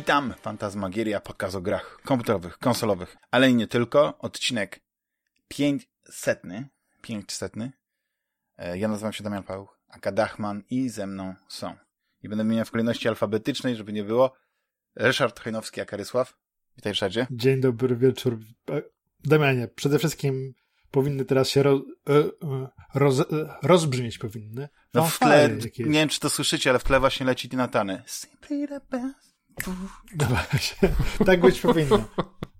Witam, Fantasmagieria, podcast o grach komputerowych, konsolowych, ale i nie tylko. Odcinek 500, 500. E, ja nazywam się Damian Paweł, Aka Dachman i ze mną są. I będę wymieniał w kolejności alfabetycznej, żeby nie było. Ryszard Hojnowski, Aka Rysław. Witaj, Ryszardzie. Dzień dobry wieczór. E, Damianie, przede wszystkim powinny teraz się roz, e, roz, rozbrzmieć powinny. No w tle, nie wiem czy to słyszycie, ale w tle właśnie leci Natany. Simply the best. No właśnie, tak być powinno.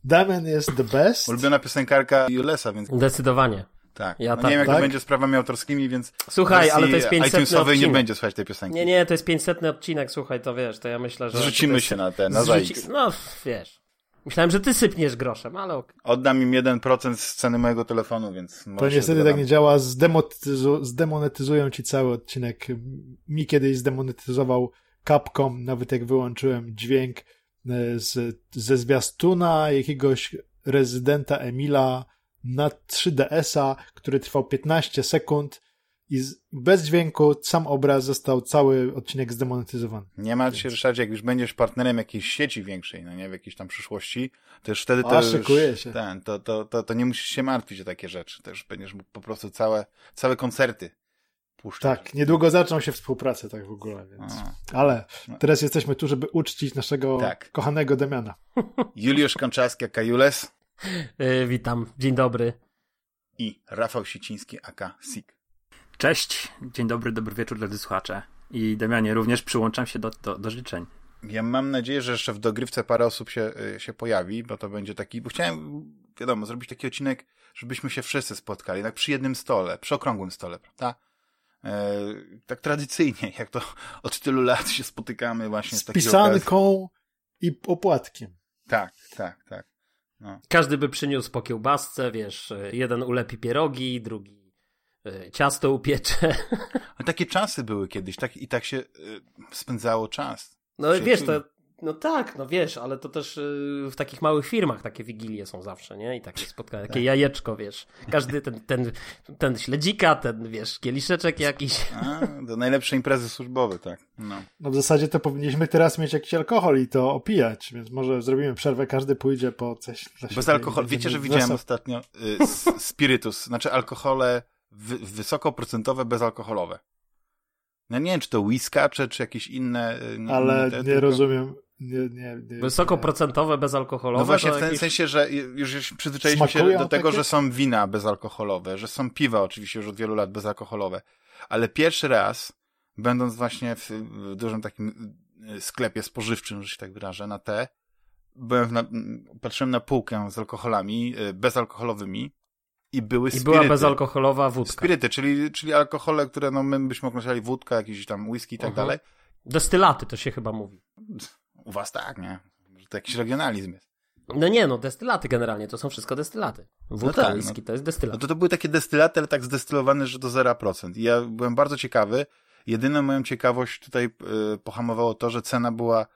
Damian jest the best. Ulubiona piosenkarka Julesa, więc... Zdecydowanie. Tak. Ja no tak, nie wiem, jak tak? to będzie z prawami autorskimi, więc Słuchaj, ale to jest 500 odcinek. nie będzie słuchać tej piosenki. Nie, nie, to jest 500 odcinek, słuchaj, to wiesz, to ja myślę, że... Zrzucimy jest... się na ten, na Zrzuci... No, wiesz. Myślałem, że ty sypniesz groszem, ale ok. Oddam im 1% z ceny mojego telefonu, więc... To niestety tak nie działa, Zdemonetyzu... zdemonetyzują ci cały odcinek. Mi kiedyś zdemonetyzował Capcom, nawet jak wyłączyłem dźwięk e, z, ze zwiastuna jakiegoś rezydenta Emila na 3DS-a, który trwał 15 sekund i z, bez dźwięku sam obraz został cały odcinek zdemonetyzowany. Nie ma się Ryszardzie, jak już będziesz partnerem jakiejś sieci większej, no nie, w jakiejś tam przyszłości, to już wtedy to A, szykuje się. Ten, to, to, to, to nie musisz się martwić o takie rzeczy. Już będziesz mógł po prostu całe, całe koncerty puszczać. Tak, niedługo zaczną się współpracę tak w ogóle, więc. A, Ale no. teraz jesteśmy tu, żeby uczcić naszego tak. kochanego Damiana. Juliusz Konczarski, aka Jules. Yy, witam, dzień dobry. I Rafał Siciński, aka Sik. Cześć, dzień dobry, dobry wieczór dla słuchacze. I Damianie, również przyłączam się do, do, do życzeń. Ja mam nadzieję, że jeszcze w dogrywce parę osób się, y, się pojawi, bo to będzie taki, bo chciałem, wiadomo, zrobić taki odcinek, żebyśmy się wszyscy spotkali, tak przy jednym stole, przy okrągłym stole, prawda? E, tak tradycyjnie, jak to od tylu lat się spotykamy właśnie z, z pisanką i opłatkiem. Tak, tak, tak. No. Każdy by przyniósł po kiełbasce, wiesz, jeden ulepi pierogi, drugi e, ciasto upiecze. A takie czasy były kiedyś, tak i tak się y, spędzało czas. No wiesz, to no tak, no wiesz, ale to też y, w takich małych firmach takie wigilie są zawsze, nie? I takie spotkania, takie tak. jajeczko, wiesz. Każdy ten, ten, ten śledzika, ten, wiesz, kieliszeczek jakiś. A, to najlepsze imprezy służbowe, tak. No. no w zasadzie to powinniśmy teraz mieć jakiś alkohol i to opijać, więc może zrobimy przerwę, każdy pójdzie po coś Bez alkoholu. Wiecie, że widziałem ostatnio y, spirytus, znaczy alkohole wy, wysokoprocentowe, bezalkoholowe. No nie wiem, czy to whisky, czy, czy jakieś inne... Y, Ale nie tylko... rozumiem nie, nie, nie, Wysokoprocentowe, bezalkoholowe. No właśnie, w ten jakieś... sensie, że już przyzwyczailiśmy się do tego, takie? że są wina bezalkoholowe, że są piwa oczywiście już od wielu lat bezalkoholowe. Ale pierwszy raz, będąc właśnie w, w dużym takim y, sklepie spożywczym, że się tak wyrażę, na te, byłem na, patrzyłem na półkę z alkoholami y, bezalkoholowymi i były spiryty. I była bezalkoholowa wódka. Spiryty, czyli, czyli alkohole, które no, my byśmy określali wódka, jakiś tam whisky i tak uh mhm. -huh. dalej. Destylaty to się chyba mówi. U was tak, nie? To jakiś regionalizm jest. No nie, no destylaty generalnie, to są wszystko destylaty. Wódka, no tak, whisky, no, to jest destylat. No to, to były takie destylaty, ale tak zdestylowane, że do 0%. I ja byłem bardzo ciekawy. Jedyną moją ciekawość tutaj y, pohamowało to, że cena była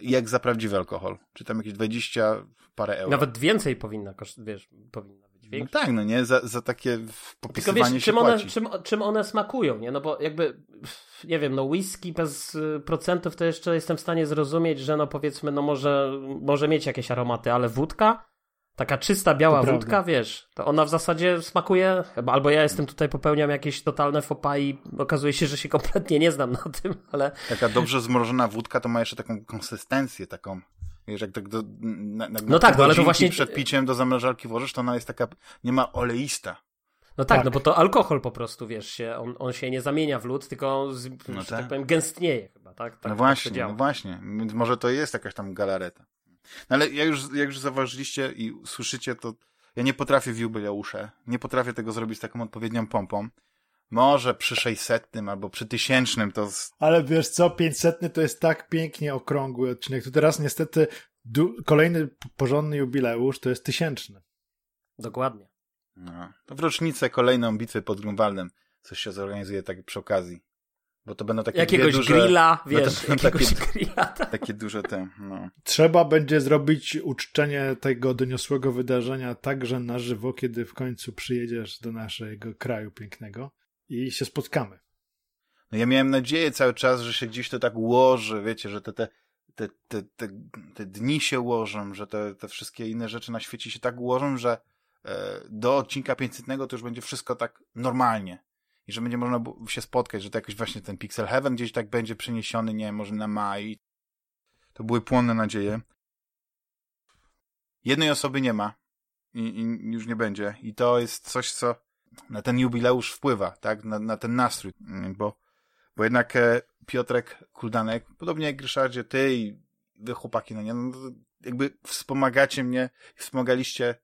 jak za prawdziwy alkohol. Czy tam jakieś 20 parę euro. Nawet więcej powinna, wiesz, powinna no tak, no nie, za, za takie popisywanie Tylko wiesz, czym one, czym, czym one smakują, nie? No bo jakby, nie wiem, no whisky bez y, procentów to jeszcze jestem w stanie zrozumieć, że no powiedzmy, no może, może mieć jakieś aromaty, ale wódka, taka czysta, biała to wódka, prawda. wiesz, to ona w zasadzie smakuje, albo ja jestem tutaj, popełniam jakieś totalne fopa i okazuje się, że się kompletnie nie znam na tym, ale... Taka dobrze zmrożona wódka to ma jeszcze taką konsystencję, taką Wiesz, jak tak do, na, na, no tak, no ale to właśnie... przed piciem do zamrażarki włożysz, to ona jest taka, nie ma oleista. No tak, tak, no bo to alkohol po prostu, wiesz, się, on, on się nie zamienia w lód, tylko, z, no tak. tak powiem, gęstnieje chyba, tak? tak no właśnie, tak no właśnie. Więc może to jest jakaś tam galareta. No ale jak już, jak już zauważyliście i słyszycie, to ja nie potrafię w jubileusze, nie potrafię tego zrobić z taką odpowiednią pompą. Może przy 600 albo przy tysięcznym to... Z... Ale wiesz co, 500 to jest tak pięknie okrągły odcinek. To teraz niestety kolejny porządny jubileusz to jest tysięczny. Dokładnie. No. To w rocznicę kolejną bitwy pod Grunwaldem coś się zorganizuje tak przy okazji. Bo to będą takie Jakiegoś duże, grilla, wiesz, jakiegoś takie, grilla. Tak. Takie duże te, no. Trzeba będzie zrobić uczczenie tego doniosłego wydarzenia także na żywo, kiedy w końcu przyjedziesz do naszego kraju pięknego i się spotkamy. No ja miałem nadzieję cały czas, że się gdzieś to tak ułoży, wiecie, że te, te te, te, te, te dni się ułożą, że te, te wszystkie inne rzeczy na świecie się tak ułożą, że e, do odcinka 500 to już będzie wszystko tak normalnie. I że będzie można się spotkać, że to jakoś właśnie ten Pixel Heaven gdzieś tak będzie przeniesiony, nie wiem, może na maj. To były płonne nadzieje. Jednej osoby nie ma i, i już nie będzie. I to jest coś, co na ten jubileusz wpływa, tak? Na, na ten nastrój, bo, bo jednak e, Piotrek Kuldanek, podobnie jak Ryszardzie, ty i wy chłopaki, no nie, no, jakby wspomagacie mnie, wspomagaliście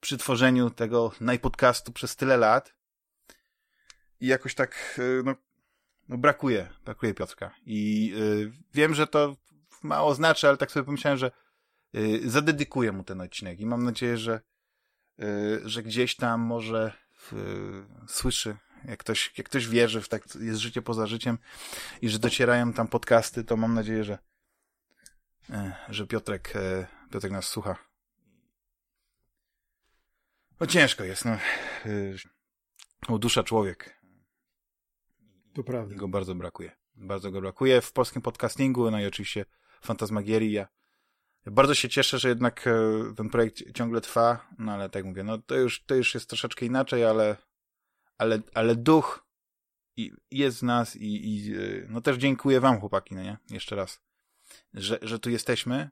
przy tworzeniu tego najpodcastu przez tyle lat i jakoś tak, e, no, no brakuje, brakuje Piotrka. I y, wiem, że to mało znaczy, ale tak sobie pomyślałem, że zadedykuję mu ten odcinek i mam nadzieję, że, że gdzieś tam może słyszy jak ktoś, jak ktoś wierzy w tak, jest życie poza życiem i że docierają tam podcasty, to mam nadzieję, że, e, że Piotrek, e, Piotrek nas słucha. No ciężko jest, no. O, dusza człowiek. To prawda. Go bardzo brakuje. Bardzo go brakuje w polskim podcastingu, no i oczywiście Fantasmagierii. Bardzo się cieszę, że jednak e, ten projekt ciągle trwa, no ale tak mówię, no to już, to już jest troszeczkę inaczej, ale ale, ale duch jest z nas i, i no też dziękuję wam chłopaki, no nie? Jeszcze raz, że, że tu jesteśmy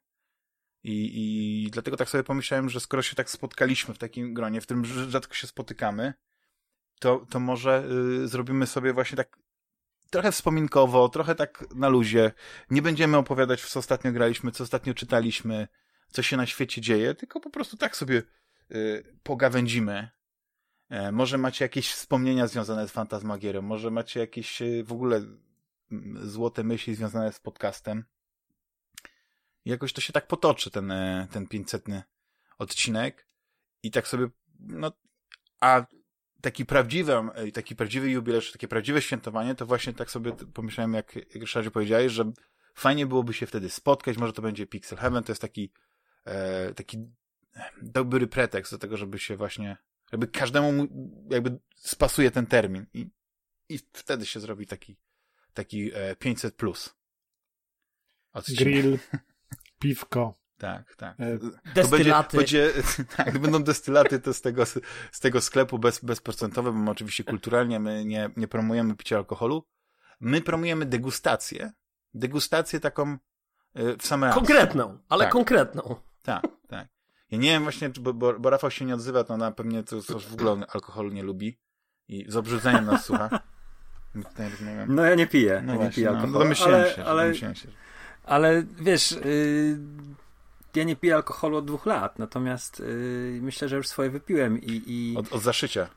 i, i dlatego tak sobie pomyślałem, że skoro się tak spotkaliśmy w takim gronie, w którym rzadko się spotykamy, to, to może y, zrobimy sobie właśnie tak trochę wspominkowo, trochę tak na luzie. Nie będziemy opowiadać, co ostatnio graliśmy, co ostatnio czytaliśmy, co się na świecie dzieje, tylko po prostu tak sobie y, pogawędzimy E, może macie jakieś wspomnienia związane z Fantasmagierem, może macie jakieś e, w ogóle złote myśli związane z podcastem. I jakoś to się tak potoczy, ten, e, ten 500 odcinek. I tak sobie, no, a taki prawdziwy, taki prawdziwy jubileusz, takie prawdziwe świętowanie, to właśnie tak sobie pomyślałem, jak, jak Ryszardzie powiedziałeś, że fajnie byłoby się wtedy spotkać, może to będzie Pixel Heaven, to jest taki, e, taki dobry pretekst do tego, żeby się właśnie jakby każdemu jakby spasuje ten termin i, i wtedy się zrobi taki, taki 500 e, plus. Grill, piwko. Tak, tak. E, destylaty. Będzie, będzie, tak, będą destylaty to z tego, z tego sklepu bez, bezprocentowe, bo my oczywiście kulturalnie my nie, nie promujemy picia alkoholu. My promujemy degustację. Degustację taką e, w same Konkretną, ale tak. konkretną. Tak, tak. Ja nie wiem właśnie, bo, bo, bo Rafał się nie odzywa, to na pewnie to coś w ogóle alkoholu nie lubi i z obrzydzeniem nas słucha. No ja nie piję, no ja właśnie, nie piję no, alkoholu. No, ale, się, ale, się. ale wiesz, yy, ja nie piję alkoholu od dwóch lat, natomiast yy, myślę, że już swoje wypiłem i... i... Od, od zaszycia.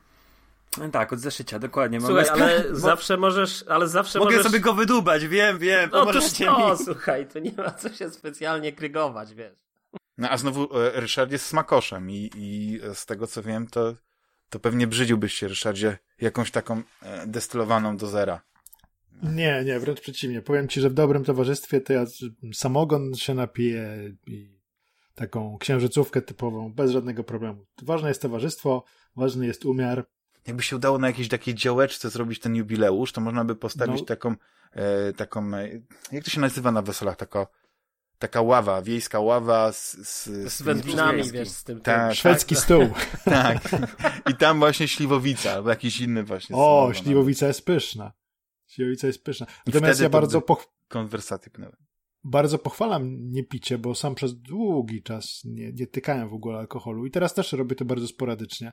No tak, od zaszycia, dokładnie. Słuchaj, ale bo... zawsze możesz, ale zawsze Mogę możesz... sobie go wydubać, wiem, wiem, No to to, słuchaj, to nie ma co się specjalnie krygować, wiesz. No a znowu e, Ryszard jest smakoszem i, i z tego co wiem, to, to pewnie brzydziłbyś się, Ryszardzie, jakąś taką e, destylowaną do zera. Nie, nie, wręcz przeciwnie. Powiem ci, że w dobrym towarzystwie to ja samogon się napiję i taką księżycówkę typową, bez żadnego problemu. Ważne jest towarzystwo, ważny jest umiar. Jakby się udało na jakiejś takiej działeczce zrobić ten jubileusz, to można by postawić no. taką, e, taką, e, jak to się nazywa na weselach, taka taka ława, wiejska ława z... Z, z, z wędlinami, wiesz, z tym... Tak, tym. Szwedzki tak, stół. Tak. I tam właśnie śliwowica, albo jakiś inny właśnie. O, śliwowica jest pyszna. Śliwowica jest pyszna. Natomiast ja bardzo... Poch... Konwersaty pnęły. Bardzo pochwalam niepicie, bo sam przez długi czas nie, nie tykałem w ogóle alkoholu i teraz też robię to bardzo sporadycznie,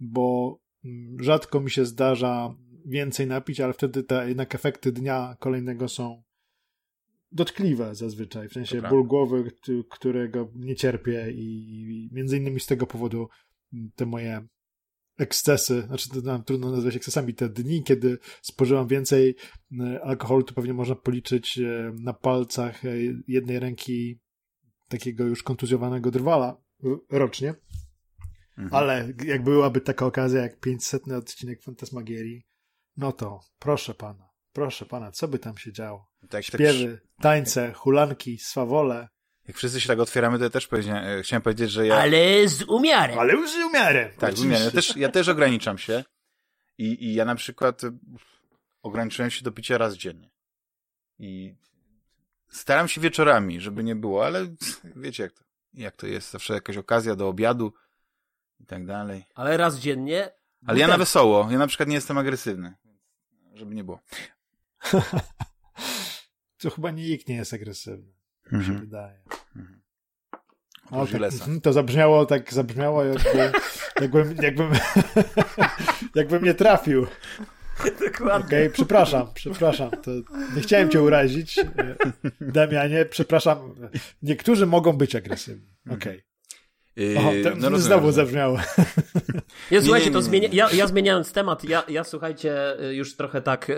bo mm, rzadko mi się zdarza więcej napić, ale wtedy te jednak efekty dnia kolejnego są dotkliwe zazwyczaj, w sensie ból głowy, którego nie cierpię i między innymi z tego powodu te moje ekscesy, znaczy to nam trudno nazwać ekscesami, te dni, kiedy spożywam więcej e, alkoholu, to pewnie można policzyć e, na palcach e, jednej ręki takiego już kontuzjowanego drwala rocznie. Mhm. Ale jak byłaby taka okazja, jak 500 odcinek Fantasmagierii, no to proszę pana, proszę pana, co by tam się działo? Tak, Śpiewy, tak, tańce, hulanki, swawole. Jak wszyscy się tak otwieramy, to ja też e, chciałem powiedzieć, że ja... Ale z umiarem. Ale z umiarem. Tak, z umiarem. Ja też, ja też ograniczam się. I, I ja na przykład ograniczyłem się do picia raz dziennie. I Staram się wieczorami, żeby nie było, ale wiecie jak to, jak to jest. Zawsze jakaś okazja do obiadu i tak dalej. Ale raz dziennie. Ale ja na wesoło. Ja na przykład nie jestem agresywny. Żeby nie było. to chyba nikt nie jest agresywny. Mhm. się wydaje. Mhm. O, tak, mhm, to zabrzmiało tak, zabrzmiało jakby, jakbym, jakbym, jakbym nie trafił. Dokładnie. Okej, okay, przepraszam, przepraszam. To nie chciałem cię urazić, Damianie, przepraszam. Niektórzy mogą być agresywni. Okej. Okay. Yy, o, to, no znowu zabrzmiało. Nie, słuchajcie, to zmienia, ja, ja zmieniając temat, ja, ja słuchajcie, y, już trochę tak yy,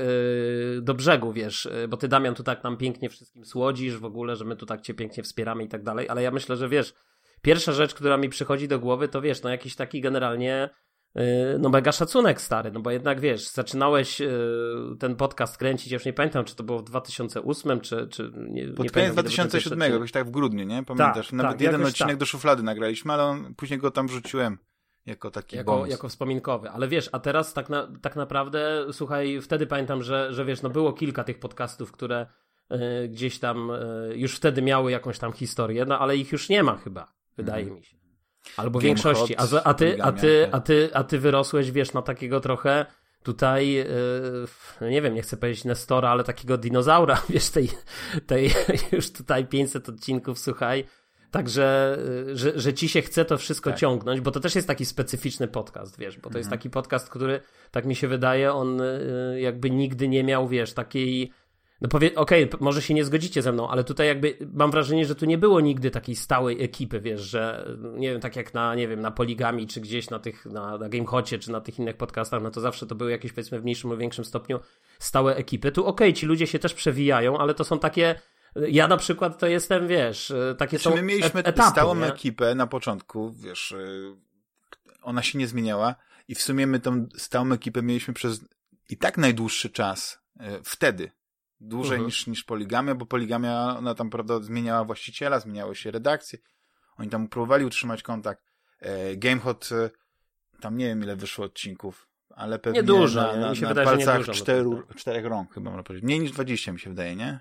do brzegu, wiesz, yy, bo ty Damian tu tak nam pięknie wszystkim słodzisz w ogóle, że my tu tak cię pięknie wspieramy i tak dalej, ale ja myślę, że wiesz, pierwsza rzecz, która mi przychodzi do głowy, to wiesz, no jakiś taki generalnie Y, no mega szacunek stary, no bo jednak wiesz, zaczynałeś y, ten podcast kręcić, ja już nie pamiętam, czy to było w 2008, czy, czy nie, Pod koniec 2007, czy... jakoś tak w grudniu, nie? Pamiętasz? Tak, Nawet tak, jeden odcinek tak. do szuflady nagraliśmy, ale on, później go tam wrzuciłem jako taki jako, bonus. jako wspominkowy. Ale wiesz, a teraz tak, na, tak naprawdę, słuchaj, wtedy pamiętam, że, że wiesz, no było kilka tych podcastów, które y, gdzieś tam y, już wtedy miały jakąś tam historię, no ale ich już nie ma chyba, wydaje mhm. mi się. Albo Game większości. A, a, ty, a, ty, a, ty, a ty wyrosłeś, wiesz, na takiego trochę tutaj, yy, nie wiem, nie chcę powiedzieć Nestora, ale takiego dinozaura, wiesz, tej, tej już tutaj 500 odcinków, słuchaj. Także, yy, że, że ci się chce to wszystko tak. ciągnąć, bo to też jest taki specyficzny podcast, wiesz, bo to mhm. jest taki podcast, który, tak mi się wydaje, on yy, jakby nigdy nie miał, wiesz, takiej no powie, okej, okay, może się nie zgodzicie ze mną, ale tutaj jakby mam wrażenie, że tu nie było nigdy takiej stałej ekipy, wiesz, że nie wiem, tak jak na, nie wiem, na Poligami, czy gdzieś na tych, na, na GameHocie, czy na tych innych podcastach, no to zawsze to były jakieś, powiedzmy, w mniejszym lub większym stopniu stałe ekipy. Tu okej, okay, ci ludzie się też przewijają, ale to są takie, ja na przykład to jestem, wiesz, takie znaczy, są My mieliśmy et etapy, stałą nie? ekipę na początku, wiesz, y, ona się nie zmieniała i w sumie my tą stałą ekipę mieliśmy przez i tak najdłuższy czas y, wtedy, dłużej mhm. niż, niż poligamia, bo poligamia, ona tam, prawda, zmieniała właściciela, zmieniały się redakcje. Oni tam próbowali utrzymać kontakt. E, GameHot, e, tam nie wiem ile wyszło odcinków, ale pewnie nie dużo, na, na, mi się na wydaje, palcach czteru, czterech rąk chyba można powiedzieć. Mniej niż 20 mi się wydaje, nie?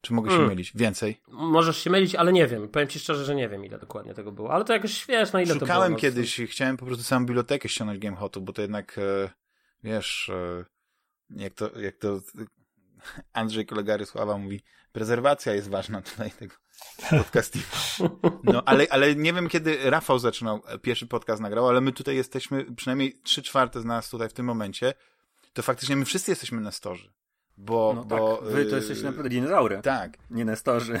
Czy mogę się hmm. mylić? Więcej? Możesz się mylić, ale nie wiem. Powiem ci szczerze, że nie wiem, ile dokładnie tego było. Ale to jakoś, wiesz, na ile Szukałem to było. Szukałem no, kiedyś, chciałem po prostu całą bibliotekę ściągnąć GameHotu, bo to jednak, e, wiesz, jak to, jak to Andrzej kolega Sława mówi, prezerwacja jest ważna tutaj tego podcastu. No, ale, ale nie wiem, kiedy Rafał zaczynał, pierwszy podcast nagrał, ale my tutaj jesteśmy, przynajmniej trzy czwarte z nas tutaj w tym momencie, to faktycznie my wszyscy jesteśmy nestorzy. Bo, no bo tak. Wy to jesteście naprawdę dinozaury. Tak. Nie nestorzy.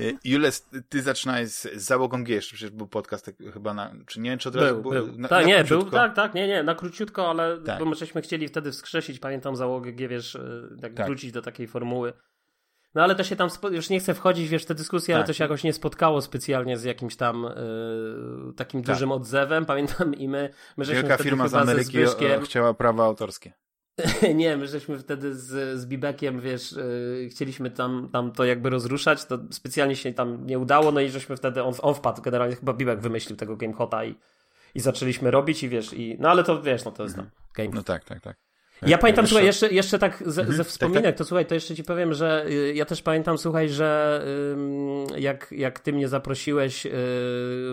Y, Jules, ty zaczynałeś z, załogą G, jeszcze przecież był podcast tak, chyba na, czy nie wiem, czy od razu był, był. Na, tak, na nie, króciutko. był, tak, tak, nie, nie, na króciutko, ale tak. bo my żeśmy chcieli wtedy wskrzesić, pamiętam załogę G, wiesz, y, tak, tak. wrócić do takiej formuły. No ale to się tam, już nie chcę wchodzić wiesz, w tę dyskusję, tak. ale to się jakoś nie spotkało specjalnie z jakimś tam y, takim tak. dużym odzewem. Pamiętam i my, my żeśmy Wielka firma z Ameryki chciała prawa autorskie. nie, my żeśmy wtedy z, z Bibekiem, wiesz, yy, chcieliśmy tam, tam to jakby rozruszać, to specjalnie się tam nie udało, no i żeśmy wtedy, on, on wpadł, generalnie chyba Bibek wymyślił tego GameHota i, i zaczęliśmy robić i wiesz, i, no ale to wiesz, no to jest mhm. Game. No tak, tak, tak. Ja pamiętam, jeszcze... słuchaj, jeszcze, jeszcze tak ze, mhm. ze wspominek, tak, tak. to słuchaj, to jeszcze ci powiem, że y, ja też pamiętam, słuchaj, że y, jak, jak ty mnie zaprosiłeś y,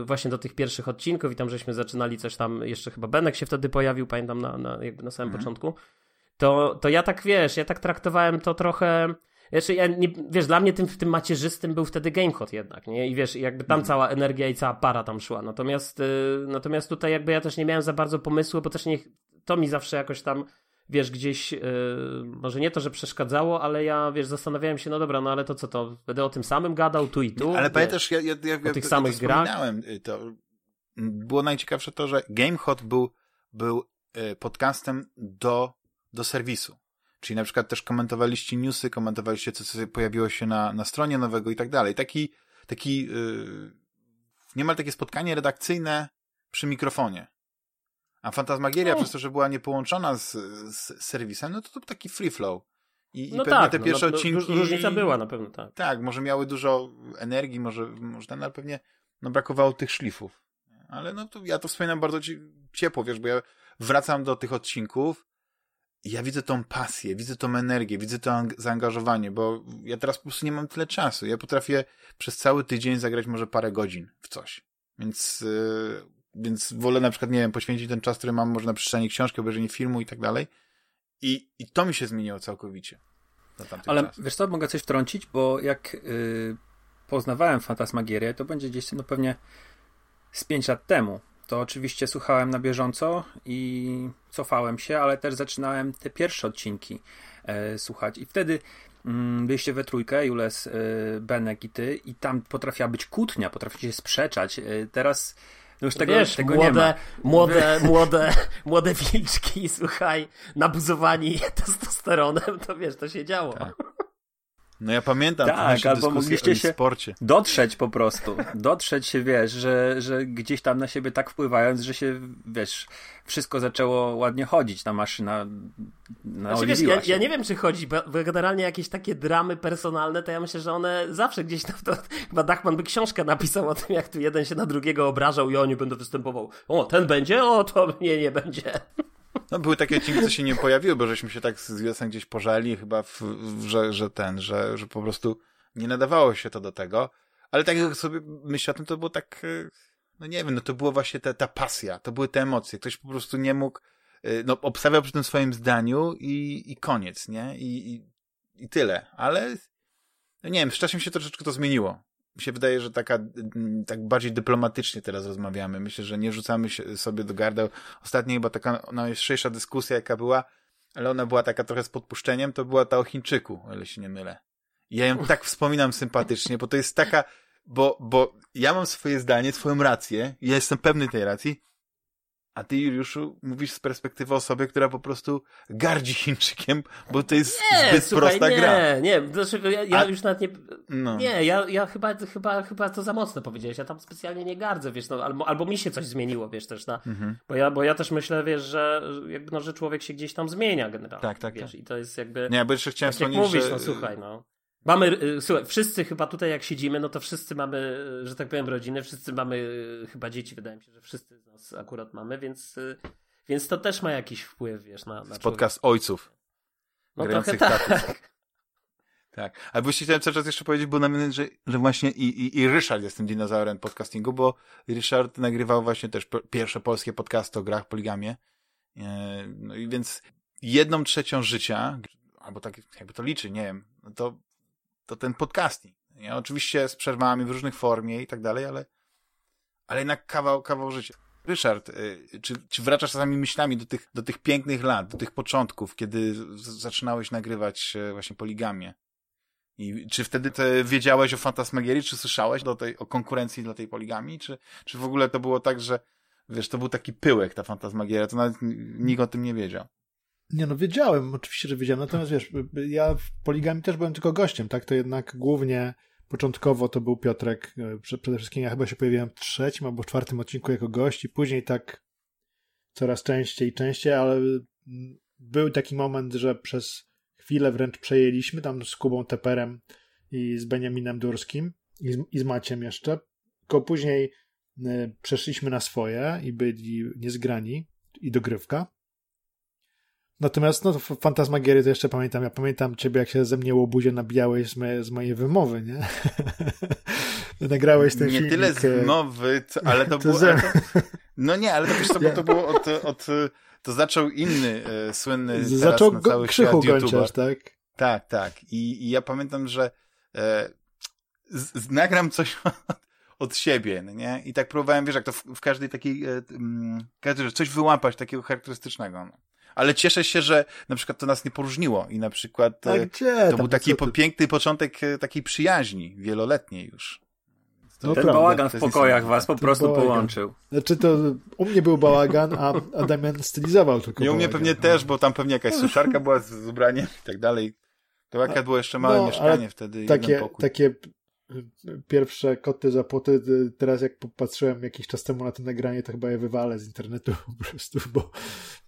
właśnie do tych pierwszych odcinków i tam żeśmy zaczynali coś tam, jeszcze chyba Benek się wtedy pojawił, pamiętam na, na, jakby na samym mhm. początku, to, to ja tak wiesz, ja tak traktowałem to trochę. Wiesz, ja nie, wiesz, dla mnie tym, tym macierzystym był wtedy GameHot jednak, nie? I wiesz, jakby tam mhm. cała energia i cała para tam szła. Natomiast, yy, natomiast tutaj jakby ja też nie miałem za bardzo pomysłu, bo też nie, to mi zawsze jakoś tam, wiesz, gdzieś, yy, może nie to, że przeszkadzało, ale ja, wiesz, zastanawiałem się, no dobra, no ale to co to, będę o tym samym gadał tu i tu. Ale pamiętasz, ja, ja, ja, o tych samych grach. Y, to było najciekawsze to, że GameHot był, był y, podcastem do do serwisu. Czyli na przykład też komentowaliście newsy, komentowaliście, co, co pojawiło się na, na stronie nowego i tak dalej. Taki, taki yy, niemal takie spotkanie redakcyjne przy mikrofonie. A Fantasmagieria, no. przez to, że była niepołączona z, z serwisem, no to to taki free flow. I, no i pewnie tak, te no, pierwsze no, no, odcinki... Różnica była na pewno, tak. Tak, może miały dużo energii, może, może ten, ale pewnie no, brakowało tych szlifów. Ale no to ja to wspominam bardzo ciepło, wiesz, bo ja wracam do tych odcinków ja widzę tą pasję, widzę tą energię, widzę to zaangażowanie, bo ja teraz po prostu nie mam tyle czasu. Ja potrafię przez cały tydzień zagrać może parę godzin w coś. Więc, yy, więc wolę na przykład, nie wiem, poświęcić ten czas, który mam może na przeczytanie książki, obejrzenie filmu i tak dalej. I, I to mi się zmieniło całkowicie. Ale czas. wiesz co, mogę coś wtrącić, bo jak yy, poznawałem Fantasmagierię, to będzie gdzieś no pewnie z 5 lat temu to oczywiście słuchałem na bieżąco i cofałem się, ale też zaczynałem te pierwsze odcinki e, słuchać. I wtedy mm, byliście we trójkę, Jules, e, Benek i ty, i tam potrafiła być kłótnia, potraficie się sprzeczać. E, teraz no już tego, Wiesz, tego młode, nie ma. Młode, młode, młode wilczki, słuchaj, nabuzowani testosteronem, to wiesz, to się działo. Tak. No ja pamiętam tak, albo mogliście się sporcie. dotrzeć po prostu. Dotrzeć się, wiesz, że, że gdzieś tam na siebie tak wpływając, że się, wiesz, wszystko zaczęło ładnie chodzić, ta maszyna znaczy, wiesz, ja, ja, nie wiem, czy chodzi, bo generalnie jakieś takie dramy personalne, to ja myślę, że one zawsze gdzieś tam, to, chyba Dachman by książkę napisał o tym, jak tu jeden się na drugiego obrażał i oni będą występował. O, ten będzie? O, to mnie nie będzie. No były takie odcinki, co się nie pojawiły, bo żeśmy się tak z Wilsem gdzieś pożali chyba, w, w, że, że ten, że, że po prostu nie nadawało się to do tego. Ale tak jak sobie myślę o tym, to było tak, e, no nie wiem, no to było właśnie ta, ta pasja, to były te emocje. Ktoś po prostu nie mógł, e, no obstawiał przy tym swoim zdaniu i, i koniec, nie? I, i, i tyle. Ale, no nie wiem, z czasem się troszeczkę to zmieniło mi się wydaje, że taka, mm, tak bardziej dyplomatycznie teraz rozmawiamy. Myślę, że nie rzucamy się sobie do gardeł. Ostatnia chyba taka najostrzejsza dyskusja, jaka była, ale ona była taka trochę z podpuszczeniem, to była ta o Chińczyku, o ile się nie mylę. Ja ją tak wspominam sympatycznie, bo to jest taka, bo, bo ja mam swoje zdanie, swoją rację, ja jestem pewny tej racji, a ty, Juliuszu, mówisz z perspektywy osoby, która po prostu gardzi Chińczykiem, bo to jest nie, zbyt słuchaj, prosta nie, gra. Nie, nie, dlaczego ja, ja a... już nawet nie... No. Nie, ja, ja chyba, chyba, chyba to za mocno powiedziałeś. Ja tam specjalnie nie gardzę, wiesz, no, albo, albo mi się coś zmieniło, wiesz, też, na, mhm. bo, ja, bo ja też myślę, wiesz, że jakby, no, że człowiek się gdzieś tam zmienia generalnie. Tak, tak, wiesz, tak. I to jest jakby... Nie, bo jeszcze chciałem tak wspomnieć, mówisz, że... no słuchaj, no. Mamy, y, słuchaj, wszyscy chyba tutaj jak siedzimy, no to wszyscy mamy, y, że tak powiem, rodziny, wszyscy mamy y, chyba dzieci, wydaje mi się, że wszyscy z nas akurat mamy, więc więc to też ma jakiś wpływ, wiesz, na, na Podcast ojców. No trochę tak. Tak. A właśnie chciałem cały czas jeszcze powiedzieć, bo na że, że właśnie i, i, i Ryszard jest tym dinozaurem podcastingu, bo Ryszard nagrywał właśnie też pierwsze polskie podcasty o grach poligamie. E, no i więc jedną trzecią życia, albo tak jakby to liczy, nie wiem, no to, to ten podcasting. Nie? Oczywiście z przerwami w różnych formie i tak dalej, ale, ale jednak kawał, kawał życia. Ryszard, y, czy, czy wracasz czasami myślami do tych, do tych pięknych lat, do tych początków, kiedy zaczynałeś nagrywać e, właśnie poligamię? I czy wtedy te wiedziałeś o fantasmagierii, czy słyszałeś do tej, o konkurencji dla tej poligami, czy, czy w ogóle to było tak, że wiesz, to był taki pyłek ta fantasmagieria, to nawet nikt o tym nie wiedział? Nie no, wiedziałem, oczywiście, że wiedziałem, natomiast wiesz, ja w poligami też byłem tylko gościem, tak, to jednak głównie Początkowo to był Piotrek, e, przede wszystkim ja chyba się pojawiłem w trzecim albo czwartym odcinku jako gość i później tak coraz częściej i częściej, ale był taki moment, że przez chwilę wręcz przejęliśmy tam z Kubą Teperem i z Beniaminem Durskim i z, i z Maciem jeszcze, tylko później e, przeszliśmy na swoje i byli niezgrani i dogrywka. Natomiast no, Fantasmagiery to jeszcze pamiętam. Ja pamiętam ciebie, jak się ze mnie łobuzie nabijałeś z, me, z mojej wymowy, nie? Nagrałeś ten Nie filmik. tyle z e, wymowy, ale to, to było... To, no nie, ale to wiesz co, bo to było od, od... To zaczął inny e, słynny Zaczął na cały krzychu świat YouTuber. tak? Tak, tak. I, I, ja pamiętam, że e, z, z, nagram coś od, siebie, no nie? I tak próbowałem, wiesz, jak to w, w każdej takiej, e, m, każdej, coś wyłapać takiego charakterystycznego. No ale cieszę się, że na przykład to nas nie poróżniło i na przykład e, gdzie? to był taki po, piękny początek e, takiej przyjaźni, wieloletniej już. No Ten prawda. bałagan w pokojach was po prostu bałagan. połączył. Znaczy to u mnie był bałagan, a, a Damian stylizował tylko I u mnie pewnie też, bo tam pewnie jakaś suszarka była z, ubraniem i tak dalej. To akurat było jeszcze małe no, mieszkanie wtedy. Takie, takie pierwsze koty za płoty, teraz jak popatrzyłem jakiś czas temu na to nagranie, to chyba je wywalę z internetu po prostu, bo,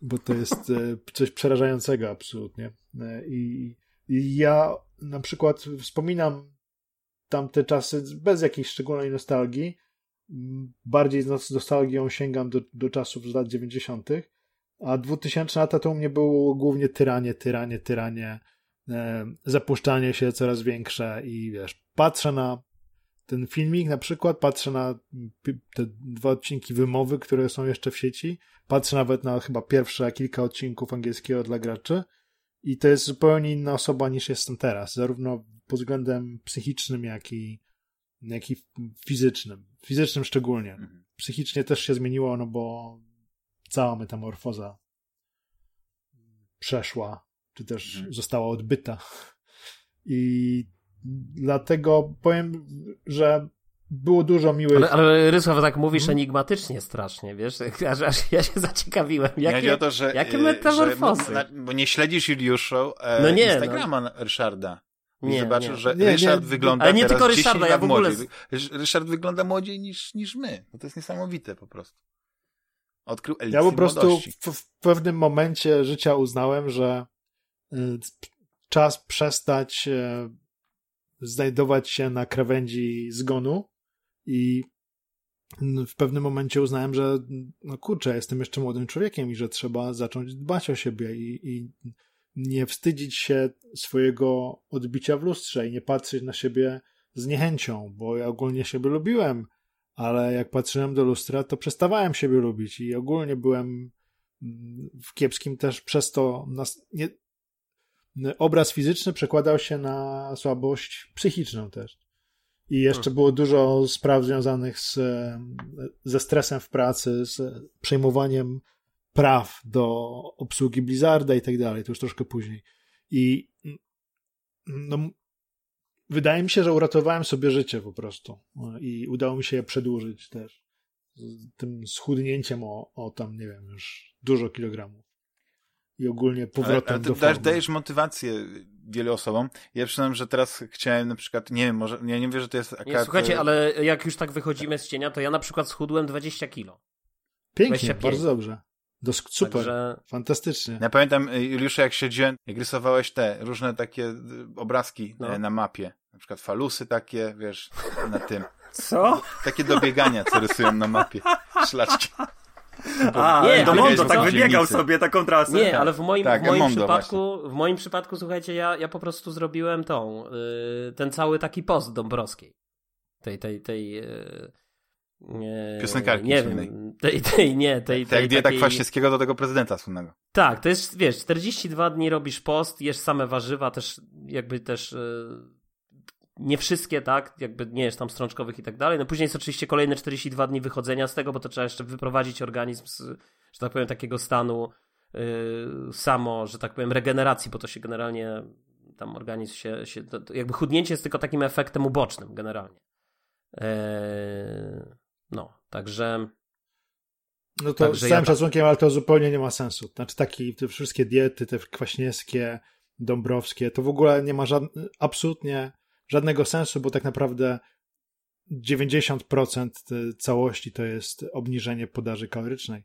bo to jest e, coś przerażającego absolutnie. E, I, I ja na przykład wspominam tamte czasy bez jakiejś szczególnej nostalgii, bardziej z nostalgią sięgam do, do czasów z lat 90., A 2000 lata to u mnie było głównie tyranie, tyranie, tyranie, zapuszczanie się coraz większe i wiesz, patrzę na ten filmik na przykład, patrzę na te dwa odcinki wymowy, które są jeszcze w sieci, patrzę nawet na chyba pierwsze kilka odcinków angielskiego dla graczy i to jest zupełnie inna osoba niż jestem teraz, zarówno pod względem psychicznym, jak i, jak i fizycznym. Fizycznym szczególnie. Mhm. Psychicznie też się zmieniło, no bo cała metamorfoza przeszła, czy też mhm. została odbyta. I dlatego powiem, że było dużo miłych... Ale, ale Rysław, tak mówisz hmm? enigmatycznie strasznie, wiesz? Aż, aż ja się zaciekawiłem. Jakie, ja to, że, jakie metamorfozy? Że, bo nie śledzisz Juliuszu e, no nie, Instagrama no. Ryszarda. I nie, zobaczysz, nie. że nie, Ryszard nie, wygląda Ale nie teraz tylko Ryszarda, ja w ogóle... Młodziej. Ryszard wygląda młodziej niż, niż my. No to jest niesamowite po prostu. Odkrył eliksir Ja po prostu w, w, pewnym momencie życia uznałem, że czas przestać y, znajdować się na krawędzi zgonu i w pewnym momencie uznałem, że no kurczę, jestem jeszcze młodym człowiekiem i że trzeba zacząć dbać o siebie i, i nie wstydzić się swojego odbicia w lustrze i nie patrzeć na siebie z niechęcią, bo ja ogólnie siebie lubiłem, ale jak patrzyłem do lustra, to przestawałem siebie lubić i ogólnie byłem w kiepskim też przez to. Nie, obraz fizyczny przekładał się na słabość psychiczną też. I jeszcze hmm. było dużo spraw związanych z, ze stresem w pracy, z przejmowaniem praw do obsługi Blizzarda i tak dalej. To już troszkę później. I no, wydaje mi się, że uratowałem sobie życie po prostu. I udało mi się je przedłużyć też. Tym schudnięciem o, o tam, nie wiem, już dużo kilogramów i ogólnie powrotem ale, ale do formy. Dajesz motywację wielu osobom. Ja przyznam, że teraz chciałem na przykład, nie wiem, może, ja nie wiem, że to jest akurat... Nie, słuchajcie, ale jak już tak wychodzimy z cienia, to ja na przykład schudłem 20 kilo. Pięknie, 25. bardzo dobrze. Do, super, Także... fantastycznie. Ja pamiętam, y, Juliuszu, jak siedziałem, jak rysowałeś te różne takie y, obrazki no. E, na mapie. Na przykład falusy takie, wiesz, na tym. Co? Takie dobiegania, co rysują na mapie. Szlaczki. A, nie, do Mondo tak wybiegał sobie taką trasę. Nie, ale w moim, tak, w moim przypadku, w moim przypadku, słuchajcie, ja, ja po prostu zrobiłem tą, yy, ten cały taki post Dąbrowskiej. Tej, tej, tej, yy, nie, Piosenkarki nie wiem, tej, tej, nie, tej, tej, Jak dieta takiej... Kwaśniewskiego do tego prezydenta słynnego. Tak, to jest, wiesz, 42 dni robisz post, jesz same warzywa, też jakby też yy, nie wszystkie, tak, jakby nie jest tam strączkowych i tak dalej. No później jest oczywiście kolejne 42 dni wychodzenia z tego, bo to trzeba jeszcze wyprowadzić organizm z, że tak powiem, takiego stanu yy, samo, że tak powiem, regeneracji, bo to się generalnie tam organizm się, się to, to jakby chudnięcie jest tylko takim efektem ubocznym generalnie. Yy, no, także no to Także z całym ja szacunkiem, ale to zupełnie nie ma sensu. Znaczy taki, te wszystkie diety, te kwaśniewskie, dąbrowskie, to w ogóle nie ma żadnych, absolutnie żadnego sensu, bo tak naprawdę 90% całości to jest obniżenie podaży kalorycznej.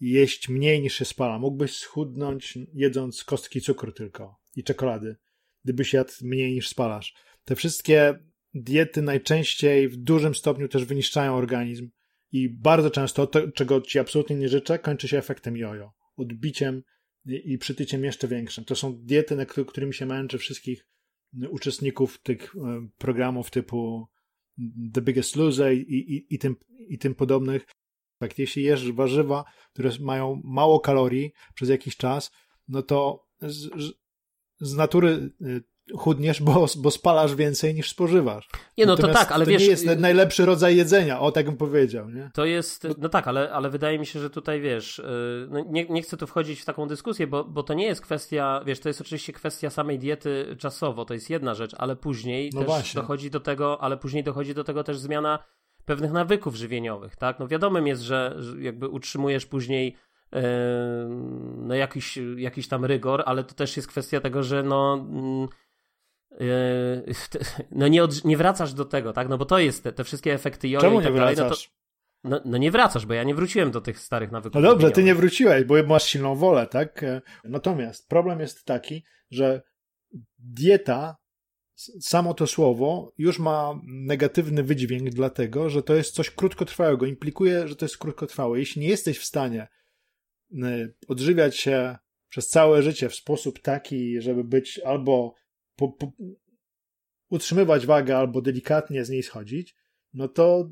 Jeść mniej niż się spala. Mógłbyś schudnąć jedząc kostki cukru tylko i czekolady, gdybyś jadł mniej niż spalasz. Te wszystkie diety najczęściej w dużym stopniu też wyniszczają organizm i bardzo często to, czego ci absolutnie nie życzę, kończy się efektem jojo. Odbiciem i przytyciem jeszcze większym. To są diety, na którymi się męczy wszystkich uczestników tych e, programów typu The Biggest Loser i, i, i, tym, i tym podobnych. Tak, jeśli jesz warzywa, które mają mało kalorii przez jakiś czas, no to z, z natury e, chudniesz, bo, bo spalasz więcej niż spożywasz. Nie, no Natomiast to tak, ale to wiesz... nie jest najlepszy rodzaj jedzenia, o tak bym powiedział, nie? To jest, no tak, ale, ale wydaje mi się, że tutaj, wiesz, y, no nie, nie chcę tu wchodzić w taką dyskusję, bo, bo to nie jest kwestia, wiesz, to jest oczywiście kwestia samej diety czasowo, to jest jedna rzecz, ale później no też właśnie. dochodzi do tego, ale później dochodzi do tego też zmiana pewnych nawyków żywieniowych, tak? No wiadomym jest, że jakby utrzymujesz później y, no jakiś, jakiś tam rygor, ale to też jest kwestia tego, że no mm, no nie, od, nie wracasz do tego, tak? No bo to jest te, te wszystkie efekty jojo Czemu i tak nie dalej. Wracasz? No, to, no, no, nie wracasz, bo ja nie wróciłem do tych starych nawyków. No dobrze, ty nie wróciłeś, bo masz silną wolę, tak? E, natomiast problem jest taki, że dieta, samo to słowo, już ma negatywny wydźwięk, dlatego że to jest coś krótkotrwałego. Implikuje, że to jest krótkotrwałe. Jeśli nie jesteś w stanie odżywiać się przez całe życie w sposób taki, żeby być albo po, po, utrzymywać wagę, albo delikatnie z niej schodzić, no to,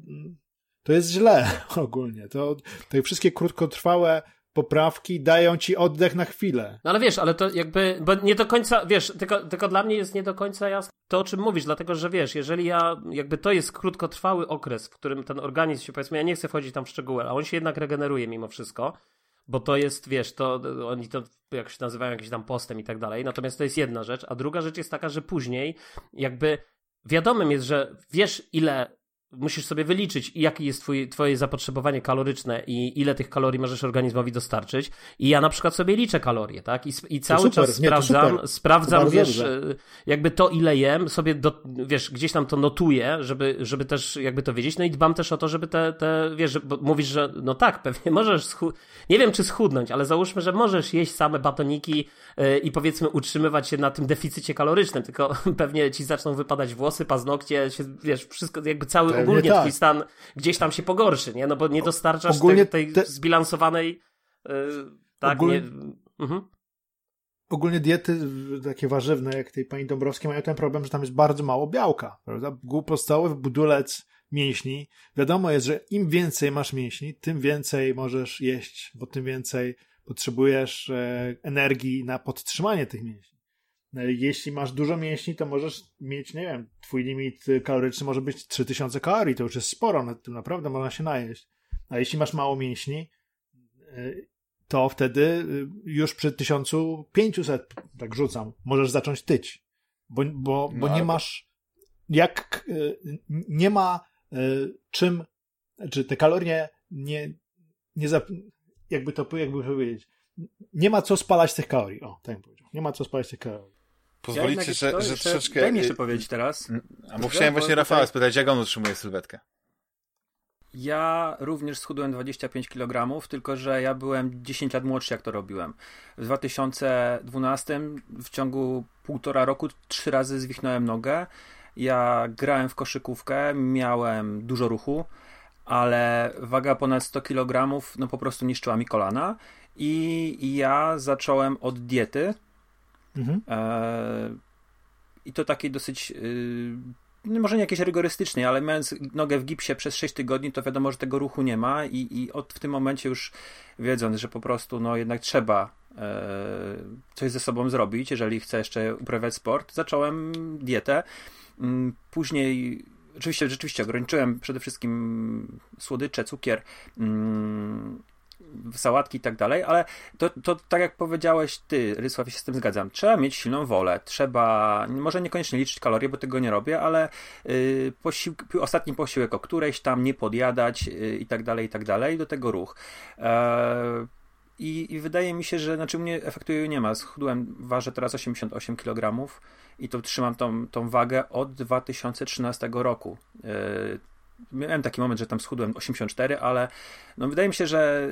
to jest źle ogólnie. To, te wszystkie krótkotrwałe poprawki dają ci oddech na chwilę. No ale wiesz, ale to jakby, bo nie do końca, wiesz, tylko, tylko dla mnie jest nie do końca jasne to, o czym mówisz, dlatego że wiesz, jeżeli ja, jakby to jest krótkotrwały okres, w którym ten organizm się, powiedzmy, ja nie chcę wchodzić tam w szczegóły, a on się jednak regeneruje mimo wszystko, bo to jest, wiesz, to oni to jak się nazywają jakimś tam postem i tak dalej, natomiast to jest jedna rzecz, a druga rzecz jest taka, że później jakby wiadomym jest, że wiesz ile musisz sobie wyliczyć, jakie jest twój, twoje zapotrzebowanie kaloryczne i ile tych kalorii możesz organizmowi dostarczyć. I ja na przykład sobie liczę kalorie, tak? I, i cały super, czas nie, sprawdzam, sprawdzam, wiesz, dobrze. E, jakby to ile jem, sobie do, wiesz, gdzieś tam to notuję, żeby, żeby też jakby to wiedzieć. No i dbam też o to, żeby te, te wiesz, bo mówisz, że no tak, pewnie możesz schudnąć, nie wiem czy schudnąć, ale załóżmy, że możesz jeść same batoniki yy, i powiedzmy utrzymywać się na tym deficycie kalorycznym, tylko pewnie ci zaczną wypadać włosy, paznokcie, się, wiesz, wszystko jakby cały ogólnie tak. twój stan gdzieś tam się pogorszy, nie? No bo nie dostarczasz ogólnie tej, tej te... zbilansowanej yy, tak, ogólnie... nie... Mhm. Ogólnie diety takie warzywne, jak tej pani Dąbrowskiej, mają ten problem, że tam jest bardzo mało białka, prawda? Podstawowy budulec mięśni. Wiadomo jest, że im więcej masz mięśni, tym więcej możesz jeść, bo tym więcej potrzebujesz e, energii na podtrzymanie tych mięśni. E, jeśli masz dużo mięśni, to możesz mieć, nie wiem, twój limit kaloryczny może być 3000 kalorii, to już jest sporo, na tym naprawdę można się najeść. A jeśli masz mało mięśni, e, to wtedy e, już przy 1500, tak rzucam, możesz zacząć tyć. Bo, bo, bo no, nie masz, jak, nie ma czym, czy te kalorie nie, nie za, jakby to, jakby powiedzieć, nie ma co spalać tych kalorii. O, tak bym powiedział. Nie ma co spalać tych kalorii. Pozwolicie, ja że, że troszeczkę... Daj mi jeszcze powiedzieć teraz. A bo chciałem właśnie Rafała spytać, jak on utrzymuje sylwetkę? Ja również schudłem 25 kg, tylko że ja byłem 10 lat młodszy, jak to robiłem. W 2012 w ciągu półtora roku trzy razy zwichnąłem nogę. Ja grałem w koszykówkę, miałem dużo ruchu, ale waga ponad 100 kg no po prostu niszczyła mi kolana i ja zacząłem od diety, Mhm. E, I to takiej dosyć. Y, no może nie jakieś rygorystycznej, ale mając nogę w gipsie przez 6 tygodni, to wiadomo, że tego ruchu nie ma i, i od w tym momencie już wiedząc, że po prostu no jednak trzeba e, coś ze sobą zrobić, jeżeli chcę jeszcze uprawiać sport, zacząłem dietę. Mm, później Oczywiście, rzeczywiście ograniczyłem przede wszystkim słodycze, cukier, mm, sałatki i tak dalej, ale to, to tak jak powiedziałeś ty, Rysław, się z tym zgadzam. Trzeba mieć silną wolę, trzeba, może niekoniecznie liczyć kalorie, bo tego nie robię, ale y, posił, ostatni posiłek o którejś tam nie podjadać y, i tak dalej, i tak dalej, do tego ruch. E, i, I, wydaje mi się, że znaczy mnie efektu nie ma. Schudłem, ważę teraz 88 kg i to trzymam tą, tą wagę od 2013 roku. E, miałem taki moment, że tam schudłem 84, ale no wydaje mi się, że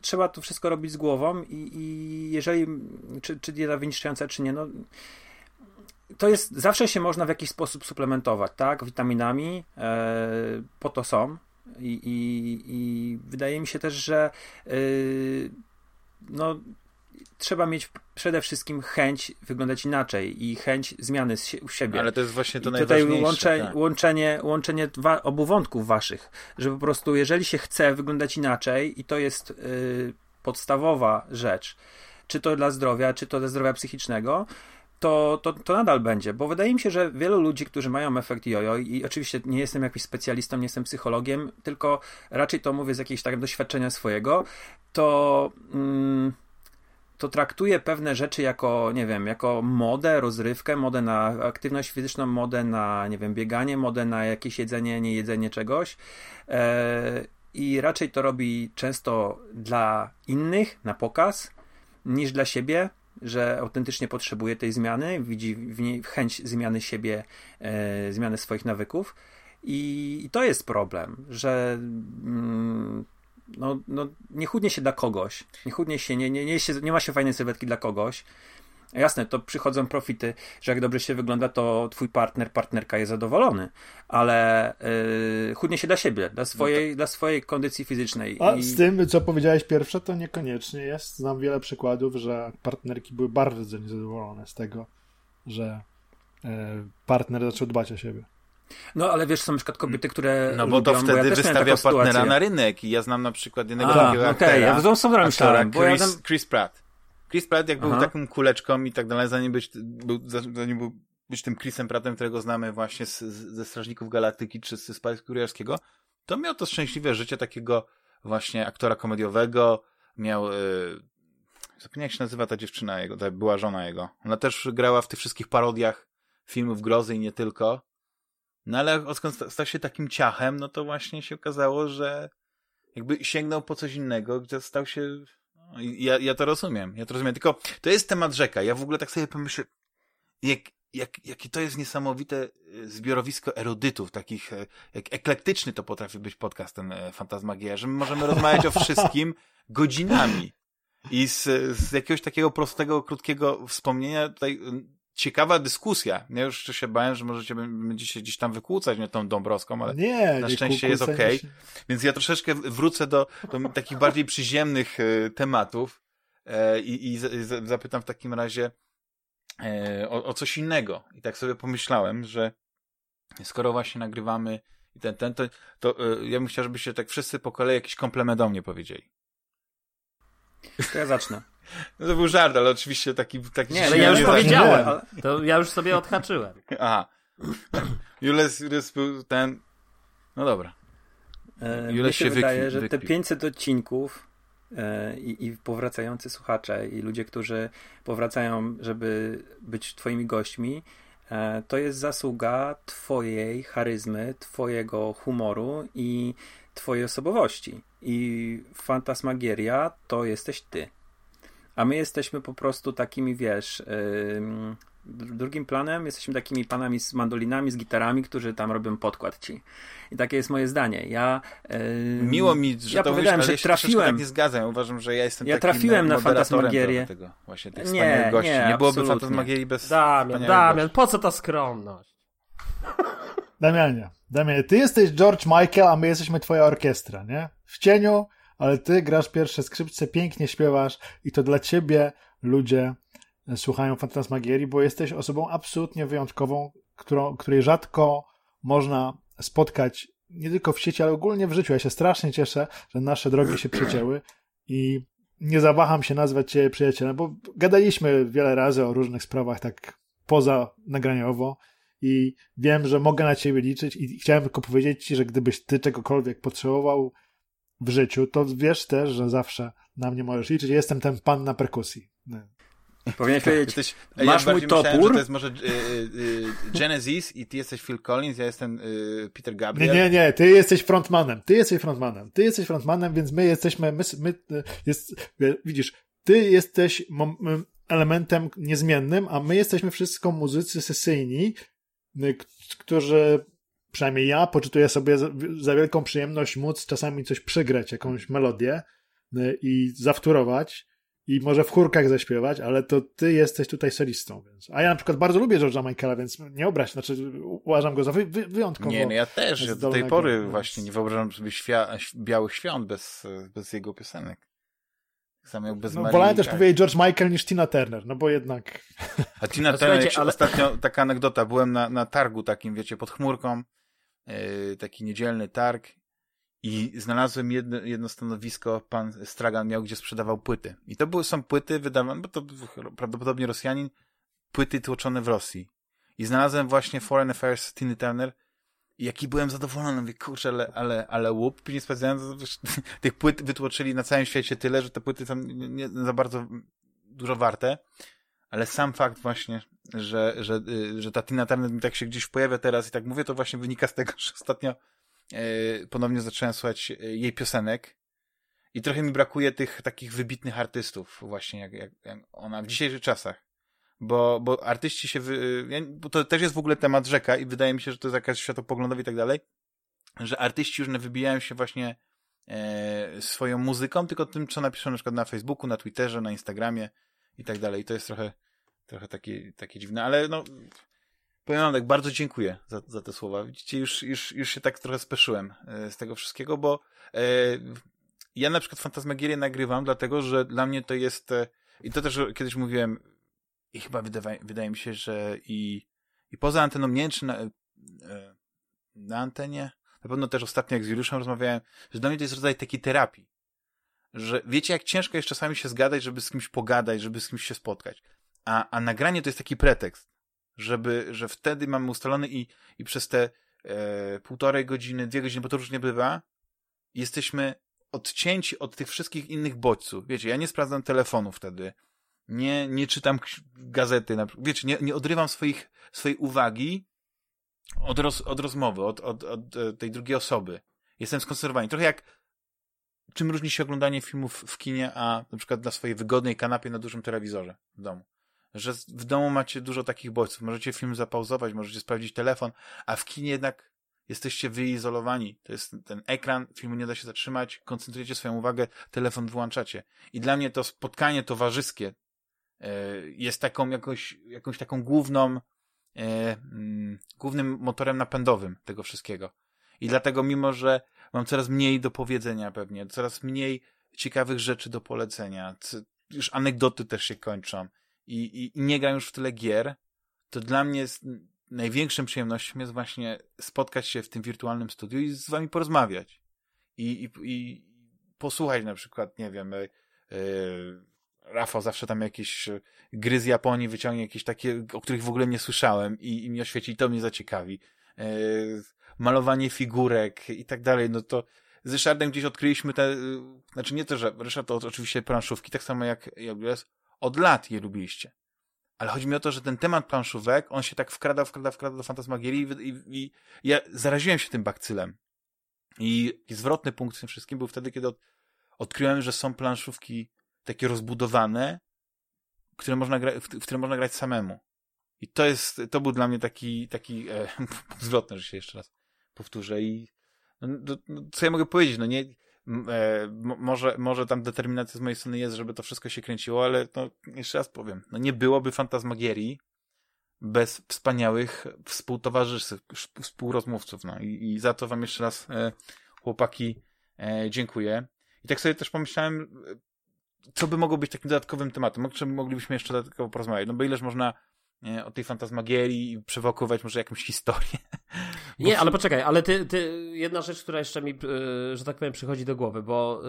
trzeba to wszystko robić z głową i, i jeżeli, czy, czy dieta wyniszczająca, czy nie, no to jest, zawsze się można w jakiś sposób suplementować, tak, witaminami, e, po to są i, i, i wydaje mi się też, że e, no trzeba mieć przede wszystkim chęć wyglądać inaczej i chęć zmiany u siebie. Ale to jest właśnie to I najważniejsze. Tutaj łącze, tak. łączenie, łączenie obu wątków waszych, że po prostu jeżeli się chce wyglądać inaczej i to jest y, podstawowa rzecz, czy to dla zdrowia, czy to dla zdrowia psychicznego, to, to, to nadal będzie, bo wydaje mi się, że wielu ludzi, którzy mają efekt jojo i oczywiście nie jestem jakimś specjalistą, nie jestem psychologiem, tylko raczej to mówię z jakiegoś takiego doświadczenia swojego, to... Mm, to traktuje pewne rzeczy jako, nie wiem, jako modę, rozrywkę, modę na aktywność fizyczną, modę na, nie wiem, bieganie, modę na jakieś jedzenie, nie jedzenie czegoś. E, I raczej to robi często dla innych, na pokaz, niż dla siebie, że autentycznie potrzebuje tej zmiany, widzi w niej chęć zmiany siebie, e, zmiany swoich nawyków. I, to jest problem, że mm, no, no nie chudnie się dla kogoś. Nie chudnie się, nie, nie, nie, się, nie ma się fajnej sylwetki dla kogoś. Jasne, to przychodzą profity, że jak dobrze się wygląda, to twój partner, partnerka jest zadowolony, ale yy, chudnie się dla siebie, dla swojej, no tak. dla swojej kondycji fizycznej. A I... z tym, co powiedziałeś pierwsze, to niekoniecznie jest. Znam wiele przykładów, że partnerki były bardzo niezadowolone z tego, że yy, partner zaczął dbać o siebie. No, ale wiesz, są na przykład kobiety, które. No bo lubią, to wtedy bo ja wystawia partnera na rynek. I ja znam na przykład jednego A, takiego okay. aktora. Ja w sobie myślałem, Chris, ja tam... Chris Pratt. Chris Pratt, jak Aha. był taką kuleczką i tak dalej, zanim być, był, zanim był być tym Chrisem Prattem, którego znamy właśnie z, z, ze Strażników Galaktyki czy z Spice Kurierskiego, to miał to szczęśliwe życie takiego właśnie aktora komediowego, miał, yy, zapomniałem jak się nazywa ta dziewczyna jego, ta była żona jego. Ona też grała w tych wszystkich parodiach filmów grozy i nie tylko. No ale odkąd stał się takim ciachem, no to właśnie się okazało, że jakby sięgnął po coś innego, gdzie stał się... No, ja, ja to rozumiem, ja to rozumiem, tylko to jest temat rzeka. Ja w ogóle tak sobie pomyślę, jak, jak, jakie to jest niesamowite e, zbiorowisko erudytów, takich, e, jak eklektyczny to potrafi być podcast ten e, Fantasmagieria, że my możemy rozmawiać o wszystkim godzinami. I z, z jakiegoś takiego prostego, krótkiego wspomnienia tutaj ciekawa dyskusja. Ja już się bałem, że możecie będzie się gdzieś tam wykłócać mnie tą Dąbrowską, ale nie, na szczęście jest okej. Okay. Więc ja troszeczkę wrócę do, do takich bardziej przyziemnych y, tematów e, i, i z, zapytam w takim razie e, o, o, coś innego. I tak sobie pomyślałem, że skoro właśnie nagrywamy i ten, ten, to, to y, ja bym chciał, żebyście tak wszyscy po kolei jakiś komplement do mnie powiedzieli. To ja zacznę. No to był żart, ale oczywiście taki... taki nie, ale ja już powiedziałem. To ja już sobie odhaczyłem. Aha. Jules, Jules był ten... No dobra. E, Jules się, się wydaje, że te 500 odcinków e, i, i powracający słuchacze i ludzie, którzy powracają, żeby być twoimi gośćmi, e, to jest zasługa twojej charyzmy, twojego humoru i twojej osobowości. I Fantasmagieria to jesteś ty. A my jesteśmy po prostu takimi, wiesz, yy, drugim planem jesteśmy takimi panami z mandolinami, z gitarami, którzy tam robią podkład ci. I takie jest moje zdanie. Ja yy, Miło mi, że ja to powiedziałem, mówisz, że trafiłem. Tak nie zgadzam. Uważam, że ja jestem ja trafiłem na fantasmagierię. Tego, właśnie tych nie, gości. Nie, nie byłoby fantasmagierii bez Damian, Damian, po co ta skromność? Damianie, Damianie, ty jesteś George Michael, a my jesteśmy twoja orkiestra, nie? W cieniu ale ty grasz pierwsze skrzypce, pięknie śpiewasz i to dla ciebie ludzie słuchają Fantasmagierii, bo jesteś osobą absolutnie wyjątkową, którą, której rzadko można spotkać nie tylko w sieci, ale ogólnie w życiu. Ja się strasznie cieszę, że nasze drogi się przecięły i nie zawaham się nazwać cię przyjacielem, bo gadaliśmy wiele razy o różnych sprawach tak poza nagraniowo i wiem, że mogę na ciebie liczyć i chciałem tylko powiedzieć ci, że gdybyś ty czegokolwiek potrzebował, w życiu, to wiesz też, że zawsze na mnie możesz liczyć. Jestem ten pan na perkusji. Powinieneś powiedzieć, jesteś, masz ja mój topór. Myślałem, że to jest może y, y, Genesis i ty jesteś Phil Collins, ja jestem y, Peter Gabriel. Nie, nie, nie, ty jesteś frontmanem, ty jesteś frontmanem, ty jesteś frontmanem, więc my jesteśmy, my, my jest, widzisz, ty jesteś elementem niezmiennym, a my jesteśmy wszystko muzycy sesyjni, którzy przynajmniej ja poczytuję sobie za, za, wielką przyjemność móc czasami coś przygrać, jakąś melodię y, i zawtórować i może w chórkach zaśpiewać, ale to ty jesteś tutaj solistą. Więc. A ja na przykład bardzo lubię George'a Michaela, więc nie obraź, znaczy uważam go za wy, wy, wyjątkowo Nie, no ja też. Ja do tej pory więc... właśnie nie wyobrażam sobie świa białych świąt bez, bez jego piosenek. Sam jak bez no, wolałem też powiedzieć George Michael niż Tina Turner, no bo jednak... A Tina Turner, ale... ostatnio taka anegdota, byłem na, na targu takim, wiecie, pod chmurką E, taki niedzielny targ i znalazłem jedno, jedno stanowisko, pan Stragan miał, gdzie sprzedawał płyty. I to były, są płyty wydawane, bo to prawdopodobnie Rosjanin, płyty tłoczone w Rosji. I znalazłem właśnie Foreign Affairs Tiny Turner jaki byłem zadowolony. Mówię, kurczę, ale, ale, ale łup. Później sprawdzałem, tych płyt wytłoczyli na całym świecie tyle, że te płyty są nie, nie za bardzo dużo warte ale sam fakt właśnie, że, że, y, że ta Tina Turner mi tak się gdzieś pojawia teraz i tak mówię, to właśnie wynika z tego, że ostatnio e, ponownie zacząłem słuchać e, jej piosenek i trochę mi brakuje tych takich wybitnych artystów właśnie, jak, jak, jak ona w dzisiejszych czasach. Bo, bo artyści się, wy, bo to też jest w ogóle temat rzeka i wydaje mi się, że to jest jakaś światopoglądowa i tak dalej, że artyści już nie wybijają się właśnie e, swoją muzyką, tylko tym, co napiszą na przykład na Facebooku, na Twitterze, na Instagramie, i tak dalej. I to jest trochę trochę takie, takie dziwne, ale no, powiem wam tak, bardzo dziękuję za, za te słowa. Widzicie, już, już, już się tak trochę speszyłem e, z tego wszystkiego, bo e, ja na przykład Fantasmagierię nagrywam, dlatego, że dla mnie to jest, e, i to też kiedyś mówiłem, i chyba wydaje, wydaje mi się, że i, i poza anteną, nie czy na, e, na antenie, na pewno też ostatnio jak z Juliuszem rozmawiałem, że dla mnie to jest rodzaj takiej terapii. Że wiecie, jak ciężko jest czasami się zgadać, żeby z kimś pogadać, żeby z kimś się spotkać. A, a nagranie to jest taki pretekst, żeby, że wtedy mamy ustalony i, i przez te e, półtorej godziny, dwie godziny, bo to różnie bywa, jesteśmy odcięci od tych wszystkich innych bodźców. Wiecie, ja nie sprawdzam telefonu wtedy, nie, nie czytam gazety, wiecie, nie, nie odrywam swoich, swojej uwagi od, roz, od rozmowy, od, od, od e, tej drugiej osoby. Jestem skonserwowany. Trochę jak czym różni się oglądanie filmów w kinie, a na przykład na swojej wygodnej kanapie na dużym telewizorze w domu. Że w domu macie dużo takich bodźców. Możecie film zapauzować, możecie sprawdzić telefon, a w kinie jednak jesteście wyizolowani. To jest ten ekran, filmu nie da się zatrzymać, koncentrujecie swoją uwagę, telefon włączacie. I dla mnie to spotkanie towarzyskie jest taką jakąś, jakąś taką główną, e, mm, głównym motorem napędowym tego wszystkiego. I dlatego, mimo że mam coraz mniej do powiedzenia pewnie, coraz mniej ciekawych rzeczy do polecenia, już anegdoty też się kończą i, i, i nie gram już w tyle gier, to dla mnie jest największą przyjemnością jest właśnie spotkać się w tym wirtualnym studiu i z wami porozmawiać. I, i, i posłuchać na przykład, nie wiem, yy, Rafał zawsze tam jakieś gry z Japonii wyciągnie jakieś takie, o których w ogóle nie słyszałem i, i mi oświeci i to mnie zaciekawi. Yy, malowanie figurek i tak dalej, no to z Ryszardem gdzieś odkryliśmy te, yy, znaczy nie to, że Ryszard to oczywiście planszówki, tak samo jak, jest, od lat je lubiliście. Ale chodzi mi o to, że ten temat planszówek, on się tak wkrada, wkrada, wkrada do fantasmagierii i, i, i ja zaraziłem się tym bakcylem. I, I zwrotny punkt w tym wszystkim był wtedy, kiedy od, odkryłem, że są planszówki takie rozbudowane, które można gra, w, w które można grać samemu. I to jest, to był dla mnie taki, taki e, zwrotny, że się jeszcze raz powtórzę. I no, no, no co ja mogę powiedzieć? No nie, e, może, może tam determinacja z mojej strony jest, żeby to wszystko się kręciło, ale no, jeszcze raz powiem, no nie byłoby fantasmagierii bez wspaniałych współtowarzyszy, współrozmówców, no i, i za to wam jeszcze raz e, chłopaki e, dziękuję. I tak sobie też pomyślałem, co by mogło być takim dodatkowym tematem, o czym moglibyśmy jeszcze dodatkowo porozmawiać, no bo ileż można nie, o tej fantasmagierii i może jakąś historię. Nie, ale poczekaj, ale ty, ty, jedna rzecz, która jeszcze mi, y, że tak powiem, przychodzi do głowy, bo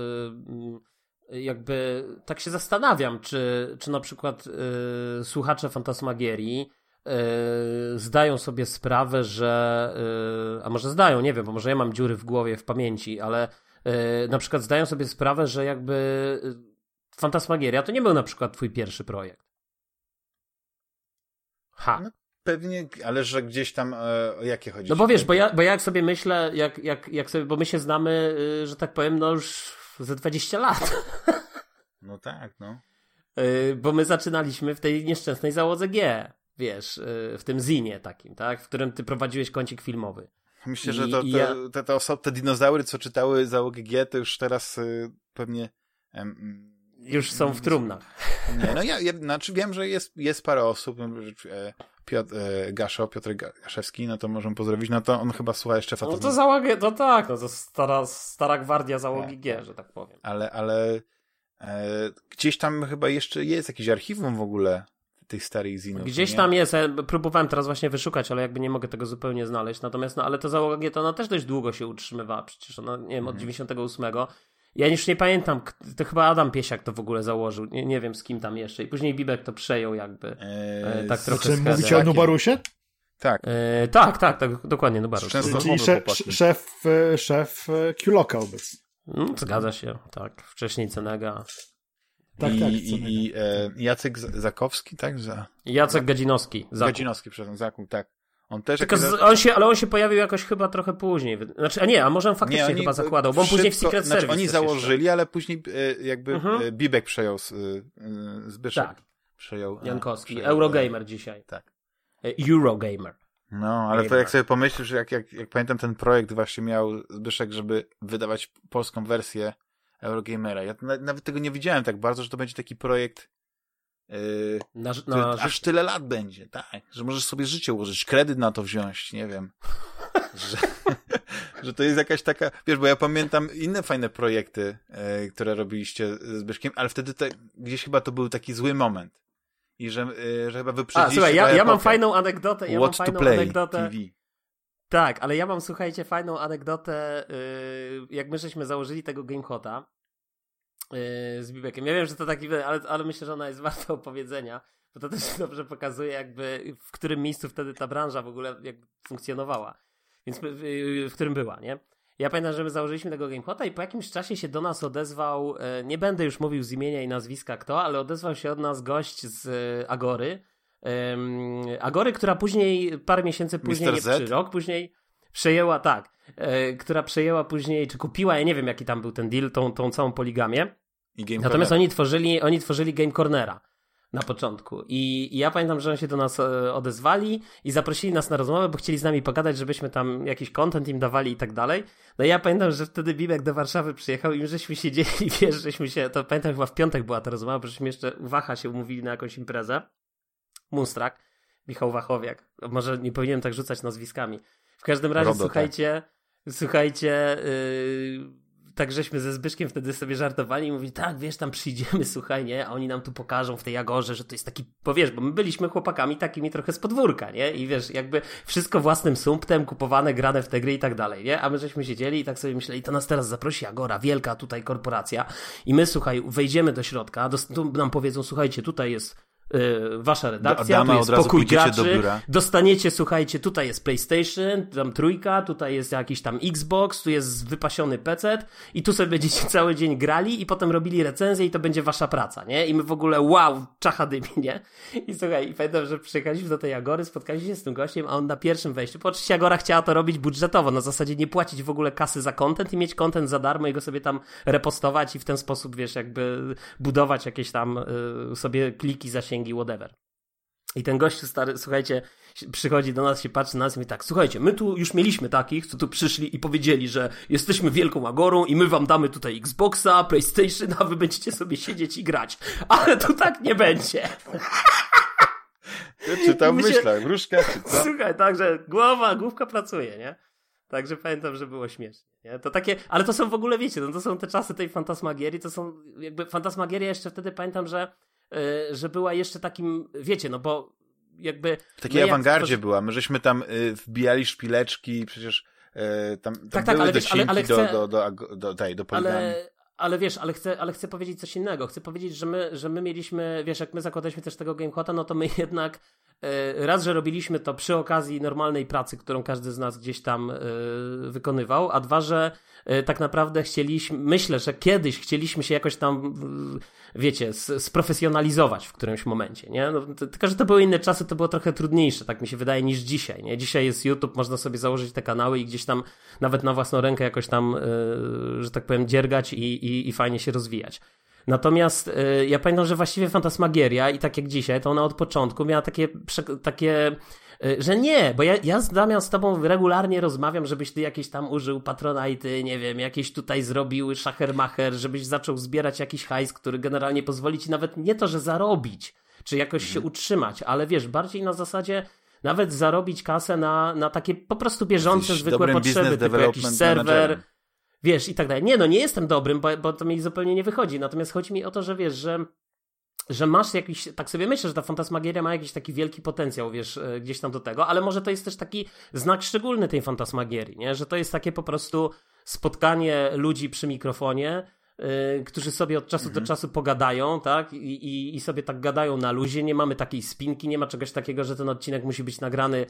y, jakby tak się zastanawiam, czy, czy na przykład y, słuchacze fantasmagierii zdają sobie sprawę, że a może zdają, nie wiem, bo może ja mam dziury w głowie, w pamięci, ale na przykład zdają sobie sprawę, że jakby Fantasmagieria to nie był na przykład twój pierwszy projekt. Ha. No, pewnie, ale że gdzieś tam e, o jakie chodzi? No bo wiesz, bo ja, bo ja jak sobie myślę, jak, jak, jak sobie, bo my się znamy, y, że tak powiem, no już ze 20 lat. No tak, no. Y, bo my zaczynaliśmy w tej nieszczęsnej załodze G, wiesz, y, w tym zinie takim, tak, w którym ty prowadziłeś kącik filmowy. Myślę, I, że to, to, ja... te, te, osoby, te dinozaury, co czytały załogę G, to już teraz y, pewnie już są w trumnach. Nie, no ja, ja znaczy wiem, że jest, jest parę osób, no, e, Piotr e, Gaszo, Piotr Gaszewski, no to możemy pozdrowić, no to on chyba słucha jeszcze Fatum. No to załogę, no tak, no to stara, stara gwardia załogi G, że tak powiem. Ale, ale e, gdzieś tam chyba jeszcze jest jakieś archiwum w ogóle tych starych zinów. Gdzieś nie? tam jest, ja próbowałem teraz właśnie wyszukać, ale jakby nie mogę tego zupełnie znaleźć, natomiast no ale to załoga G to ona też dość długo się utrzymywała, przecież ona, nie wiem, od 98 mhm. Ja już nie pamiętam, to chyba Adam Piesiak to w ogóle założył. Nie, nie wiem z kim tam jeszcze. I później Bibek to przejął jakby. Eee, tak trochę znaczy, mówicie o Nubarusie? Tak. Eee, tak, tak, tak, dokładnie, Nubarus. Czyli szef, szef, e, szef e, Q-Loka obecnie. No, zgadza się, tak. Wcześniej Cenega. Tak, I, tak, i, i e, Jacek Zakowski, tak? Za... Jacek Gadzinowski. Zakup. Gadzinowski, przepraszam, Zakup, tak. On też Tylko z, on się, ale on się pojawił jakoś chyba trochę później. Znaczy, a nie, a może on faktycznie nie, chyba zakładał, bo on później w Secret znaczy, Service Oni założyli, jeszcze. ale później e, jakby mhm. E, Bibek przejął z, e, Zbyszek. Tak. Przejął, Jankowski. Przejął, Eurogamer dzisiaj. Tak. Eurogamer. No, ale to jak sobie pomyślisz, jak, jak, jak pamiętam ten projekt właśnie miał Zbyszek, żeby wydawać polską wersję Eurogamera. Ja nawet tego nie widziałem tak bardzo, że to będzie taki projekt Yy, na, na aż tyle lat będzie, tak, że możesz sobie życie ułożyć, kredyt na to wziąć, nie wiem. że, że to jest jakaś taka, wiesz, bo ja pamiętam inne fajne projekty, yy, które robiliście z Zbyszkiem, ale wtedy to, gdzieś chyba to był taki zły moment. I że, yy, że chyba wyprzedziliście A, słuchaj, ja, ja mam fajną anegdotę, ja What mam fajną play, anegdotę. TV. Tak, ale ja mam, słuchajcie, fajną anegdotę, jak my żeśmy założyli tego GameHota, z Bibekiem. Ja wiem, że to taki, ale, ale myślę, że ona jest warta opowiedzenia, bo to też dobrze pokazuje jakby w którym miejscu wtedy ta branża w ogóle funkcjonowała. Więc w, w którym była, nie? Ja pamiętam, że my założyliśmy tego GameHota i po jakimś czasie się do nas odezwał, nie będę już mówił z imienia i nazwiska kto, ale odezwał się od nas gość z Agory. Agory, która później, parę miesięcy później, nie, czy rok później, przejęła, tak, która przejęła później, czy kupiła, ja nie wiem jaki tam był ten deal, tą, tą całą poligamię. Natomiast oni tworzyli, oni tworzyli Game Cornera na początku. I, I, ja pamiętam, że oni się do nas e, odezwali i zaprosili nas na rozmowę, bo chcieli z nami pogadać, żebyśmy tam jakiś content im dawali i tak dalej. No i ja pamiętam, że wtedy Bibek do Warszawy przyjechał i my żeśmy siedzieli, wiesz, żeśmy się, to pamiętam chyba w piątek była ta rozmowa, bo żeśmy jeszcze u Wacha się umówili na jakąś imprezę. Moonstruck. Michał Wachowiak. Może nie powinienem tak rzucać nazwiskami. W każdym razie, Robota. słuchajcie, słuchajcie, yy, tak żeśmy ze Zbyszkiem wtedy sobie żartowali i mówili, tak, wiesz, tam przyjdziemy, słuchaj, nie, a oni nam tu pokażą w tej Jagorze, że to jest taki, bo wiesz, bo my byliśmy chłopakami takimi trochę z podwórka, nie, i wiesz, jakby wszystko własnym sumptem, kupowane, grane w te gry i tak dalej, nie, a my żeśmy siedzieli i tak sobie myśleli, to nas teraz zaprosi Agora, wielka tutaj korporacja i my, słuchaj, wejdziemy do środka, do, nam powiedzą, słuchajcie, tutaj jest wasza redakcja, Adama, tu jest pokój graczy, dostaniecie, słuchajcie, tutaj jest PlayStation, tam trójka, tutaj jest jakiś tam Xbox, tu jest wypasiony PC i tu sobie będziecie cały dzień grali i potem robili recenzję i to będzie wasza praca, nie? I my w ogóle wow, czachadymi, nie? I słuchaj, i pamiętam, że przyjechaliśmy do tej Agory, spotkaliśmy się z tym gościem, a on na pierwszym wejściu, bo oczywiście Agora chciała to robić budżetowo, na zasadzie nie płacić w ogóle kasy za content i mieć content za darmo i go sobie tam repostować i w ten sposób, wiesz, jakby budować jakieś tam y, sobie kliki, zasięgi zasięgi, whatever. I ten gościu stary, słuchajcie, przychodzi do nas, się patrzy na nas i mówi tak, słuchajcie, my tu już mieliśmy takich, co tu przyszli i powiedzieli, że jesteśmy wielką agorą i my wam damy tutaj Xboxa, PlayStation, a wy będziecie sobie siedzieć i grać. Ale tu tak nie będzie. Ja czytam w myślach, wróżka czyta. Słuchaj, także głowa, główka pracuje, nie? Także pamiętam, że było śmiesznie. Nie? To takie, ale to są w ogóle, wiecie, no to są te czasy tej fantasmagierii, to są jakby fantasmagieria jeszcze wtedy pamiętam, że że była jeszcze takim, wiecie, no bo jakby... W takiej no awangardzie była, my żeśmy tam y, wbijali szpileczki, przecież y, tam, tam tak, tak, ale wiesz, ale, ale chcę... do, do, do, do, tej, do ale, ale wiesz, ale chcę, ale chcę powiedzieć coś innego. Chcę powiedzieć, że my, że my mieliśmy, wiesz, jak my zakładaliśmy też tego GameHota, no to my jednak e, raz, że robiliśmy to przy okazji normalnej pracy, którą każdy z nas gdzieś tam e, wykonywał, a dwa, że e, tak naprawdę chcieliśmy, myślę, że kiedyś chcieliśmy się jakoś tam, wiecie, sprofesjonalizować w którymś momencie, nie? No, tylko, że to były inne czasy, to było trochę trudniejsze, tak mi się wydaje, niż dzisiaj, nie? Dzisiaj jest YouTube, można sobie założyć te kanały i gdzieś tam nawet na własną rękę jakoś tam, że tak powiem, dziergać i, i, i fajnie się rozwijać. Natomiast y, ja pamiętam, że właściwie Fantasmagieria i tak jak dzisiaj, to ona od początku miała takie, takie że nie, bo ja, ja z Damian z tobą regularnie rozmawiam, żebyś ty jakieś tam użył patronajty, nie wiem, jakieś tutaj zrobił szachermacher, żebyś zaczął zbierać jakiś hajs, który generalnie pozwoli ci nawet nie to, że zarobić, czy jakoś mhm. się utrzymać, ale wiesz, bardziej na zasadzie nawet zarobić kasę na, na takie po prostu bieżące, zwykłe potrzeby, typu jakiś serwer, managerem wiesz, i tak dalej. Nie, no nie jestem dobrym, bo, bo to mi zupełnie nie wychodzi. Natomiast chodzi mi o to, że wiesz, że że masz jakiś, tak sobie myślę, że ta fantasmagieria ma jakiś taki wielki potencjał, wiesz, e, gdzieś tam do tego, ale może to jest też taki znak szczególny tej fantasmagierii, nie? Że to jest takie po prostu spotkanie ludzi przy mikrofonie, yy, którzy sobie od czasu mhm. do czasu pogadają, tak? I, i, I sobie tak gadają na luzie, nie mamy takiej spinki, nie ma czegoś takiego, że ten odcinek musi być nagrany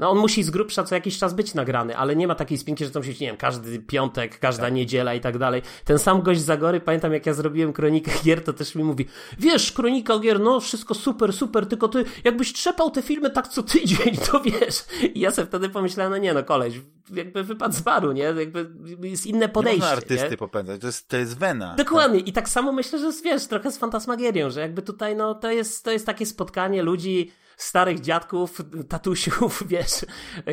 no on musi z grubsza co jakiś czas być nagrany, ale nie ma takiej spinki, że to musi być, nie wiem, każdy piątek, każda tak. niedziela i tak dalej. Ten sam gość Zagory, pamiętam jak ja zrobiłem kronikę gier, to też mi mówi, wiesz, kronika gier, no wszystko super, super, tylko ty jakbyś trzepał te filmy tak co tydzień, to wiesz. I ja sobie wtedy pomyślałem, no nie no koleś, jakby wypadł z baru, nie? Jakby jest inne podejście. Nie artysty nie? popędzać, to jest, to jest wena. Dokładnie i tak samo myślę, że wiesz, trochę z fantasmagerią, że jakby tutaj no to jest, to jest takie spotkanie ludzi starych dziadków, tatusiów, wiesz,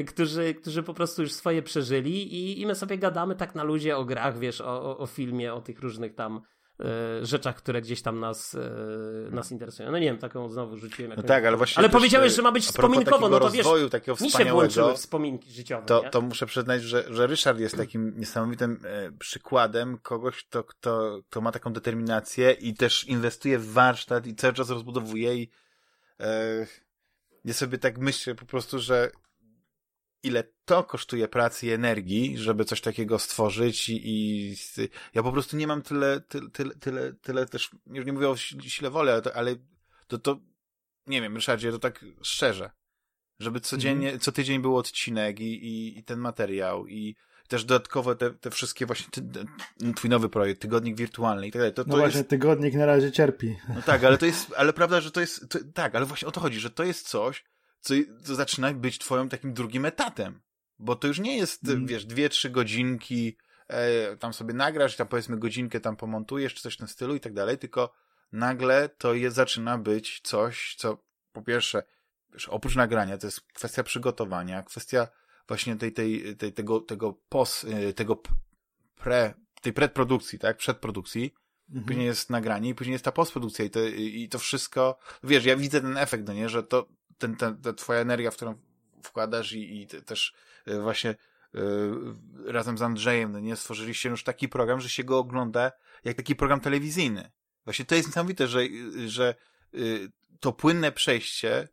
którzy, którzy po prostu już swoje przeżyli i, i my sobie gadamy tak na ludzie o grach, wiesz, o, o, o filmie, o tych różnych tam e, rzeczach, które gdzieś tam nas, e, nas interesują. No nie wiem, taką znowu rzuciłem. No tak, ale właśnie. Ale powiedziałeś, że ma być wspominkowo, no to wiesz, takiego mi się włączyły wspominki życiowe. To, to muszę przyznać, że, że Ryszard jest takim niesamowitym e, przykładem kogoś, kto, kto, kto ma taką determinację i też inwestuje w warsztat i cały czas rozbudowuje i e, ja sobie tak myślę po prostu, że ile to kosztuje pracy i energii, żeby coś takiego stworzyć i, i ja po prostu nie mam tyle, tyle, tyle, tyle, tyle też, już nie mówię o sile woli, ale to, ale to, to nie wiem, Ryszardzie, to tak szczerze, żeby codziennie, mm. co tydzień był odcinek i, i, i ten materiał i też dodatkowo te, te wszystkie właśnie, ty, twój nowy projekt, tygodnik wirtualny i tak dalej. To, no to właśnie, jest... tygodnik na razie cierpi. No tak, ale to jest, ale prawda, że to jest, to, tak, ale właśnie o to chodzi, że to jest coś, co, co zaczyna być twoim takim drugim etatem. Bo to już nie jest, mm. wiesz, dwie, trzy godzinki, e, tam sobie nagrasz, tam powiedzmy godzinkę tam pomontujesz, czy coś w tym stylu i tak dalej, tylko nagle to jest, zaczyna być coś, co po pierwsze, wiesz, oprócz nagrania, to jest kwestia przygotowania, kwestia właśnie tej, tej, tej tego, tego pos, e, tego pre, tej predprodukcji, tak, przedprodukcji, mhm. później jest nagranie i później jest ta postprodukcja i to, i to wszystko, wiesz, ja widzę ten efekt, no nie, że to, ten, ten, ta twoja energia, w którą wkładasz i, i też e, właśnie y, razem z Andrzejem, no nie, stworzyliście już taki program, że się go ogląda jak taki program telewizyjny. Właśnie to jest niesamowite, że, że y, to płynne przejście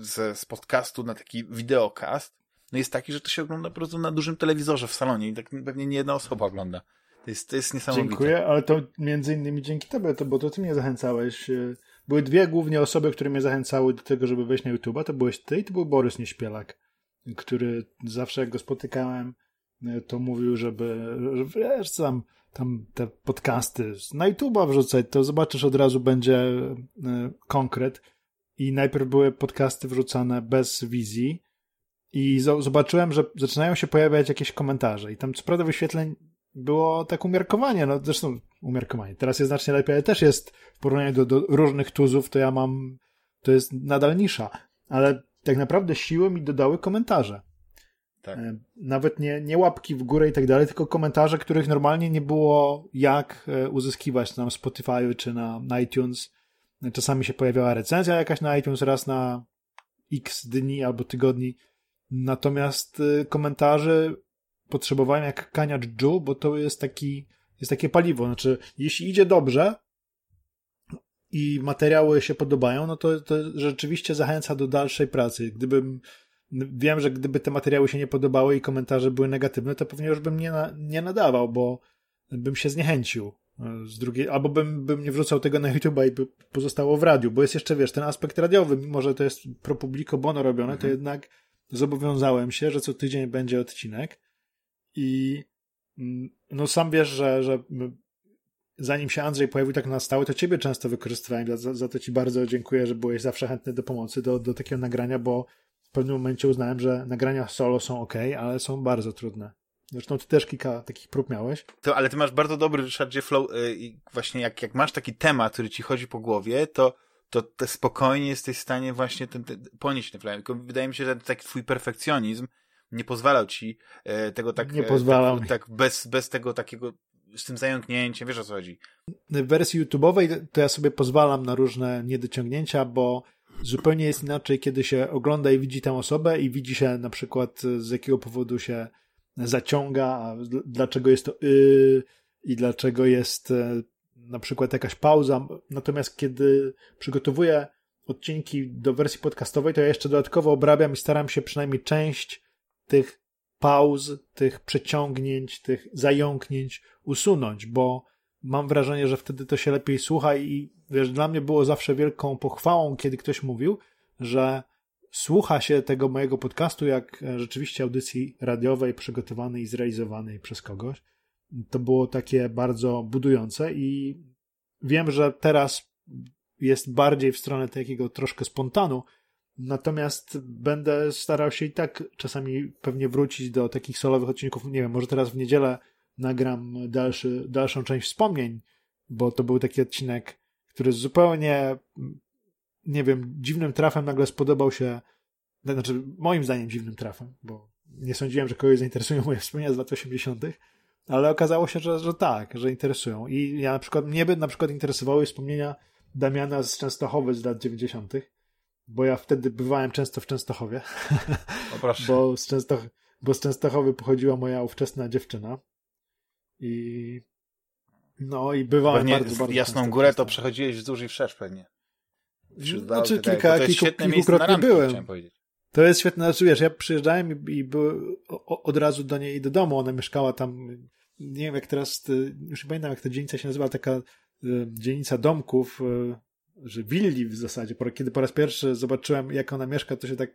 z, z podcastu na taki wideokast no jest taki, że to się ogląda po prostu na dużym telewizorze w salonie i tak pewnie nie jedna osoba ogląda. To jest, to jest niesamowite. Dziękuję, ale to między innymi dzięki tobie, to, bo to ty mnie zachęcałeś były dwie głównie osoby, które mnie zachęcały do tego, żeby wejść na YouTube'a. To byłeś ty i to był Borys Nieśpielak, który zawsze jak go spotykałem, e, to mówił, żeby, że wiesz, tam, tam te podcasty na YouTube'a wrzucać, to zobaczysz od razu będzie e, konkret. I najpierw były podcasty wrzucane bez wizji i zobaczyłem, że zaczynają się pojawiać jakieś komentarze i tam co prawda wyświetleń było tak umiarkowanie, no zresztą umiarkowanie. Teraz jest znacznie lepiej, ale też jest w porównaniu do, do różnych tuzów, to ja mam, to jest nadal nisza, ale tak naprawdę siłę mi dodały komentarze. Tak. E, nawet nie, nie łapki w górę i tak dalej, tylko komentarze, których normalnie nie było jak e, uzyskiwać na Spotify czy na, na iTunes. Czasami się pojawiała recenzja jakaś na iTunes raz na x dni albo tygodni. Natomiast e, komentarze potrzebowałem jak kaniacz Ju, bo to jest taki, jest takie paliwo. Znaczy, jeśli idzie dobrze i materiały się podobają, no to, to rzeczywiście zachęca do dalszej pracy. Gdybym, wiem, że gdyby te materiały się nie podobały i komentarze były negatywne, to pewnie już bym nie, na, nie nadawał, bo bym się zniechęcił. Z drugiej, albo bym, bym nie wrzucał tego na YouTube i by pozostało w radiu, bo jest jeszcze, wiesz, ten aspekt radiowy, mimo że to jest pro publico bono robione, mhm. to jednak zobowiązałem się, że co tydzień będzie odcinek i mm, no sam wiesz, że, że zanim się Andrzej pojawił tak na stałe, to ciebie często wykorzystywałem. Za, za to ci bardzo dziękuję, że byłeś zawsze chętny do pomocy, do, do takiego nagrania, bo w pewnym momencie uznałem, że nagrania solo są ok, ale są bardzo trudne. Zresztą ty też kilka takich prób miałeś. To, ale ty masz bardzo dobry, Ryszardzie, flow yy, i właśnie jak, jak masz taki temat, który ci chodzi po głowie, to to, to spokojnie jesteś w stanie właśnie ten, ten, ponieść ten flow. Tylko wydaje mi się, że taki twój perfekcjonizm nie pozwalał ci e, tego tak, nie pozwalał tak, tak, bez, bez tego takiego z tym zająknięciem, wiesz o co chodzi. W wersji YouTube'owej to ja sobie pozwalam na różne niedociągnięcia, bo zupełnie jest inaczej, kiedy się ogląda i widzi tę osobę i widzi się na przykład z jakiego powodu się zaciąga, dlaczego jest to yy, i dlaczego jest e, na przykład jakaś pauza. Natomiast kiedy przygotowuję odcinki do wersji podcastowej, to ja jeszcze dodatkowo obrabiam i staram się przynajmniej część tych pauz, tych przeciągnięć, tych zająknięć usunąć, bo mam wrażenie, że wtedy to się lepiej słucha i wiesz, dla mnie było zawsze wielką pochwałą, kiedy ktoś mówił, że słucha się tego mojego podcastu jak rzeczywiście audycji radiowej przygotowanej i zrealizowanej przez kogoś. To było takie bardzo budujące i wiem, że teraz jest bardziej w stronę takiego troszkę spontanu, Natomiast będę starał się i tak czasami pewnie wrócić do takich solowych odcinków. Nie wiem, może teraz w niedzielę nagram dalszy, dalszą część wspomnień, bo to był taki odcinek, który zupełnie, nie wiem, dziwnym trafem nagle spodobał się, znaczy moim zdaniem dziwnym trafem, bo nie sądziłem, że kogoś zainteresują moje wspomnienia z lat 80., ale okazało się, że, że tak, że interesują. I ja na przykład, mnie by na przykład interesowały wspomnienia Damiana z Częstochowy z lat 90., bo ja wtedy bywałem często w Częstochowie. O bo, z Częstoch bo z Częstochowy pochodziła moja ówczesna dziewczyna. I no i bywałem Pewnie bardzo, bardzo Jasną Górę to przechodziłeś wzdłuż i wszerz pewnie. Wśród znaczy tak, kilka, tak, kilku, kilkukrotnie byłem. To jest świetne, znaczy wiesz, ja przyjeżdżałem i, i były od razu do niej do domu, ona mieszkała tam, nie wiem jak teraz, już nie pamiętam jak ta dzielnica się nazywa, taka y, dzielnica domków, y, że willi w zasadzie. Kiedy po raz pierwszy zobaczyłem jak ona mieszka, to się tak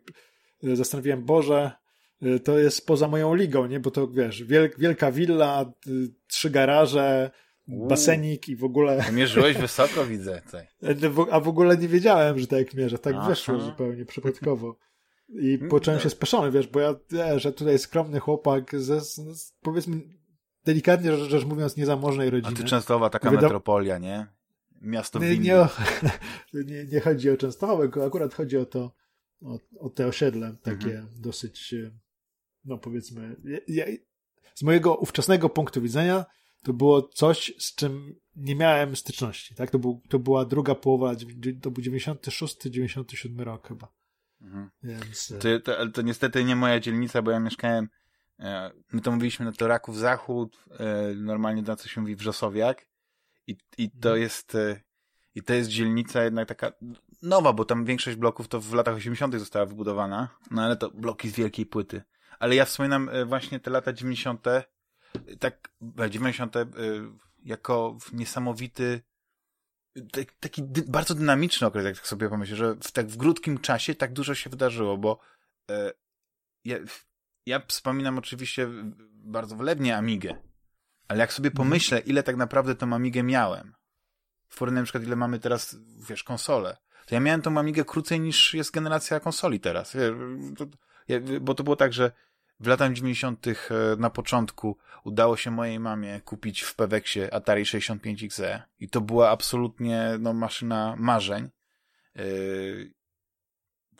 y, zastanowiłem, Boże, to jest poza moją ligą, nie? Bo to wiesz, wielk, wielka willa, trzy garaże, basenik i w ogóle... Mierzyłeś wysoko, widzę. Tutaj. A w ogóle nie wiedziałem, że tak mierzę. Tak Aha. wyszło zupełnie przypadkowo. I mm, poczułem się speszony, wiesz, bo ja, ja że tutaj skromny chłopak ze, z, powiedzmy, delikatnie rzecz mówiąc, niezamożnej rodziny. A ty Częstochowa, taka Wyda... metropolia, nie? Miasto nie, nie, nie, nie, chodzi o Częstochowę, akurat chodzi o to, o, o te osiedle, takie mhm. dosyć, no powiedzmy, ja, z mojego ówczesnego punktu widzenia to było coś, z czym nie miałem styczności, tak? To, był, to była druga połowa, to był 96, 97 rok chyba. Mhm. Więc... E, to, to, to, niestety nie moja dzielnica, bo ja mieszkałem, e, my to mówiliśmy na to Raków Zachód, e, normalnie na co się mówi Wrzosowiak i, i to mhm. jest i to jest dzielnica jednak taka nowa, bo tam większość bloków to w latach 80. została wybudowana, no ale to bloki z wielkiej płyty. Ale ja wspominam właśnie te lata 90., tak 90. jako niesamowity taki bardzo dynamiczny okres, jak tak sobie pomyślę, że w tak w krótkim czasie tak dużo się wydarzyło, bo e, ja, ja wspominam oczywiście bardzo wlebnie Amigę, ale jak sobie mhm. pomyślę, ile tak naprawdę tą Amigę miałem, w porównaniu na przykład ile mamy teraz, wiesz, konsole, to ja miałem tą Amigę krócej niż jest generacja konsoli teraz, bo to było tak, że w latach 90. E, na początku udało się mojej mamie kupić w Peweksie Atari 65XE i to była absolutnie no, maszyna marzeń. Yy,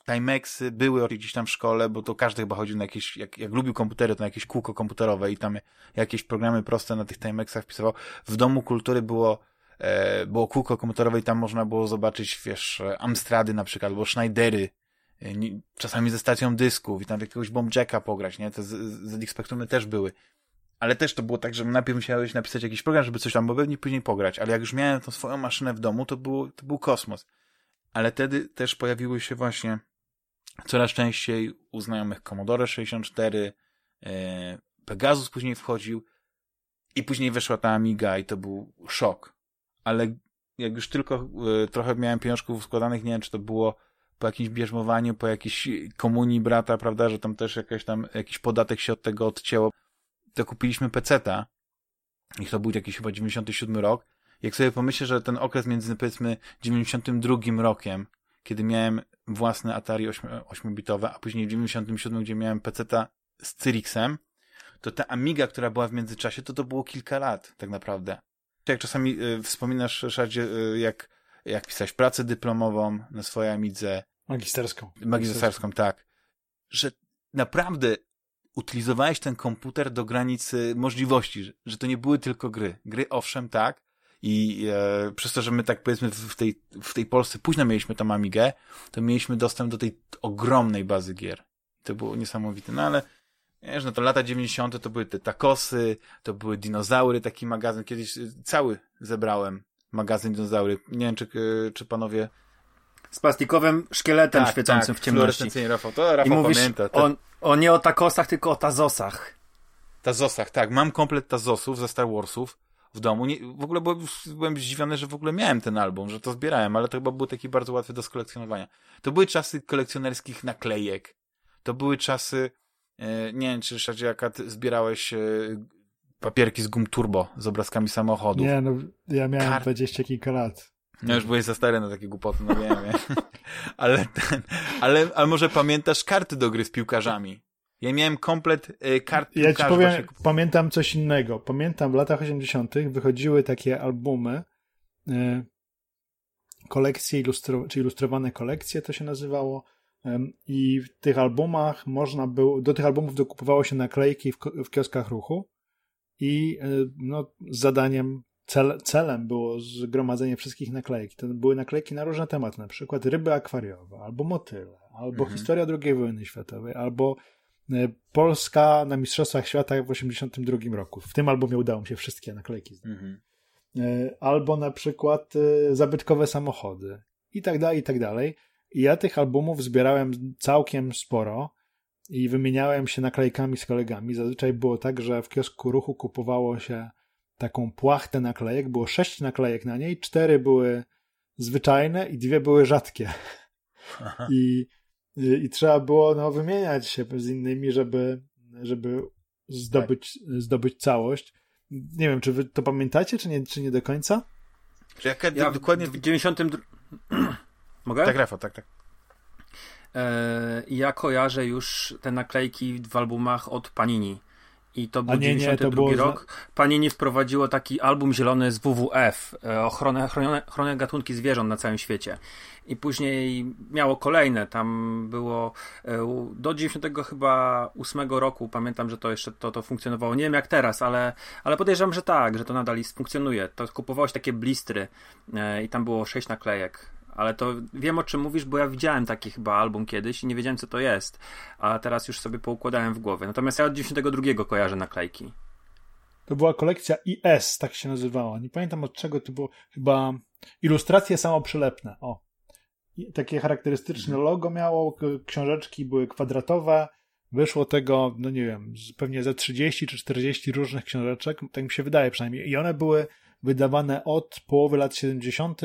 Timexy były gdzieś tam w szkole, bo to każdy chyba chodził na jakieś, jak, jak lubił komputery, to na jakieś kółko komputerowe i tam jakieś programy proste na tych Timexach wpisywał. W Domu Kultury było, e, było kółko komputerowe i tam można było zobaczyć, wiesz, Amstrady na przykład, albo Schneidery, czasami ze stacją dysków i tam jakiegoś bombjacka pograć, nie? Te z, z też były. Ale też to było tak, że najpierw musiałeś napisać jakiś program, żeby coś tam, bo pewnie później pograć. Ale jak już miałem tą swoją maszynę w domu, to, było, to był kosmos. Ale wtedy też pojawiły się właśnie coraz częściej u znajomych Commodore 64, e, Pegasus później wchodził i później weszła ta Amiga i to był szok. Ale jak już tylko e, trochę miałem pieniążków składanych, nie wiem, czy to było po jakimś bierzmowaniu, po jakiejś komunii brata, prawda, że tam też jakaś tam, jakiś podatek się od tego odcięło, to kupiliśmy peceta i to był jakiś chyba 97 rok. Jak sobie pomyślę, że ten okres między powiedzmy 92 rokiem, kiedy miałem własne Atari 8-bitowe, a później w 97, gdzie miałem peceta z Cyrixem, to ta Amiga, która była w międzyczasie, to to było kilka lat, tak naprawdę. Jak czasami y, wspominasz, Ryszardzie, y, jak jak pisać pracę dyplomową na swojej Amidze. Magisterską. Magisterską, tak. Że naprawdę utylizowałeś ten komputer do granicy możliwości, że, że to nie były tylko gry. Gry owszem, tak. I e, przez to, że my tak powiedzmy w tej, w tej Polsce późno mieliśmy tą Amigę, to mieliśmy dostęp do tej ogromnej bazy gier. To było niesamowite. No ale wiesz, no to lata 90. to były te takosy, to były dinozaury, taki magazyn. Kiedyś cały zebrałem magazyn dinozaury. Nie wiem, czy, czy panowie... Z plastikowym szkieletem tak, świecącym tak, w ciemności. Rafał. To Rafał I mówisz pamięta. O, o nie o takosach, tylko o tazosach. Tazosach, tak. Mam komplet tazosów ze Star Warsów w domu. Nie, w ogóle byłem, byłem zdziwiony, że w ogóle miałem ten album, że to zbierałem, ale to chyba był taki bardzo łatwy do skolekcjonowania. To były czasy kolekcjonerskich naklejek. To były czasy, e, nie wiem, czy Ryszardzie, jaka zbierałeś e, papierki z gum turbo z obrazkami samochodów. Nie, no ja miałem Kar... 20 kilka lat. No już byłeś za stary na takie głupoty, no wiem, ale, ten, ale, ale może pamiętasz karty do gry z piłkarzami? Ja miałem komplet y, kart Ja ci powiem, właśnie... pamiętam coś innego. Pamiętam w latach 80. wychodziły takie albumy, y, kolekcje ilustro, czy ilustrowane kolekcje to się nazywało. Y, I w tych albumach można było, do tych albumów dokupowało się naklejki w, w kioskach ruchu i no, zadaniem, cel, celem było zgromadzenie wszystkich naklejek. To były naklejki na różne tematy, na przykład ryby akwariowe, albo motyle, albo mhm. historia II wojny światowej, albo Polska na Mistrzostwach Świata w 1982 roku. W tym albumie udało mi się wszystkie naklejki znaleźć. Mhm. Albo na przykład zabytkowe samochody i tak dalej, i tak dalej. I ja tych albumów zbierałem całkiem sporo i wymieniałem się naklejkami z kolegami. Zazwyczaj było tak, że w kiosku ruchu kupowało się taką płachtę naklejek. Było sześć naklejek na niej, cztery były zwyczajne i dwie były rzadkie. I, i, I, trzeba było no, wymieniać się z innymi, żeby, żeby zdobyć, tak. zdobyć całość. Nie wiem, czy wy to pamiętacie, czy nie, czy nie do końca? Jaka, ja dokładnie w 92. Mogę? Tak, Rafał, tak, tak. E, ja kojarzę już te naklejki w albumach od Panini. I to był nie, 92 nie, to rok. Panini wprowadziło taki album zielony z WWF, e, ochronę, chronione, chronione gatunki zwierząt na całym świecie. I później miało kolejne, tam było e, do 90 chyba 8 roku, pamiętam, że to jeszcze to, to funkcjonowało. Nie wiem jak teraz, ale, ale podejrzewam, że tak, że to nadal funkcjonuje. To kupowało się takie blistry i tam było 6 naklejek ale to wiem o czym mówisz, bo ja widziałem taki chyba album kiedyś i nie wiedziałem co to jest, a teraz już sobie poukładałem w głowie. Natomiast ja od 92 kojarzę naklejki. To była kolekcja IS, tak się nazywała. Nie pamiętam od czego to było. Chyba ilustracje samoprzylepne. O. Takie charakterystyczne mhm. logo miało, książeczki były kwadratowe. Wyszło tego, no nie wiem, pewnie ze 30 czy 40 różnych książeczek, tak mi się wydaje przynajmniej. I one były wydawane od połowy lat 70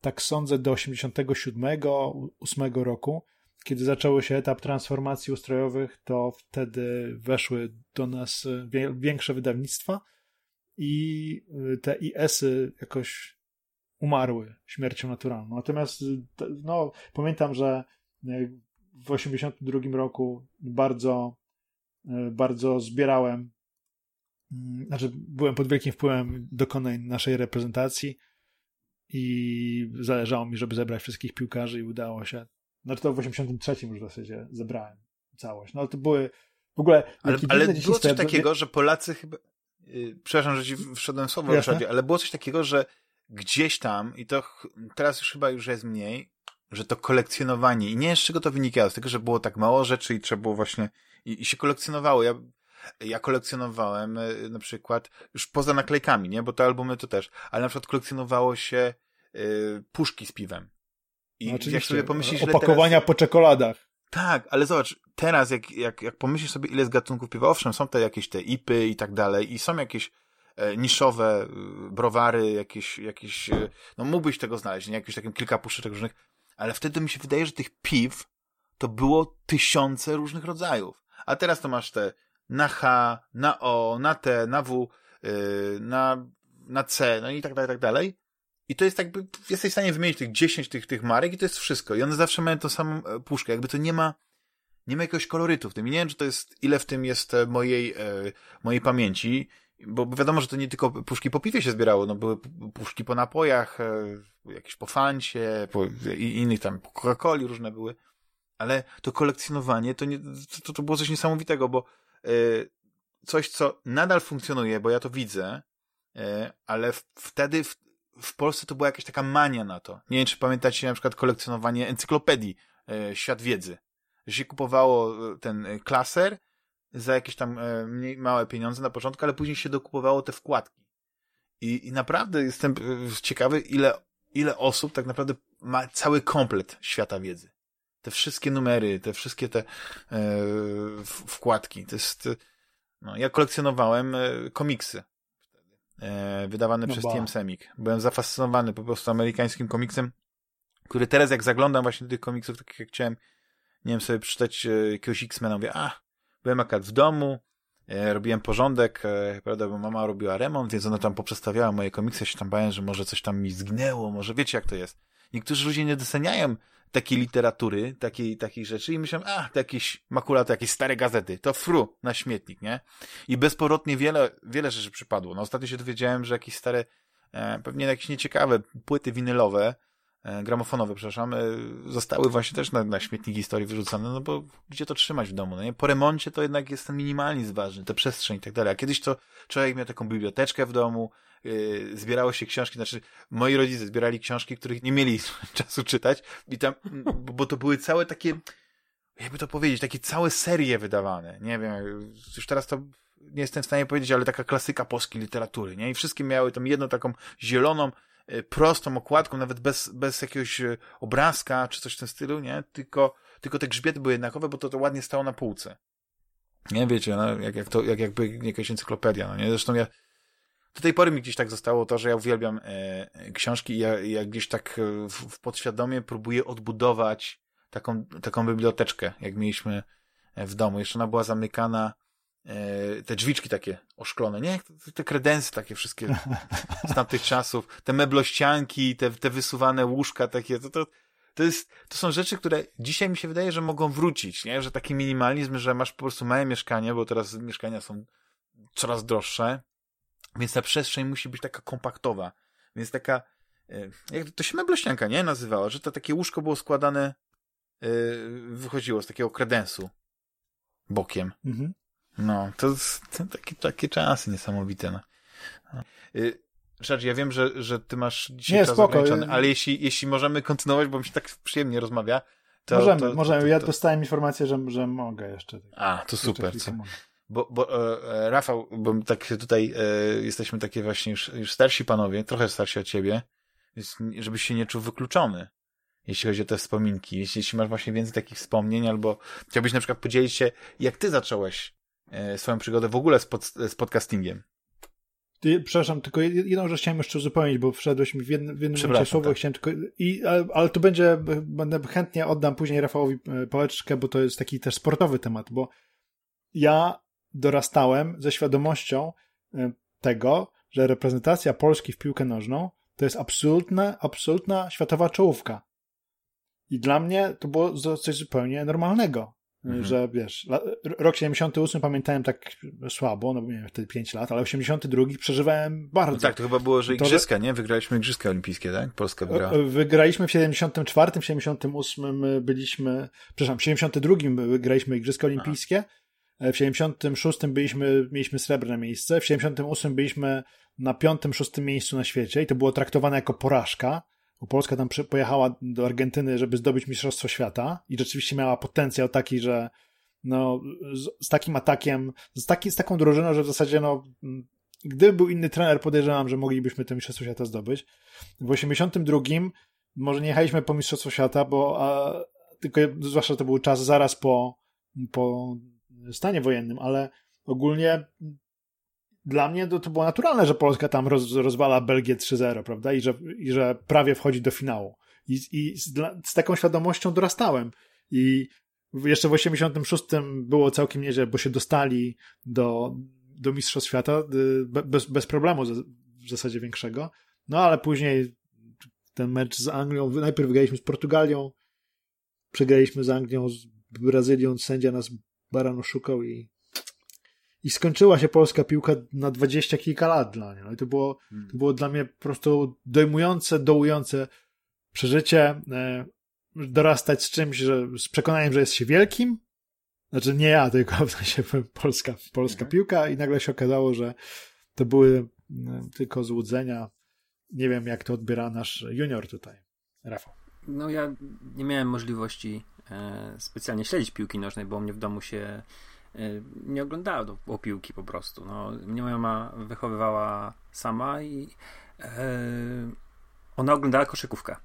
tak sądzę, do 87-8 roku, kiedy zaczął się etap transformacji ustrojowych, to wtedy weszły do nas większe wydawnictwa i y, te IS-y jakoś umarły śmiercią naturalną. Natomiast no, pamiętam, że w 82 roku bardzo, bardzo zbierałem, mm, znaczy byłem pod wielkim wpływem dokonań naszej reprezentacji i zależało mi, żeby zebrać wszystkich piłkarzy i udało się. Znaczy to w 83 już w zasadzie zebrałem całość. No to były w ogóle... Ale, ale było coś takiego, że Polacy chyba... Yy, przepraszam, że ci wszedłem w słowo, Ryszardzie, ale było coś takiego, że gdzieś tam, i to teraz już chyba już jest mniej, że to kolekcjonowanie, i nie z czego to wynikało, z tego, że było tak mało rzeczy i trzeba było właśnie, i, i się kolekcjonowało. Ja ja kolekcjonowałem e, na przykład, już poza naklejkami, nie, bo te albumy to też, ale na przykład kolekcjonowało się y, puszki z piwem. I jak sobie pomyślisz, Opakowania teraz... po czekoladach. Tak, ale zobacz, teraz jak, jak, jak pomyślisz sobie, ile z gatunków piwa, owszem, są te jakieś te ipy i tak dalej i są jakieś e, niszowe e, browary, jakieś, jakieś e, no mógłbyś tego znaleźć, nie? Jakieś takim kilka puszeczek różnych, ale wtedy mi się wydaje, że tych piw to było tysiące różnych rodzajów. A teraz to masz te na H, na O, na T, na W, yy, na, na C, no i tak dalej, tak dalej. I to jest jakby, jesteś w stanie wymienić tych 10 tych, tych marek i to jest wszystko. I one zawsze mają tą samą e, puszkę. Jakby to nie ma, nie ma jakiegoś kolorytu w tym. I nie wiem, czy to jest, ile w tym jest e, mojej, e, mojej pamięci, bo wiadomo, że to nie tylko puszki po piwie się zbierało, no były puszki po napojach, jakieś po fancie, po i innych tam, po Coca-Coli różne były. Ale to kolekcjonowanie to, nie, to, to było coś niesamowitego, bo Y, coś, co nadal funkcjonuje, bo ja to widzę, y, ale wtedy w, w Polsce to była jakaś taka mania na to. Nie wiem, czy pamiętacie na przykład kolekcjonowanie encyklopedii y, Świat Wiedzy. Że się kupowało ten klaser za jakieś tam mniej, małe pieniądze na początku, ale później się dokupowało te wkładki. I, i naprawdę jestem ciekawy, ile, ile osób tak naprawdę ma cały komplet świata wiedzy te wszystkie numery, te wszystkie te e, wkładki. To jest, no, ja kolekcjonowałem e, komiksy e, wydawane no przez TM Semik. Byłem zafascynowany po prostu amerykańskim komiksem, który teraz jak zaglądam właśnie do tych komiksów, takich jak chciałem, nie wiem, sobie przeczytać e, jakiegoś X-Mena, mówię, a, byłem akurat w domu, e, robiłem porządek, e, prawda, bo mama robiła remont, więc ona tam poprzestawiała moje komiksy, ja się tam bałem, że może coś tam mi zgnęło, może wiecie jak to jest. Niektórzy ludzie nie doceniają takiej literatury, takiej, takiej rzeczy i myślałem, a, to jakieś makulaty, jakieś stare gazety, to fru, na śmietnik, nie? I bezpowrotnie wiele, wiele rzeczy przypadło. No ostatnio się dowiedziałem, że jakieś stare, e, pewnie jakieś nieciekawe płyty winylowe, gramofonowe, przepraszam, e, zostały właśnie też na, na śmietnik historii wyrzucone, no bo gdzie to trzymać w domu, no nie? Po remoncie to jednak jest ten minimalizm ważny, te przestrzeń i tak dalej, a kiedyś to człowiek miał taką biblioteczkę w domu, yy, zbierało się książki, znaczy moi rodzice zbierali książki, których nie mieli czasu czytać i tam, bo, to były całe takie, jakby to powiedzieć, takie całe serie wydawane, nie wiem, już teraz to nie jestem w stanie powiedzieć, ale taka klasyka polskiej literatury, nie? I wszystkie miały tam jedną taką zieloną, e, prostą okładką, nawet bez, bez jakiegoś e, obrazka czy coś w tym stylu, nie? Tylko, tylko te grzbiety były jednakowe, bo to, to ładnie stało na półce. Nie wiecie, no, jak, jak to, jak jakby jakaś encyklopedia, no nie? Zresztą ja, do tej pory mi gdzieś tak zostało to, że ja uwielbiam e, książki i ja, ja gdzieś tak e, w, w podświadomie próbuję odbudować taką, taką biblioteczkę, jak mieliśmy w domu. Jeszcze ona była zamykana E, te drzwiczki takie oszklone, nie? Te kredensy takie wszystkie z tamtych czasów, te meblościanki, te, te wysuwane łóżka takie, to, to, to jest, to są rzeczy, które dzisiaj mi się wydaje, że mogą wrócić, nie? Że taki minimalizm, że masz po prostu małe mieszkanie, bo teraz mieszkania są coraz droższe, więc ta przestrzeń musi być taka kompaktowa, więc taka, e, jak to się meblościanka, nie? Nazywało, że to takie łóżko było składane, e, wychodziło z takiego kredensu bokiem. Mhm. No, to, to takie, takie czasy niesamowite. No. Y, Rzecz, ja wiem, że, że ty masz dzisiaj Nie, czas spoko. ograniczony, ale jeśli, jeśli możemy kontynuować, bo mi się tak przyjemnie rozmawia, to... Możemy, to, możemy. To, ja dostałem informację, że, że mogę jeszcze. A, to super. Bo, bo e, e, Rafał, bo tak tutaj e, jesteśmy takie właśnie już, już starsi panowie, trochę starsi od ciebie, więc żebyś się nie czuł wykluczony, jeśli chodzi o te wspominki. Jeśli, jeśli masz właśnie więcej takich wspomnień, albo chciałbyś na przykład podzielić się, jak ty zacząłeś swoją przygodę w ogóle z, pod, z podcastingiem. Ty, przepraszam, tylko jedną rzecz chciałem jeszcze uzupełnić, bo wszedłeś mi w jednym, w jednym słowo, tak. chciałem tylko, i, ale, ale to będzie, będę chętnie oddam później Rafałowi e, pałeczkę, bo to jest taki też sportowy temat, bo ja dorastałem ze świadomością e, tego, że reprezentacja Polski w piłkę nożną to jest absolutna, absolutna światowa czołówka. I dla mnie to było coś zupełnie normalnego. Mhm. Że wiesz, rok 78 pamiętałem tak słabo, no bo miałem wtedy 5 lat, ale 82 przeżywałem bardzo. No tak, to chyba było, że igrzyska, nie? Wygraliśmy igrzyska olimpijskie, tak? Polska wygrała. E, wygraliśmy w 74, w 78 byliśmy, przepraszam, w 72 wygraliśmy igrzyska olimpijskie, Aha. w 76 byliśmy, mieliśmy srebrne miejsce, w 78 byliśmy na piątym, szóstym miejscu na świecie i to było traktowane jako porażka bo Polska tam pojechała do Argentyny, żeby zdobyć Mistrzostwo Świata i rzeczywiście miała potencjał taki, że no, z, z takim atakiem, z, taki, z taką drużyną, że w zasadzie no, gdyby był inny trener, podejrzewam, że moglibyśmy to Mistrzostwo Świata zdobyć. W 82 może nie jechaliśmy po Mistrzostwo Świata, bo a, tylko zwłaszcza to był czas zaraz po, po stanie wojennym, ale ogólnie dla mnie to, to było naturalne, że Polska tam roz, rozwala Belgię 3-0, prawda? I że, I że prawie wchodzi do finału. I, i z, z, taką świadomością dorastałem. I jeszcze w 86 było całkiem nieźle, bo się dostali do, do Mistrzostw Świata y, bez, bez problemu w zasadzie większego. No ale później ten mecz z Anglią, najpierw wygraliśmy z Portugalią, przegraliśmy z Anglią, z Brazylią, sędzia nas barano szukał i i skończyła się polska piłka na dwadzieścia kilka lat dla niej. No i to było, hmm. to było dla mnie po prostu dojmujące, dołujące przeżycie, e, dorastać z czymś, że z przekonaniem, że jest się wielkim, znaczy nie ja, tylko w sensie polska, polska mhm. piłka i nagle się okazało, że to były e, tylko złudzenia. Nie wiem, jak to odbiera nasz junior tutaj, Rafał. No ja nie miałem możliwości e, specjalnie śledzić piłki nożnej, bo u mnie w domu się nie oglądała do, o piłki po prostu. No, mnie moja mama wychowywała sama i e, ona oglądała koszykówkę.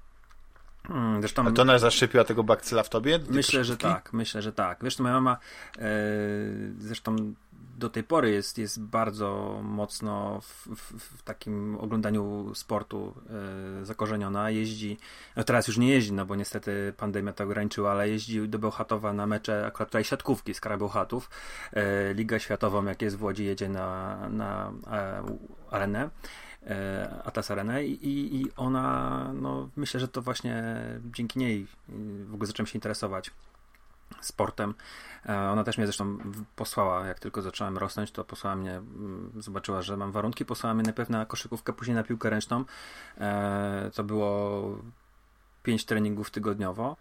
Hmm, zresztą, A to ona zaszczepiła tego bakcyla w tobie? Myślę, że tak, myślę, że tak. Wiesz, moja mama e, zresztą do tej pory jest, jest bardzo mocno w, w, w takim oglądaniu sportu e, zakorzeniona. Jeździ, no teraz już nie jeździ, no bo niestety pandemia to ograniczyła, ale jeździ do Bełchatowa na mecze akurat tutaj siatkówki z Bełchatów. E, Liga Światową, jak jest w Łodzi, jedzie na, na e, arenę. E, Atas Arenę i, i ona, no myślę, że to właśnie dzięki niej w ogóle zacząłem się interesować sportem. E, ona też mnie zresztą posłała, jak tylko zacząłem rosnąć, to posłała mnie, mm, zobaczyła, że mam warunki, posłała mnie najpierw na koszykówkę, później na piłkę ręczną. E, to było 5 treningów tygodniowo,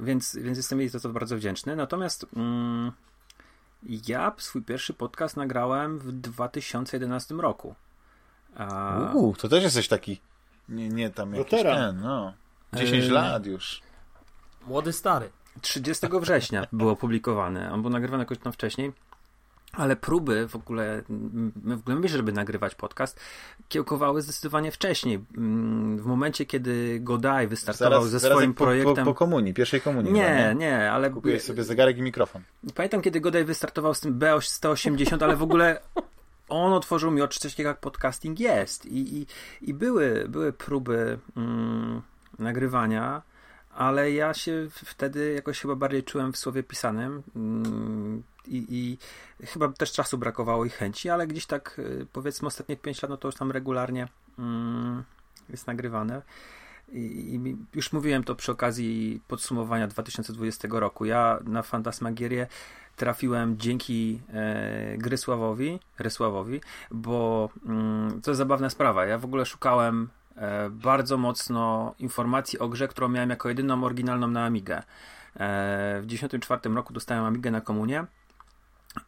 więc, więc jestem jej za to bardzo wdzięczny. Natomiast mm, ja swój pierwszy podcast nagrałem w 2011 roku. Uuu, to też jesteś taki nie, nie tam jakiś ten, no. 10 lat już. Młody stary. 30 września było opublikowane. On był nagrywany jakoś tam wcześniej. Ale próby w ogóle, w ogóle myślę, żeby nagrywać podcast, kiełkowały zdecydowanie wcześniej. Mm, w momencie, kiedy Godaj wystartował zaraz, ze zaraz swoim po, projektem. Po, po, komunii, pierwszej komunii. Nie, nie, nie, ale. Kupiłeś sobie zegarek i mikrofon. Pamiętam, kiedy Godaj wystartował z tym B180, ale w ogóle on otworzył mi oczy coś takiego jak podcasting jest. I, i, i były, były próby mm, nagrywania ale ja się wtedy jakoś chyba bardziej czułem w słowie pisanym mm, i, i chyba też czasu brakowało i chęci, ale gdzieś tak y, powiedzmy ostatnie 5 lat, no to już tam regularnie mm, jest nagrywane. I, I, już mówiłem to przy okazji podsumowania 2020 roku. Ja na Fantasmagierię trafiłem dzięki e, Grysławowi, Rysławowi, bo mm, to jest zabawna sprawa. Ja w ogóle szukałem bardzo mocno informacji o grze, którą miałem jako jedyną oryginalną na Amigę. E, w 1994 roku dostałem Amigę na komunię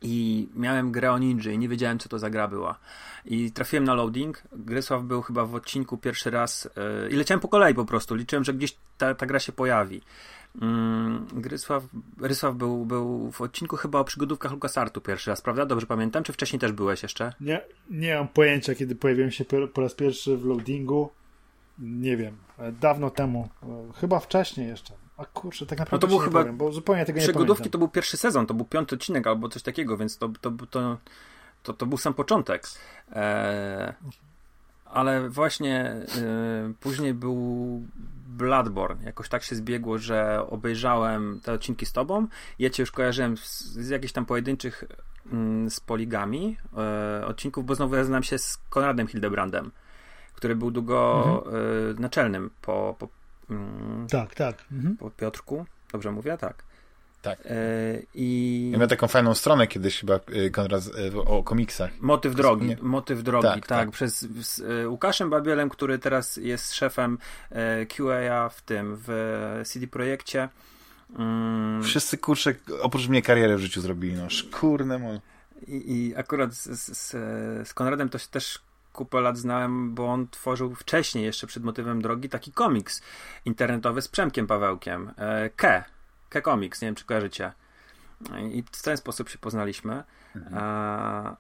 i miałem grę o ninja i nie wiedziałem, co to za gra była. I trafiłem na loading. Grysław był chyba w odcinku pierwszy raz e, i leciałem po kolei po prostu. Liczyłem, że gdzieś ta, ta gra się pojawi. Mm, Grysław, Rysław był, był w odcinku chyba o przygodówkach LucasArtu pierwszy raz, prawda? Dobrze pamiętam? Czy wcześniej też byłeś jeszcze? Nie, nie mam pojęcia, kiedy pojawiłem się po raz pierwszy w loadingu. Nie wiem. Dawno temu. Chyba wcześniej jeszcze. A kurczę, tak naprawdę no to był chyba powiem, bo zupełnie tego nie Przygodówki to był pierwszy sezon, to był piąty odcinek albo coś takiego, więc to, to, to, to, to był sam początek. Eee, ale właśnie e, później był Bloodborne. Jakoś tak się zbiegło, że obejrzałem te odcinki z tobą. Ja cię już kojarzyłem z, z jakichś tam pojedynczych mm, z poligami e, odcinków, bo znowu ja znam się z Konradem Hildebrandem, który był długo mhm. e, naczelnym po, po mm, tak, tak. Mhm. po Piotrku. Dobrze mówię? Tak. Tak. E, I... Ja taką fajną stronę kiedyś chyba e, Konrad, e, o komiksach. Motyw drogi. Nie... Motyw drogi, tak, tak. tak. Przez z, Łukaszem Babielem, który teraz jest szefem QA w tym, w CD Projekcie. Mm. Wszyscy kurczę, oprócz mnie karierę w życiu zrobili, no szkurne mój. I, I akurat z, z, z Konradem to się też kupę lat znałem, bo on tworzył wcześniej, jeszcze przed motywem drogi, taki komiks internetowy z Przemkiem Pawełkiem. Ke K-Comics, nie wiem czy kojarzycie. I w ten sposób się poznaliśmy. Mhm.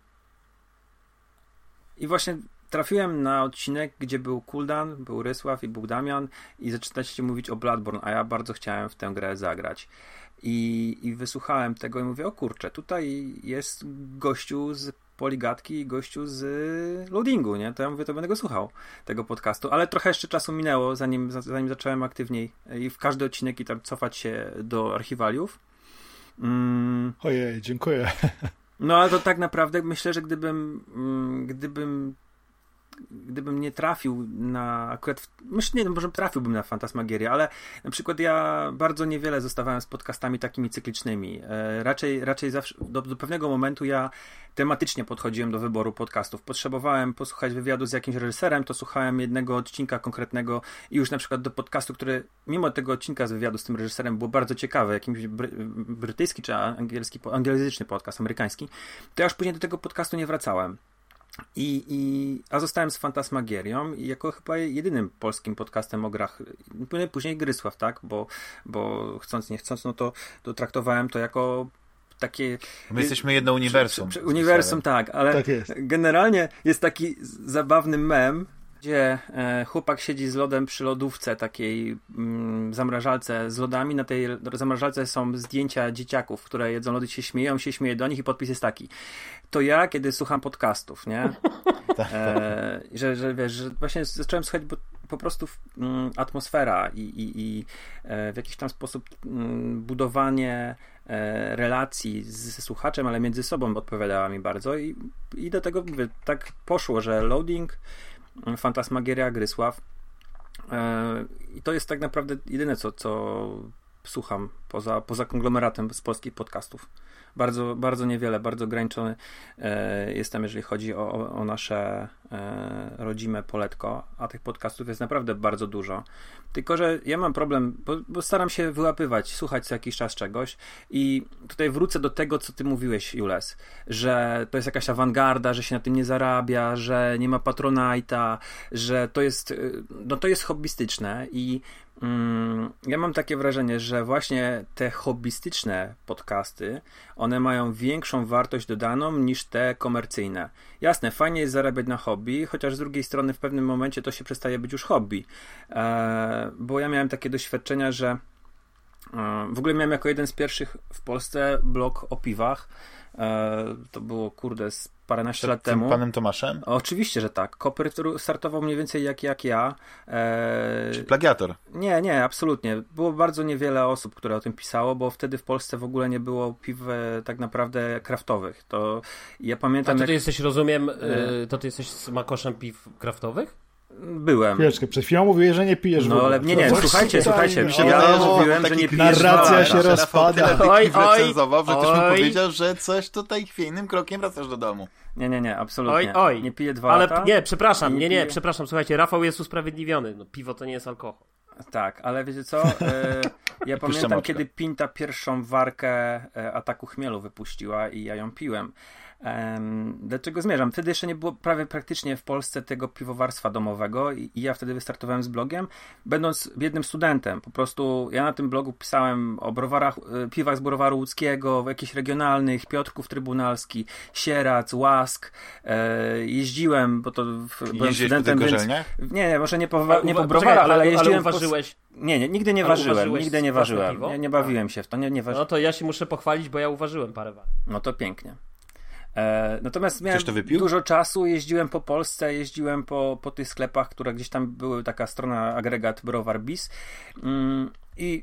I właśnie trafiłem na odcinek, gdzie był Kuldan, był Rysław i był Damian i zaczynaliście mówić o Bloodborne, a ja bardzo chciałem w tę grę zagrać. I, I wysłuchałem tego i mówię, o kurczę, tutaj jest gościu z poligatki i gościu z loadingu, nie? To ja mówię, to będę go słuchał, tego podcastu, ale trochę jeszcze czasu minęło, zanim, zanim zacząłem aktywniej i w każdy odcinek i tam cofać się do archiwaliów. Mm. Ojej, dziękuję. No ale to tak naprawdę myślę, że gdybym, mm, gdybym gdybym nie trafił na akurat, myślę, nie, może trafiłbym na Fantasmagierię, ale na przykład ja bardzo niewiele zostawałem z podcastami takimi cyklicznymi. E, raczej, raczej zawsze, do, do, pewnego momentu ja tematycznie podchodziłem do wyboru podcastów. Potrzebowałem posłuchać wywiadu z jakimś reżyserem, to słuchałem jednego odcinka konkretnego i już na przykład do podcastu, który mimo tego odcinka z wywiadu z tym reżyserem był bardzo ciekawy, jakimś bry, brytyjski czy angielski, angielski podcast, amerykański, to ja już później do tego podcastu nie wracałem. I, i, a zostałem z Fantasmagierią i jako chyba jedynym polskim podcastem o grach, później Grysław, tak, bo, bo chcąc nie chcąc, no to, to traktowałem to jako takie... My jesteśmy jedno uniwersum. uniwersum, tak, ale tak jest. generalnie jest taki zabawny mem, gdzie e, chłopak siedzi z lodem przy lodówce, takiej mm, zamrażalce z lodami. Na tej zamrażalce są zdjęcia dzieciaków, które jedzą lody, się śmieją, się śmieje do nich i podpis jest taki. To ja, kiedy słucham podcastów, nie? Tak, e, że, że wiesz, że właśnie zacząłem słuchać, bo po prostu mm, atmosfera i, i, i e, w jakiś tam sposób mm, budowanie e, relacji z słuchaczem, ale między sobą odpowiadała mi bardzo i, i do tego mówię, tak poszło, że loading Fantasmagieria Grysław. E, I to jest tak naprawdę jedyne, co, co słucham poza, poza konglomeratem z polskich podcastów. Bardzo, bardzo niewiele, bardzo ograniczony e, jestem, jeżeli chodzi o, o nasze e, rodzime poletko, a tych podcastów jest naprawdę bardzo dużo. Tylko, że ja mam problem, bo, bo, staram się wyłapywać, słuchać co jakiś czas czegoś i tutaj wrócę do tego, co ty mówiłeś, Jules, że to jest jakaś awangarda, że się na tym nie zarabia, że nie ma patronajta, że to jest, no to jest hobbystyczne i ja mam takie wrażenie, że właśnie te hobbystyczne podcasty, one mają większą wartość dodaną niż te komercyjne. Jasne, fajnie jest zarabiać na hobby, chociaż z drugiej strony w pewnym momencie to się przestaje być już hobby. E, bo ja miałem takie doświadczenia, że e, w ogóle miałem jako jeden z pierwszych w Polsce blog o piwach. E, to było, kurde, z paręnaście lat temu. panem Tomaszem? Oczywiście, że tak. Koper, który startował mniej więcej jak, jak ja. E... Czy plagiator? Nie, nie, absolutnie. Było bardzo niewiele osób, które o tym pisało, bo wtedy w Polsce w ogóle nie było piw e, tak naprawdę kraftowych. To ja pamiętam. A to ty jak... jesteś, rozumiem, e... to ty jesteś smakoszem piw kraftowych? Byłem. Chwileczkę, przed chwilą mówiłeś, że nie pijesz No ale nie, nie, słuchajcie, słuchajcie. Ja, ja mówiłem, że nie pijesz Narracja się rozpada. Oj, oj, że ktoś mu powiedział, że coś tutaj chwiejnym krokiem wracasz do domu. Nie, nie, nie, absolutnie. Oj, oj. Nie piję dwa ale, lata. Nie, przepraszam, nie, nie, nie, przepraszam, słuchajcie, Rafał jest usprawiedliwiony. No, piwo to nie jest alkohol. Tak, ale wiecie co? E, ja pamiętam, kiedy Pinta pierwszą warkę e, ataku chmielu wypuściła i ja ją piłem. Do czego zmierzam? Wtedy jeszcze nie było prawie praktycznie w Polsce tego piwowarstwa domowego i, i ja wtedy wystartowałem z blogiem, będąc biednym studentem. Po prostu ja na tym blogu pisałem o browarach, e, piwach z browaru łódzkiego, jakichś regionalnych, Piotrków Trybunalski, Sierac, Łask. E, jeździłem, bo to w, byłem studentem, więc... Nie, nie, może nie po, nie po browarach, ale, ale jeździłem... Ale uważyłeś... Po... Nie, nie, nigdy nie ale ważyłem, nigdy nie ważyłem. Nie, nie bawiłem się w to, nie, nie ważyłem. No to ja się muszę pochwalić, bo ja uważyłem parę war. No to pięknie. E, natomiast miałem dużo czasu, jeździłem po Polsce, jeździłem po, po tych sklepach, które gdzieś tam były, taka strona agregat Browar Bis mm, i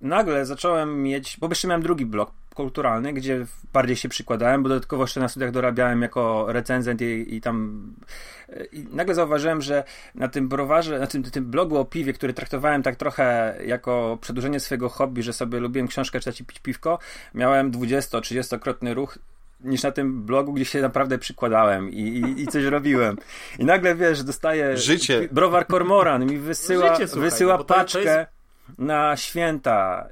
nagle zacząłem mieć, bo jeszcze miałem drugi blog kulturalny, gdzie bardziej się przykładałem, bo dodatkowo jeszcze na studiach dorabiałem jako recenzent i, i tam i nagle zauważyłem, że na tym browarze, na tym, tym blogu o piwie, który traktowałem tak trochę jako przedłużenie swojego hobby, że sobie lubiłem książkę czytać i pić piwko, miałem 20-30-krotny ruch niż na tym blogu, gdzie się naprawdę przykładałem i, i, i coś robiłem. I nagle, wiesz, dostaję... Życie. Browar Kormoran mi wysyła, Życie, słuchaj, wysyła no paczkę jest... na święta.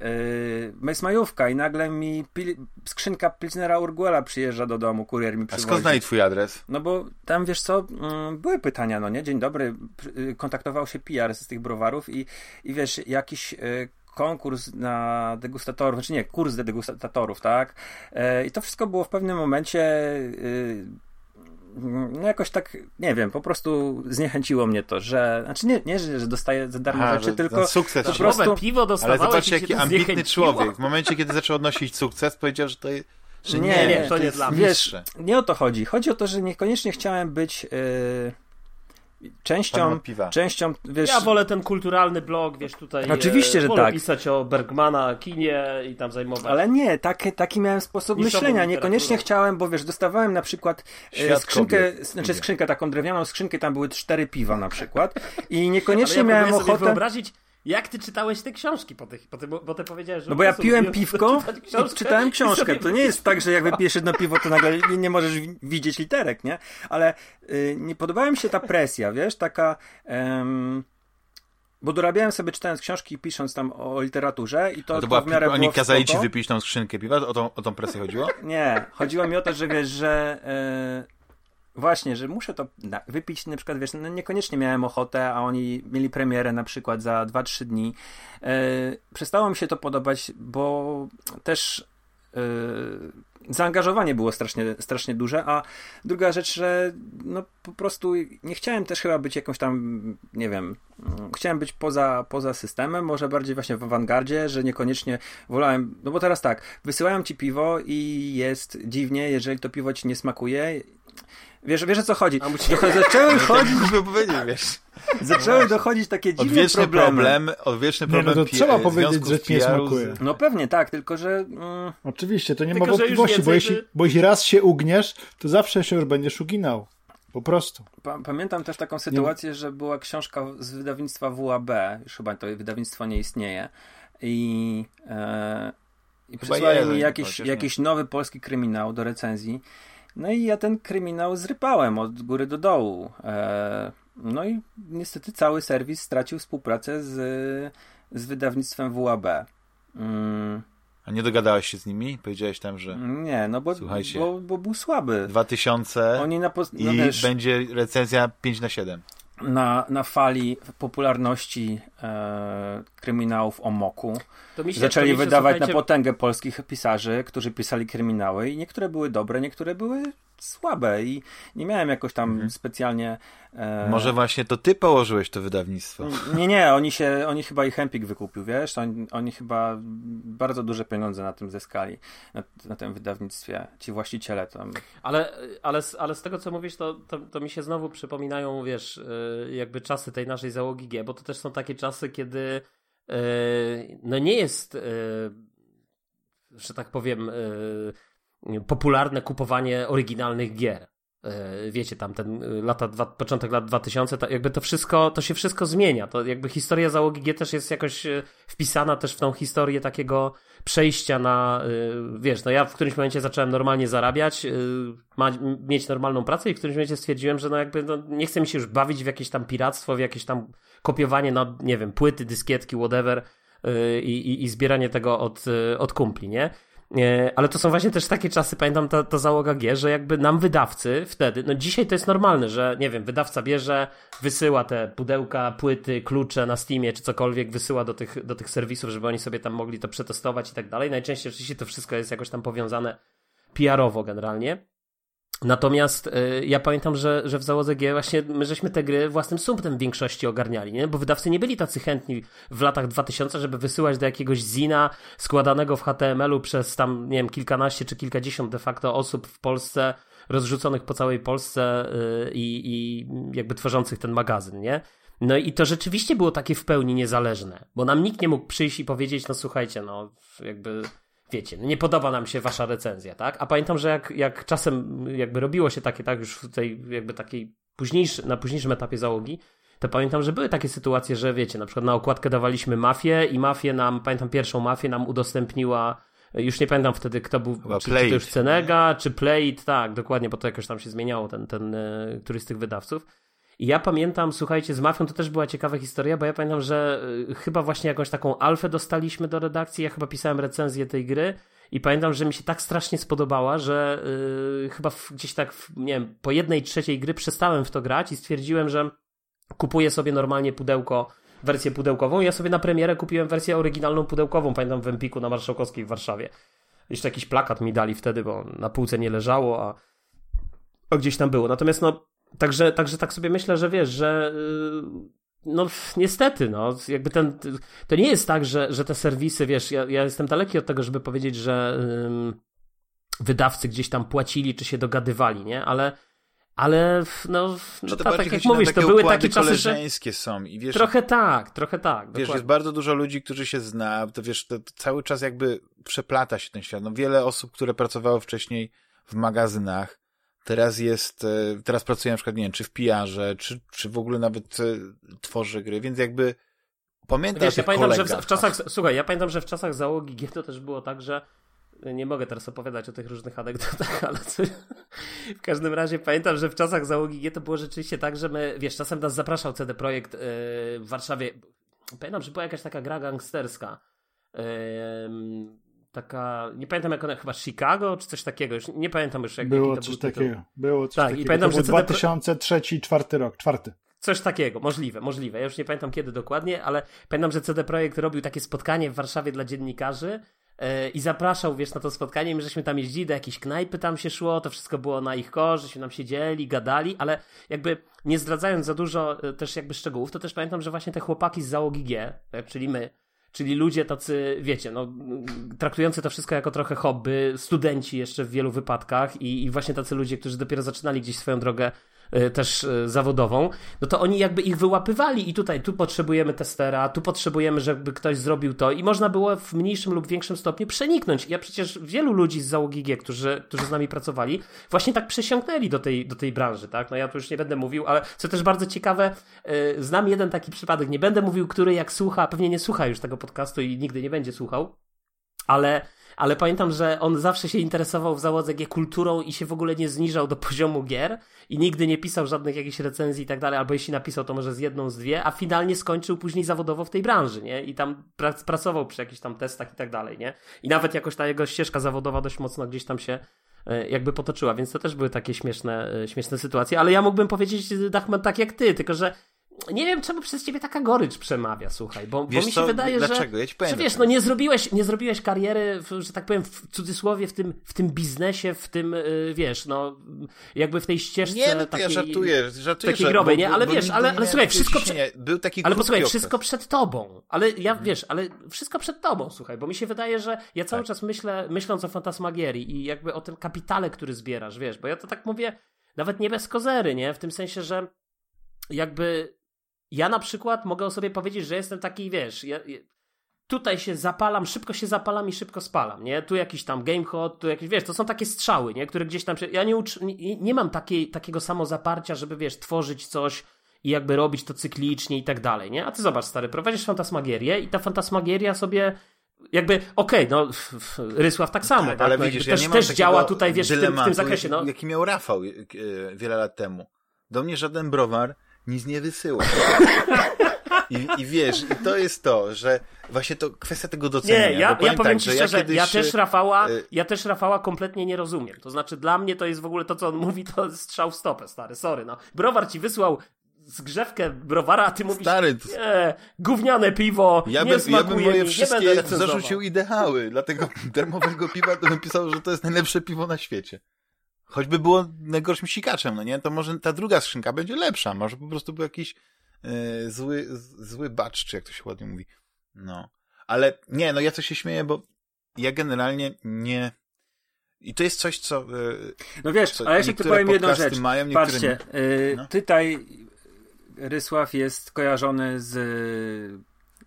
Yy, jest majówka i nagle mi pil, skrzynka Pilsnera Urguela przyjeżdża do domu, kurier mi przywozi. A skąd znali twój adres? No bo tam, wiesz co, yy, były pytania, no nie? Dzień dobry. Yy, kontaktował się PR z tych browarów i, i wiesz, jakiś y, konkurs na degustatorów, znaczy nie, kurs degustatorów, tak? E, I to wszystko było w pewnym momencie y, no jakoś tak, nie wiem, po prostu zniechęciło mnie to, że, znaczy nie, nie że, dostaję za darmo Aha, rzeczy, tylko sukces. Po prostu piwo Ale zobacz, jaki ambitny człowiek. W momencie, kiedy zaczął odnosić sukces, powiedział, że to że nie, nie, nie to nie dla mnie. Wiesz, nie o to chodzi. Chodzi o to, że niekoniecznie chciałem być... Yy częścią, częścią, wiesz... Ja wolę ten kulturalny blog, wiesz, tutaj... Oczywiście, że tak. pisać o Bergmana, kinie i tam zajmować... Ale nie, taki, taki miałem sposób myślenia. Niekoniecznie chciałem, bo wiesz, dostawałem na przykład e, Świat skrzynkę, kobiet. znaczy skrzynkę taką drewnianą skrzynkę, tam były cztery piwa na przykład i niekoniecznie ja miałem ochotę... wyobrazić, jak ty czytałeś te książki po tych, po ty, bo ty powiedziałeś, że... No bo ja piłem piwko i czytałem książkę. To nie jest tak, że jak wypijesz jedno piwo, to nagle nie, nie możesz widzieć literek, nie? Ale y, nie podobała mi się ta presja, wiesz, taka... Bo dorabiałem sobie czytając książki i pisząc tam o literaturze i to, to była, w miarę Oni kazali ci wypić tą skrzynkę piwa? O tą, o tą presję chodziło? Nie, chodziło mi o to, że wiesz, że y, Właśnie, że muszę to wypić, na przykład, wiesz, no niekoniecznie miałem ochotę, a oni mieli premierę na przykład za 2-3 dni. E, przestało mi się to podobać, bo też e, zaangażowanie było strasznie, strasznie duże, a druga rzecz, że no po prostu nie chciałem też chyba być jakąś tam, nie wiem, chciałem być poza, poza systemem, może bardziej właśnie w awangardzie, że niekoniecznie wolałem, no bo teraz tak, wysyłają ci piwo i jest dziwnie, jeżeli to piwo ci nie smakuje, Wiesz, wiesz o co chodzi? Zacząłem chodzić... powiedzieć, wiesz. Zaczęły dochodzić takie dziwne odwieczny problemy. Problem, odwieczny problem nie, no to trzeba powiedzieć, że ci nie smakuje. No pewnie tak, tylko że... Mm... Oczywiście, to nie tylko, ma wątpliwości, bo, jeśli, bo jeśli raz się ugniesz, to zawsze się już będziesz uginał. Po prostu. Pamiętam też taką sytuację, nie. że była książka z wydawnictwa WAB, już chyba to wydawnictwo nie istnieje, i, e, i przysłali mi jakiś, jakiś nowy polski kryminał do recenzji. No i ja ten kryminał zrypałem od góry do dołu. E, no i niestety cały serwis stracił współpracę z, z wydawnictwem WAB. Mm. A nie dogadałeś się z nimi? Powiedziałeś tam, że. Nie, no bo, Słuchajcie, bo, bo był słaby. 2000 Oni na no i wiesz, będzie recenzja 5 na 7 na, na fali popularności e, kryminałów o Moku. Się, zaczęli się, wydawać słuchajcie... na potęgę polskich pisarzy, którzy pisali kryminały i niektóre były dobre, niektóre były słabe i nie miałem jakoś tam mhm. specjalnie... E... Może właśnie to ty położyłeś to wydawnictwo. Nie, nie, oni się, oni chyba ich Empik wykupił, wiesz, oni, oni chyba bardzo duże pieniądze na tym zyskali, na, na tym wydawnictwie, ci właściciele tam. Ale, ale, ale z tego, co mówisz, to, to, to mi się znowu przypominają, wiesz, e, jakby czasy tej naszej załogi G, bo to też są takie czasy, kiedy e, no nie jest, e, że tak powiem, popularne kupowanie oryginalnych gier. E, wiecie, tam ten e, lata, początek lat 2000, to jakby to wszystko, to się wszystko zmienia. To jakby historia załogi G też jest jakoś e, wpisana też w tą historię takiego przejścia na, wiesz, no ja w którymś momencie zacząłem normalnie zarabiać, ma, mieć normalną pracę i w którymś momencie stwierdziłem, że no jakby no, nie chcę mi się już bawić w jakieś tam piractwo, w jakieś tam kopiowanie na, nie wiem, płyty, dyskietki, whatever i, i, i zbieranie tego od, od kumpli, nie? Ale to są właśnie też takie czasy, pamiętam ta, ta załoga G, że jakby nam wydawcy wtedy, no dzisiaj to jest normalne, że nie wiem, wydawca bierze, wysyła te pudełka, płyty, klucze na Steamie czy cokolwiek, wysyła do tych, do tych serwisów, żeby oni sobie tam mogli to przetestować i tak dalej. Najczęściej oczywiście to wszystko jest jakoś tam powiązane PR-owo generalnie. Natomiast y, ja pamiętam, że, że w załodze G właśnie my żeśmy te gry własnym sumptem w większości ogarniali, nie? Bo wydawcy nie byli tacy chętni w latach 2000, żeby wysyłać do jakiegoś zina składanego w HTML-u przez tam, nie wiem, kilkanaście czy kilkadziesiąt de facto osób w Polsce, rozrzuconych po całej Polsce y, i, i jakby tworzących ten magazyn, nie? No i to rzeczywiście było takie w pełni niezależne, bo nam nikt nie mógł przyjść i powiedzieć, no słuchajcie, no jakby wiecie, nie podoba nam się wasza recenzja, tak? A pamiętam, że jak, jak czasem jakby robiło się takie, tak, już w tej jakby takiej późniejszy, na późniejszym etapie załogi, to pamiętam, że były takie sytuacje, że wiecie, na przykład na okładkę dawaliśmy mafię i mafię nam, pamiętam pierwszą mafię nam udostępniła już nie pamiętam wtedy, kto był, czy, czy to już Cenega, czy Plate, tak, dokładnie, bo to jakoś tam się zmieniało, ten, ten e, któryś z tych wydawców. I ja pamiętam, słuchajcie, z Mafią to też była ciekawa historia, bo ja pamiętam, że y, chyba właśnie jakąś taką alfę dostaliśmy do redakcji, ja chyba pisałem recenzję tej gry i pamiętam, że mi się tak strasznie spodobała, że yy, chyba w, gdzieś tak, w, nie wiem, po jednej trzeciej gry przestałem w to grać i stwierdziłem, że kupuję sobie normalnie pudełko, wersję pudełkową. Ja sobie na premierę kupiłem wersję oryginalną pudełkową, pamiętam w Empiku na Marszałkowskiej w Warszawie. Jeszcze jakiś plakat mi dali wtedy, bo na półce nie leżało, a, a gdzieś tam było. Natomiast no, Także, także tak sobie myślę, że wiesz, że y, no niestety, no, jakby ten, to nie jest tak, że, że te serwisy, wiesz, ja, ja jestem daleki od tego, żeby powiedzieć, że ym, wydawcy gdzieś tam płacili, czy się dogadywali, nie, ale ale no, no ta, tak jak mówisz, to były takie czasy, że są i wiesz, trochę tak, trochę tak. Wiesz, dokładnie. jest bardzo dużo ludzi, którzy się zna, to wiesz, to, to cały czas jakby przeplata się ten świat. No, wiele osób, które pracowało wcześniej w magazynach, Teraz jest, e, teraz pracuję na przykład, nie wiem, czy w PR-ze, czy, czy w ogóle nawet e, tworzę gry, więc jakby pamiętam Wiesz, ja pamiętam, kolegach. że w, w, czasach, słuchaj, ja pamiętam, że w czasach załogi G to też było tak, że e, nie mogę teraz opowiadać o tych różnych anegdotach, ale co, w każdym razie pamiętam, że w czasach załogi G to było rzeczywiście tak, że my, wiesz, czasem nas zapraszał CD Projekt yy, w Warszawie. Pamiętam, że była jakaś taka gra gangsterska. Yy, taka, nie pamiętam jak ona, chyba Chicago, czy coś takiego, już nie pamiętam już jak Było coś takiego, było coś tak, takiego. I pamiętam, to że 2003, czwarty rok, czwarty. Coś takiego, możliwe, możliwe. Ja już nie pamiętam kiedy dokładnie, ale pamiętam, że CD Projekt robił takie spotkanie w Warszawie dla dziennikarzy yy, i zapraszał, wiesz, na to spotkanie. My żeśmy tam jeździli do jakiejś knajpy, tam się szło, to wszystko było na ich korze, żeśmy tam siedzieli, gadali, ale jakby nie zdradzając za dużo e, też jakby szczegółów, to też pamiętam, że właśnie te chłopaki z załogi G, e, czyli my, Czyli ludzie tacy, wiecie, no, traktujący to wszystko jako trochę hobby, studenci jeszcze w wielu wypadkach i, i właśnie tacy ludzie, którzy dopiero zaczynali gdzieś swoją drogę też y, zawodową, no to oni jakby ich wyłapywali i tutaj, tu potrzebujemy testera, tu potrzebujemy, żeby ktoś zrobił to i można było w mniejszym lub większym stopniu przeniknąć. Ja przecież wielu ludzi z załogi G, którzy, którzy z nami pracowali, właśnie tak przesiąknęli do tej, do tej branży, tak? No ja tu już nie będę mówił, ale co też bardzo ciekawe, znam jeden taki przypadek, nie będę mówił, który jak słucha, pewnie nie słucha już tego podcastu i nigdy nie będzie słuchał, ale ale pamiętam, że on zawsze się interesował w załodze G kulturą i się w ogóle nie zniżał do poziomu gier i nigdy nie pisał żadnych jakichś recenzji i tak dalej, albo jeśli napisał, to może z jedną, z dwie, a finalnie skończył później zawodowo w tej branży, nie? I tam prac, pracował przy jakichś tam testach i tak dalej, nie? I nawet jakoś ta jego ścieżka zawodowa dość mocno gdzieś tam się e, jakby potoczyła, więc to też były takie śmieszne, e, śmieszne sytuacje, ale ja mógłbym powiedzieć, Dachman, tak jak ty, tylko że nie wiem, czemu przez ciebie taka gorycz przemawia, słuchaj, bo, bo mi się co? wydaje, Dlaczego? że, ja ci powiem, że wiesz, no nie zrobiłeś, nie zrobiłeś kariery, w, że tak powiem, w cudzysłowie, w tym, w tym biznesie, w tym, yy, wiesz, no, jakby w tej ścieżce nie, no takiej... ja żartuję, żartuję, takiej growej, nie? Ale bo wiesz, ale, ale słuchaj, wszystko... Był taki ale posłuchaj, wszystko przed tobą, ale ja, hmm. wiesz, ale wszystko przed tobą, słuchaj, bo mi się wydaje, że ja cały tak. czas myślę, myśląc o fantasmagierii i jakby o tym kapitale, który zbierasz, wiesz, bo ja to tak mówię, nawet nie bez kozery, nie? W tym sensie, że jakby ja na przykład mogę o sobie powiedzieć, że jestem taki, wiesz, ja, tutaj się zapalam, szybko się zapalam i szybko spalam, nie? Tu jakiś tam gamehot, tu jakiś, wiesz, to są takie strzały, nie? Które gdzieś tam się, ja nie, ucz, nie, nie mam takiej, takiego samozaparcia, żeby, wiesz, tworzyć coś i jakby robić to cyklicznie i tak dalej, nie? A ty zobacz, stary, prowadzisz fantasmagierię i ta fantasmagieria sobie jakby, okej, okay, no Rysław tak samo, tak, tak? ale no, widzisz, też, ja też działa tutaj, wiesz, w tym, w tym zakresie, no. Jaki miał Rafał wiele lat temu. Do mnie żaden browar nic nie wysyła. I, I wiesz, i to jest to, że właśnie to kwestia tego docenienia. Nie, ja, ja powiem tak, ci szczerze, ja, kiedyś... ja, też Rafała, y- ja też Rafała kompletnie nie rozumiem. To znaczy dla mnie to jest w ogóle to, co on mówi, to strzał w stopę, stary, sorry, no. Browar ci wysłał zgrzewkę browara, a ty mówisz, Stary, to... nie, gówniane piwo, ja nie bym, smakuje ja bym moje mi, wszystkie zarzucił ideały, dlatego darmowego piwa to bym pisał, że to jest najlepsze piwo na świecie. Choćby było najgorszym sikaczem, no nie? To może ta druga skrzynka będzie lepsza. Może po prostu był jakiś yy, zły, zły bacz, czy jak to się ładnie mówi. No. Ale nie, no ja to się śmieję, bo ja generalnie nie... I to jest coś, co... Yy, no wiesz, co ale ja się tu powiem jedną rzecz. Mają, Patrzcie, yy, no. tutaj Rysław jest kojarzony z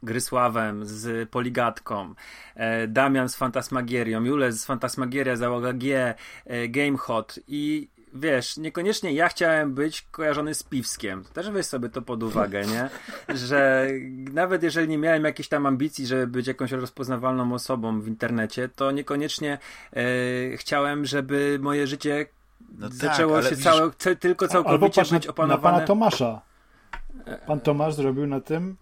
Grysławem, z Poligatką, e, Damian z Fantasmagierią, Jules z Fantasmagieria, Załoga G, e, Gamehot i wiesz, niekoniecznie ja chciałem być kojarzony z piwskiem. Też weź sobie to pod uwagę, nie? Że nawet jeżeli nie miałem jakiejś tam ambicji, żeby być jakąś rozpoznawalną osobą w internecie, to niekoniecznie e, chciałem, żeby moje życie no zaczęło tak, się widzisz... całe, tylko całkowicie być opanowane. Na pana Tomasza. Pan Tomasz zrobił na tym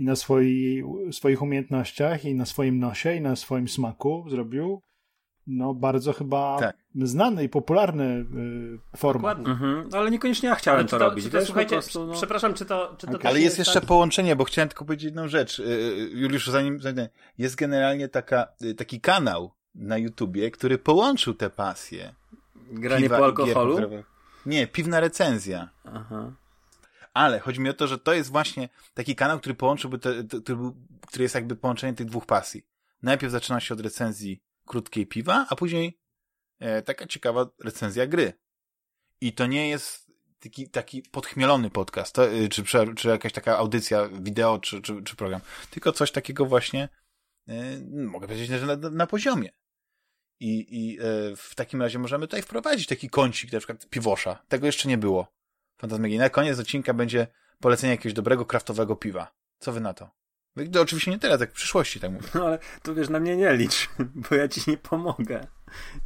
i na swoi, swoich umiejętnościach, i na swoim nosie, i na swoim smaku zrobił no bardzo chyba tak. znany i popularny y, format. Mhm, ale niekoniecznie ja chciałem to, to, robić. To, słuchajcie, prostu, no... przepraszam, czy to, czy to okay. Ale jest jeszcze tak? połączenie, bo chciałem tylko powiedzieć jedną rzecz. Y, y, Juliusz, zanim, zanim jest generalnie taka, y, taki kanał na YouTubie, który połączył te pasje. Granie Piwa po alkoholu? Gier, nie, piwna recenzja. Aha. Ale chodzi mi o to, że to jest właśnie taki kanał, który połączyłby, te, te, który, który jest jakby połączeniem tych dwóch pasji. Najpierw zaczyna się od recenzji krótkiej piwa, a później e, taka ciekawa recenzja gry. I to nie jest taki, taki podchmielony podcast, to, e, czy, czy jakaś taka audycja wideo, czy, czy, czy program, tylko coś takiego właśnie, e, mogę powiedzieć, że na, na poziomie. I, i e, w takim razie możemy tutaj wprowadzić taki kącik, na przykład piwosza. Tego jeszcze nie było. Fantasmagii. Na koniec odcinka będzie polecenie jakiegoś dobrego, kraftowego piwa. Co wy na to? To oczywiście nie teraz, jak w przyszłości, tak mówię. No ale to wiesz, na mnie nie licz, bo ja ci nie pomogę.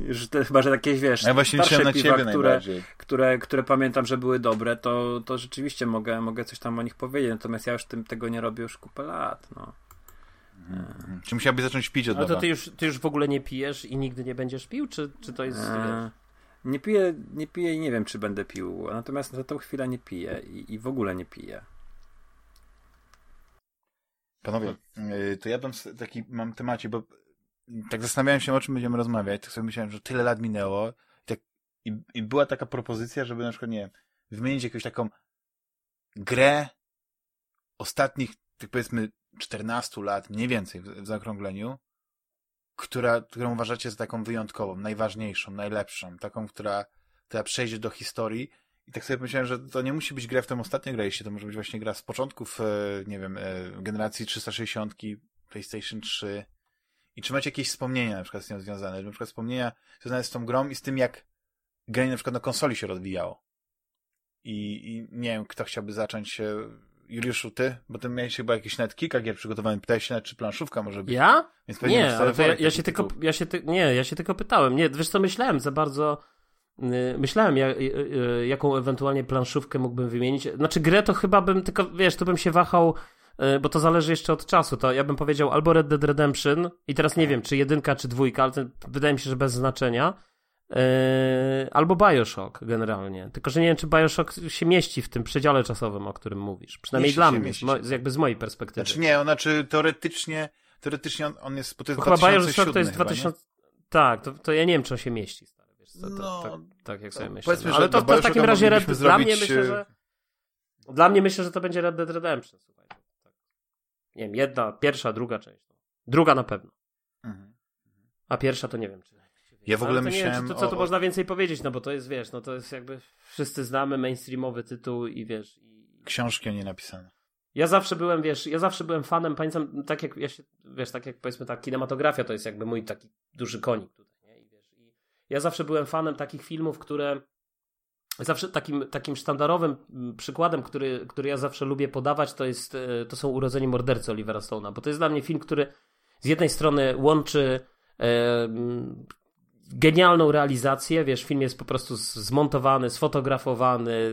Już to chyba, że jakieś, wiesz, ja właśnie starsze na piwa, które, które, które pamiętam, że były dobre, to, to rzeczywiście mogę, mogę coś tam o nich powiedzieć, natomiast ja już tym, tego nie robię już kupę lat, no. Hmm. Czy musiałbyś zacząć pić od Ale to ty już, ty już w ogóle nie pijesz i nigdy nie będziesz pił, czy, czy to jest... Eee, nie piję, nie piję i nie wiem, czy będę pił, natomiast za tą chwilę nie piję i, i w ogóle nie piję. Panowie, y, to ja bym taki mam temacie, bo tak zastanawiałem się, o czym będziemy rozmawiać, tak sobie myślałem, że tyle lat minęło i, tak, i, i była taka propozycja, żeby na przykład, nie wiem, wymienić jakąś taką grę ostatnich, tak powiedzmy, 14 lat, mniej więcej w, w zaokrągleniu, która, którą uważacie za taką wyjątkową, najważniejszą, najlepszą, taką, która, która przejdzie do historii I tak sobie pomyślałem, że to nie musi być gra w tym ostatnio graliście, to może być właśnie gra z początków, e, nie wiem, e, generacji 360, PlayStation 3. I czy macie jakieś wspomnienia na przykład z nią związane? Na przykład wspomnienia związane z tą grą i z tym, jak granie na przykład na konsoli się rozwijało. I, I nie wiem, kto chciałby zacząć Juliuszu, ty? Bo ty miałeś chyba jakieś nawet kilka gier przygotowanych. Pytałeś się nawet, czy planszówka może być. Ja? Więc nie, ale ja, ja się tylko, ja się ty, nie, ja się tylko pytałem. Nie, wiesz co, myślałem za bardzo... Yy, myślałem, jak, yy, yy, jaką ewentualnie planszówkę mógłbym wymienić. Znaczy, grę to chyba bym, tylko wiesz, tu bym się wahał, bo to zależy jeszcze od czasu. To ja bym powiedział albo Red Dead Redemption, i teraz nie wiem, czy jedynka, czy dwójka, ale to wydaje mi się, że bez znaczenia. Yy, albo Bioshock generalnie. Tylko, że nie wiem, czy Bioshock się mieści w tym przedziale czasowym, o którym mówisz. Przynajmniej mieści dla się, mnie, z jakby z mojej perspektywy. Znaczy nie, on znaczy teoretycznie, teoretycznie on, on jest, bo to jest Chyba Bioshock to jest 2000... Tak, to, to ja nie wiem, czy on się mieści. Stary, wiesz, to, no, tak, tak, jak sobie no, myślę. No. Ale to, to w takim razie Red, zrobić... dla mnie myślę, że dla mnie myślę, że to będzie Red Dead Redemption, słuchaj. Nie wiem, jedna, pierwsza, druga część. Druga na pewno. Mhm. A pierwsza to nie wiem, czy ja w ogóle myślałem. Nie, to, co tu o... można więcej powiedzieć, no bo to jest, wiesz, no to jest jakby wszyscy znamy mainstreamowy tytuł i wiesz. I... Książki o nie napisane. Ja zawsze byłem, wiesz, ja zawsze byłem fanem, pamiętam, tak jak ja się, wiesz, tak jak powiedzmy ta kinematografia to jest jakby mój taki duży konik tutaj, nie? I wiesz, i ja zawsze byłem fanem takich filmów, które zawsze takim, takim sztandarowym mm, przykładem, który, który ja zawsze lubię podawać, to jest, e, to są Urodzeni Mordercy Olivera Stone'a, bo to jest dla mnie film, który z jednej strony łączy e, genialną realizację, wiesz, film jest po prostu zmontowany, sfotografowany,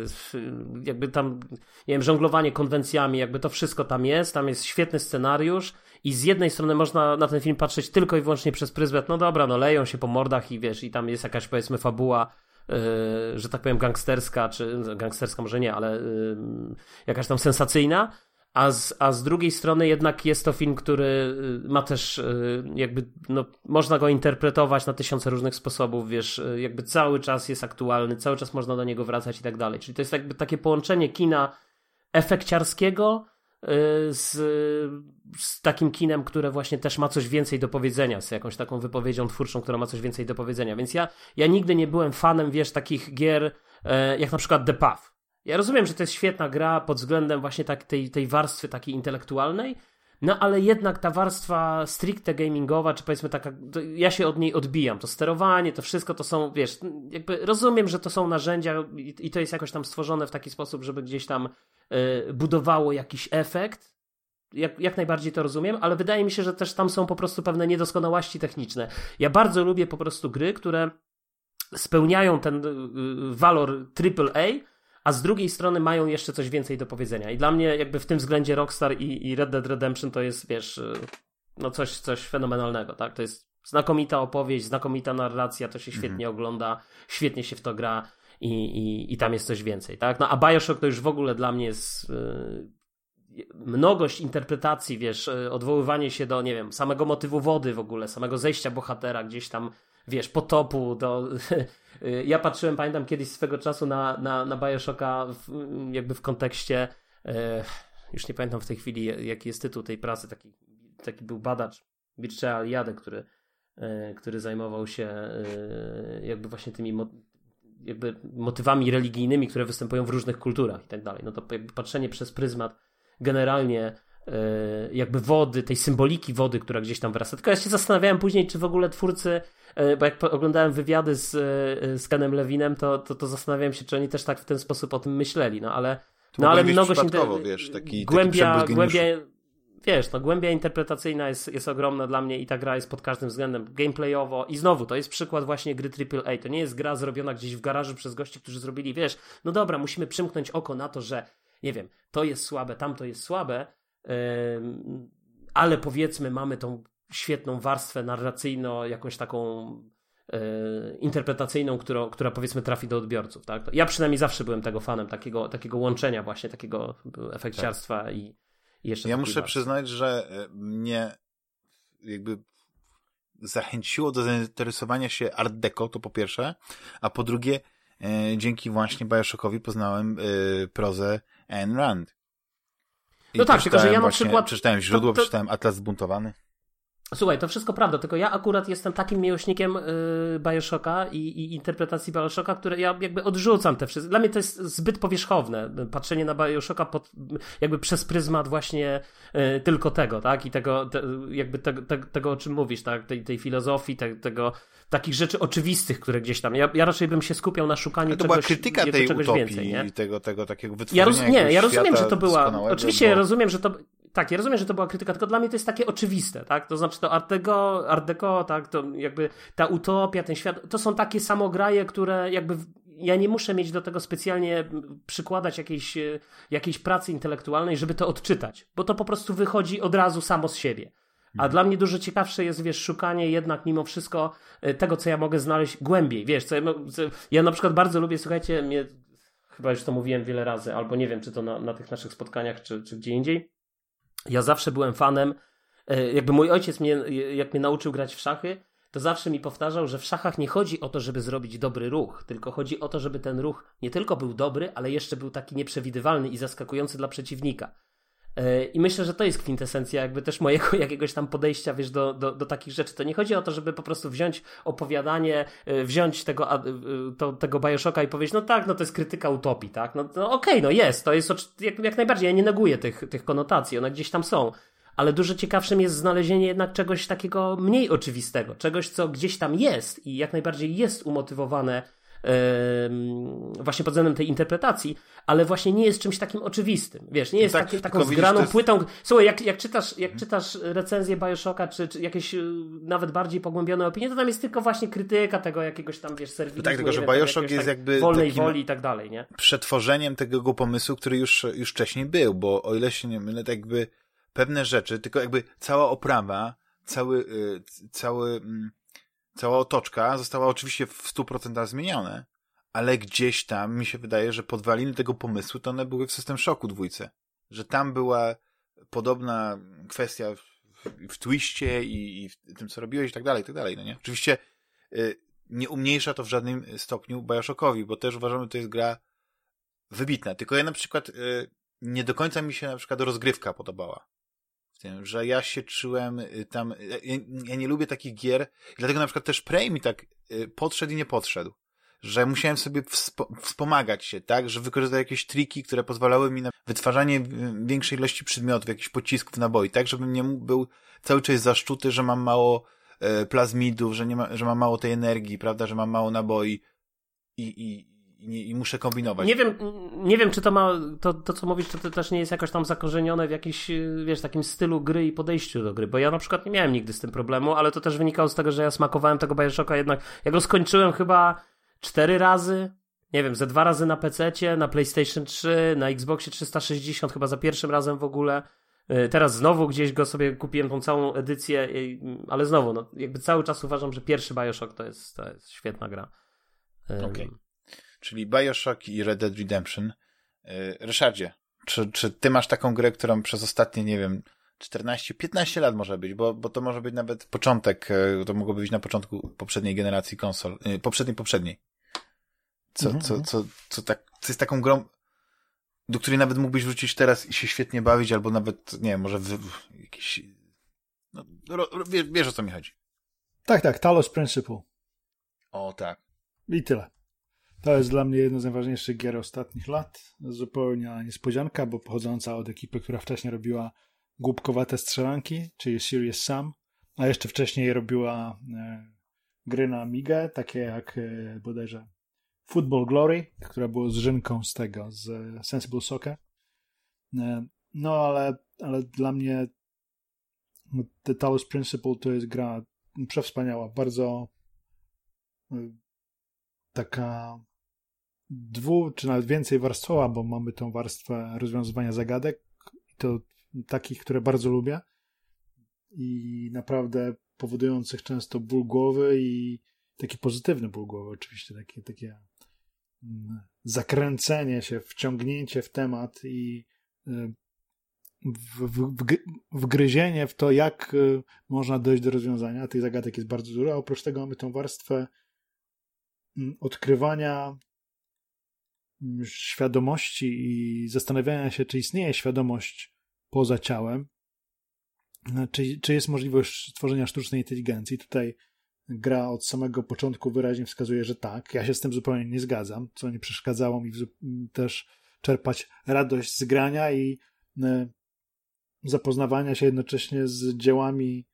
jakby tam, nie wiem, żonglowanie konwencjami, jakby to wszystko tam jest, tam jest świetny scenariusz i z jednej strony można na ten film patrzeć tylko i wyłącznie przez pryzmat, no dobra, no leją się po mordach i wiesz, i tam jest jakaś powiedzmy fabuła, yy, że tak powiem gangsterska, czy gangsterska może nie, ale yy, jakaś tam sensacyjna, a z, a z drugiej strony jednak jest to film, który y, ma też y, jakby, no, można go interpretować na tysiące różnych sposobów, wiesz, y, jakby cały czas jest aktualny, cały czas można do niego wracać i tak dalej. Czyli to jest jakby takie połączenie kina efekciarskiego z, z takim kinem, które właśnie też ma coś więcej do powiedzenia, z jakąś taką wypowiedzią twórczą, która ma coś więcej do powiedzenia. Więc ja, ja nigdy nie byłem fanem, wiesz, takich gier e, jak na przykład The Path ja rozumiem, że to jest świetna gra pod względem właśnie tak, tej, tej warstwy takiej intelektualnej, no ale jednak ta warstwa stricte gamingowa, czy powiedzmy taka, ja się od niej odbijam. To sterowanie, to wszystko to są, wiesz, jakby rozumiem, że to są narzędzia i, i to jest jakoś tam stworzone w taki sposób, żeby gdzieś tam y, budowało jakiś efekt. Jak, jak najbardziej to rozumiem, ale wydaje mi się, że też tam są po prostu pewne niedoskonałości techniczne. Ja bardzo lubię po prostu gry, które spełniają ten y, walor AAA, a z drugiej strony mają jeszcze coś więcej do powiedzenia. I dla mnie jakby w tym względzie Rockstar i, i Red Dead Redemption to jest, wiesz, y, no coś, coś fenomenalnego, tak? To jest znakomita opowieść, znakomita narracja, to się świetnie mhm. ogląda, świetnie się w to gra i, i, i tam jest coś więcej, tak? No a Bioshock to już w ogóle dla mnie jest yy, mnogość interpretacji, wiesz, y, odwoływanie się do, nie wiem, samego motywu wody w ogóle, samego zejścia bohatera gdzieś tam, wiesz, potopu, do ja patrzyłem, pamiętam kiedyś swego czasu na, na, na Bioshocka w, jakby w kontekście, e, już nie pamiętam w tej chwili jaki jest tytuł tej pracy, taki, taki był badacz Birchea Jade, który, e, który zajmował się e, jakby właśnie tymi jakby motywami religijnymi, które występują w różnych kulturach i tak dalej. No to jakby patrzenie przez pryzmat generalnie jakby wody, tej symboliki wody, która gdzieś tam wyrasta. Tylko ja się zastanawiałem później, czy w ogóle twórcy E, bo jak oglądałem wywiady z, e, z Kenem Lewinem, to, to, to zastanawiałem się, czy oni też tak w ten sposób o tym myśleli, no ale no ale mnogość inter... wiesz, taki, głębia, taki głębia wiesz, no głębia interpretacyjna jest, jest ogromna dla mnie i ta gra jest pod każdym względem gameplayowo. I znowu, to jest przykład właśnie gry AAA, to nie jest gra zrobiona gdzieś w garażu przez gości, którzy zrobili, wiesz, no dobra, musimy przymknąć oko na to, że nie wiem, to jest słabe, tamto jest słabe, ale powiedzmy mamy tą świetną warstwę narracyjną, jakąś taką e, interpretacyjną, która, która powiedzmy trafi do odbiorców. Tak? Ja przynajmniej zawsze byłem tego fanem, takiego, takiego łączenia właśnie, takiego efekciarstwa tak. i, i jeszcze... Ja muszę przyznać, że e, mnie jakby zachęciło do zainteresowania się Art Deco, to po pierwsze, a po drugie e, dzięki właśnie Bioshockowi poznałem e, prozę Ayn Rand. I no tak, tylko że ja na przykład... Przeczytałem źródło, to, to... przeczytałem Atlas Zbuntowany. Słuchaj, to wszystko prawda, tylko ja akurat jestem takim miłośnikiem yy, Bioshocka i, i, interpretacji Bioshocka, które ja jakby odrzucam te wszystkie. Dla mnie to jest zbyt powierzchowne, patrzenie na Bioshocka pod, jakby przez pryzmat właśnie yy, tylko tego, tak? I tego, te, jakby te, te, tego, o czym mówisz, tak? Tej, tej filozofii, te, tego, takich rzeczy oczywistych, które gdzieś tam. Ja, ja raczej bym się skupiał na szukaniu to czegoś, była krytyka tej czegoś utopii więcej, nie? tego, tego takiego wytworzenia ja roz, Nie, ja rozumiem, że to była. Oczywiście bo... ja rozumiem, że to tak, ja rozumiem, że to była krytyka, tylko dla mnie to jest takie oczywiste, tak? To znaczy to Art Deco, Art Deco tak? To jakby ta utopia, ten świat, to są takie samograje, które jakby ja nie muszę mieć do tego specjalnie przykładać jakiejś, e, jakiejś pracy intelektualnej, żeby to odczytać, bo to po prostu wychodzi od razu samo z siebie. A dla mnie dużo ciekawsze jest, wiesz, szukanie jednak mimo wszystko e, tego, co ja mogę znaleźć głębiej, wiesz, co ja, co, ja na przykład bardzo lubię, słuchajcie, mnie, chyba już to mówiłem wiele razy, albo nie wiem, czy to na, na tych naszych spotkaniach, czy, czy gdzie indziej, ja zawsze byłem fanem, e, jakby mój ojciec mnie, jak mnie nauczył grać w szachy, to zawsze mi powtarzał, że w szachach nie chodzi o to, żeby zrobić dobry ruch, tylko chodzi o to, żeby ten ruch nie tylko był dobry, ale jeszcze był taki nieprzewidywalny i zaskakujący dla przeciwnika. E, I myślę, że to jest kwintesencja jakby też mojego jakiegoś tam podejścia, wiesz, do, do, do takich rzeczy. To nie chodzi o to, żeby po prostu wziąć opowiadanie, e, wziąć tego, e, to, tego Bioshocka i powiedzieć, no tak, no to jest krytyka utopii, tak? No, no okej, okay, no jest, to jest jak, jak najbardziej, ja nie neguję tych, tych konotacji, one gdzieś tam są. Ale dużo ciekawszym jest znalezienie jednak czegoś takiego mniej oczywistego, czegoś, co gdzieś tam jest i jak najbardziej jest umotywowane właśnie pod względem tej interpretacji, ale właśnie nie jest czymś takim oczywistym. Wiesz, nie jest tak, taki, taką zgraną jest... płytą. Słuchaj, jak, jak, czytasz, jak czytasz recenzję Bioshocka, czy, czy jakieś y, nawet bardziej pogłębione opinie, to tam jest tylko właśnie krytyka tego jakiegoś tam, wiesz, serwisu. No tak, tylko że Bioshock jest tak jakby wolnej woli i tak dalej, nie? Przetworzeniem tego pomysłu, który już, już wcześniej był, bo o ile się nie mylę, tak jakby pewne rzeczy, tylko jakby cała oprawa, cały, y, cały, mm, cała otoczka została oczywiście w 100% zmienione, ale gdzieś tam mi się wydaje, że podwaliny tego pomysłu to one były w System Shocku dwójce. Że tam była podobna kwestia w, w twiście i, i, w tym, co robiłeś i tak dalej, i tak dalej, no nie? Oczywiście y, nie umniejsza to w żadnym stopniu Bioshockowi, bo też uważam, że to jest gra wybitna. Tylko ja na przykład y, nie do końca mi się na przykład rozgrywka podobała tym, że ja się czułem y, tam, y, ja, ja, nie lubię takich gier, dlatego na przykład też Prey mi tak y, podszedł i nie podszedł, że musiałem sobie wspo wspomagać się, tak, że wykorzystać jakieś triki, które pozwalały mi na wytwarzanie większej ilości przedmiotów, jakichś pocisków, naboi, tak, żebym nie był cały czas zaszczuty, że mam mało plazmidów, że, nie ma, że mam mało tej energii, prawda, że mam mało naboi. I, i, i, i, muszę kombinować. Nie wiem, nie wiem, czy to ma, to, to co mówisz, czy to też nie jest jakoś tam zakorzenione w jakimś, wiesz, takim stylu gry i podejściu do gry, bo ja na przykład nie miałem nigdy z tym problemu, ale to też wynikało z tego, że ja smakowałem tego Bioshocka jednak, ja go skończyłem chyba cztery razy, nie wiem, ze dwa razy na PC, na PlayStation 3, na Xboxie 360 chyba za pierwszym razem w ogóle. Y, teraz znowu gdzieś go sobie kupiłem tą całą edycję, ale znowu, no, jakby cały czas uważam, że pierwszy Bioshock to jest, to jest świetna gra. Okay czyli Bioshock i Red Dead Redemption. E, Ryszardzie, czy, czy ty masz taką grę, którą przez ostatnie, nie wiem, 14-15 lat może być, bo, bo to może być nawet początek, e, to mogłoby być na początku poprzedniej generacji konsol, e, poprzedniej, poprzedniej. Co, mhm. co, co, co, tak, co jest taką grą, do której nawet mógłbyś wrócić teraz i się świetnie bawić, albo nawet, nie wiem, może w, w jakiś, no, ro, wiesz, wiesz o co mi chodzi. Tak, tak, Talos Principle. O, tak. I tyle. To jest dla mnie jedna z najważniejszych gier ostatnich lat. Zupełnie niespodzianka, bo pochodząca od ekipy, która wcześniej robiła głupkowate strzelanki, czyli Serious Sam, a jeszcze wcześniej robiła e, gry na Amigę, takie jak e, bodajże Football Glory, która była zrzynką z tego, z Sensible Soccer. E, no ale, ale dla mnie The Talos Principle to jest gra przewspaniała, bardzo e, taka dwu, czy nawet więcej warstwowa, bo mamy tą warstwę rozwiązywania zagadek to takich, które bardzo lubię i naprawdę powodujących często ból głowy i taki pozytywny ból głowy oczywiście, takie, takie mm, zakręcenie się, wciągnięcie w temat i y, w, w, wgryzienie w to, jak y, można dojść do rozwiązania. Tych zagadek jest bardzo dużo, a oprócz tego mamy tą warstwę mm, odkrywania świadomości i zastanawiania się, czy istnieje świadomość poza ciałem. czy, czy jest możliwość stworzenia sztucznej inteligencji. Tutaj gra od samego początku wyraźnie wskazuje, że tak. Ja się z tym zupełnie nie zgadzam, co nie przeszkadzało mi też czerpać radość z grania i e, zapoznawania się jednocześnie z dziełami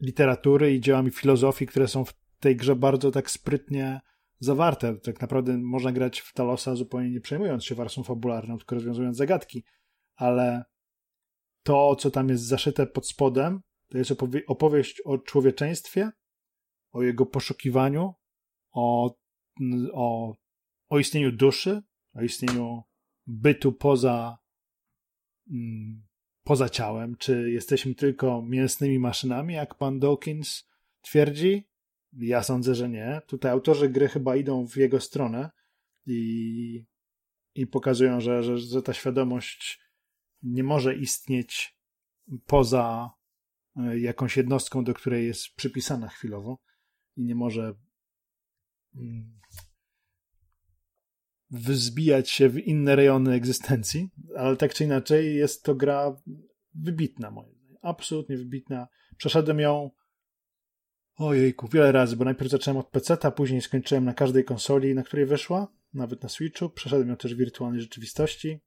literatury i dziełami filozofii, które są w tej grze bardzo tak sprytnie zawarte. Tak naprawdę można grać w Talosa zupełnie nie przejmując się warstwą fabularną, tylko rozwiązując zagadki, ale to, co tam jest zaszyte pod spodem, to jest opowie opowieść o człowieczeństwie, o jego poszukiwaniu, o, o, o istnieniu duszy, o istnieniu bytu poza, mm, poza ciałem. Czy jesteśmy tylko mięsnymi maszynami, jak pan Dawkins twierdzi? Ja sądzę, że nie. Tutaj autorzy gry chyba idą w jego stronę i, i pokazują, że, że, że ta świadomość nie może istnieć poza e, jakąś jednostką, do której jest przypisana chwilowo i nie może mm, wzbijać się w inne rejony egzystencji, ale tak czy inaczej jest to gra wybitna moim zdaniem. Absolutnie wybitna. Przeszedłem ją ojejku, wiele razy, bo najpierw zacząłem od PC-a, później skończyłem na każdej konsoli, na której wyszła, nawet na Switchu. Przeszedłem ją też w wirtualnej rzeczywistości.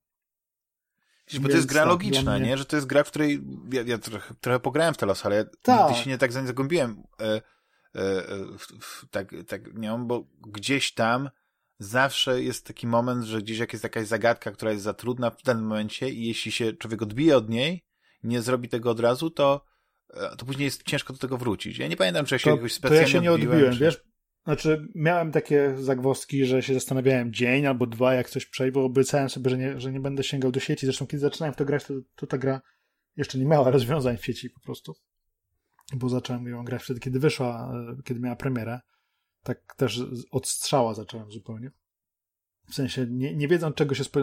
Bo to jest gra tak, logiczna, mnie... nie? Że to jest gra, w której ja, ja trochę, trochę pograłem w Telos, ale ja Ta. nigdy się nie tak zagłębiłem. E, e, e, tak, tak, nie wiem, bo gdzieś tam zawsze jest taki moment, że gdzieś jak jest jakaś zagadka, która jest za trudna w danym momencie i jeśli się człowiek odbije od niej, nie zrobi tego od razu, to, to później jest ciężko do tego wrócić. Ja nie pamiętam, czy ja się to, jakoś specjalnie To ja się nie odbiłem, odbiłem czy... wiesz? Znaczy, miałem takie zagwozdki, że się zastanawiałem dzień albo dwa, jak coś przejść, bo obiecałem sobie, że nie, że nie będę sięgał do sieci. Zresztą, kiedy zaczynałem w to grać, to, to ta gra jeszcze nie miała rozwiązań w sieci po prostu. Bo zacząłem ją grać wtedy, kiedy wyszła, e, kiedy miała premierę tak też od strzała zacząłem zupełnie. W sensie nie, nie wiedząc czego się, spo,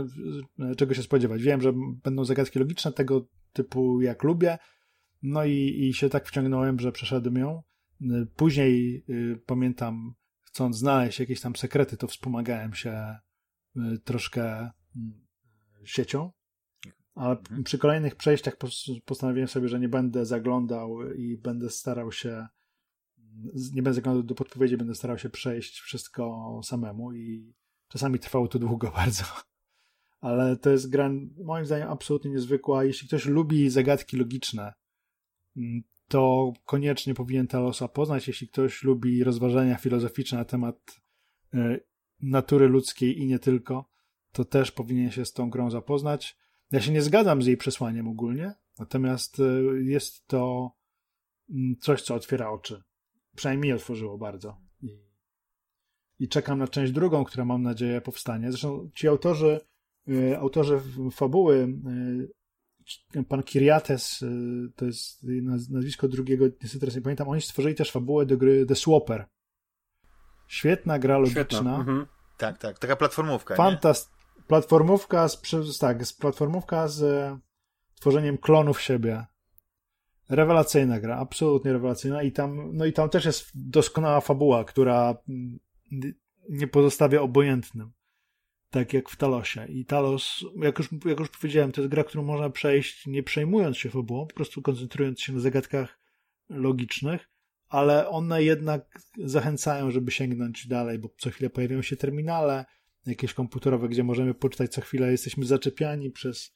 czego się spodziewać. Wiem, że będą zagadki logiczne tego typu jak lubię, no i, i się tak wciągnąłem, że przeszedłem ją. Później y, pamiętam, chcąc znaleźć jakieś tam sekrety, to wspomagałem się y, troszkę y, siecią, ale mhm. przy kolejnych przejściach postanowiłem sobie, że nie będę zaglądał i będę starał się nie będę zaglądał do podpowiedzi, będę starał się przejść wszystko samemu i czasami trwało to długo bardzo. Ale to jest gra moim zdaniem absolutnie niezwykła. Jeśli ktoś lubi zagadki logiczne, to koniecznie powinien Talosa poznać. Jeśli ktoś lubi rozważania filozoficzne na temat e, natury ludzkiej i nie tylko, to też powinien się z tą grą zapoznać. Ja się nie zgadzam z jej przesłaniem ogólnie, natomiast e, jest to mm, coś, co otwiera oczy przynajmniej mi otworzyło bardzo. I, I, czekam na część drugą, która mam nadzieję powstanie. Zresztą ci autorzy, y, autorzy fabuły, pan Kiriates, y, to jest nazwisko drugiego, niestety teraz nie pamiętam, oni stworzyli też fabułę do gry The Swapper. Świetna gra logiczna. Mhm. Tak, tak, taka platformówka. Fantast platformówka z, tak, z platformówka z tworzeniem klonów siebie. Rewelacyjna gra, absolutnie rewelacyjna i tam, no i tam też jest doskonała fabuła, która mm, nie pozostawia obojętnym. Tak jak w Talosie. I Talos, jak już, jak już powiedziałem, to jest gra, którą można przejść nie przejmując się fabułą, po prostu koncentrując się na zagadkach logicznych, ale one jednak zachęcają, żeby sięgnąć dalej, bo co chwilę pojawiają się terminale jakieś komputerowe, gdzie możemy poczytać co chwilę, jesteśmy zaczepiani przez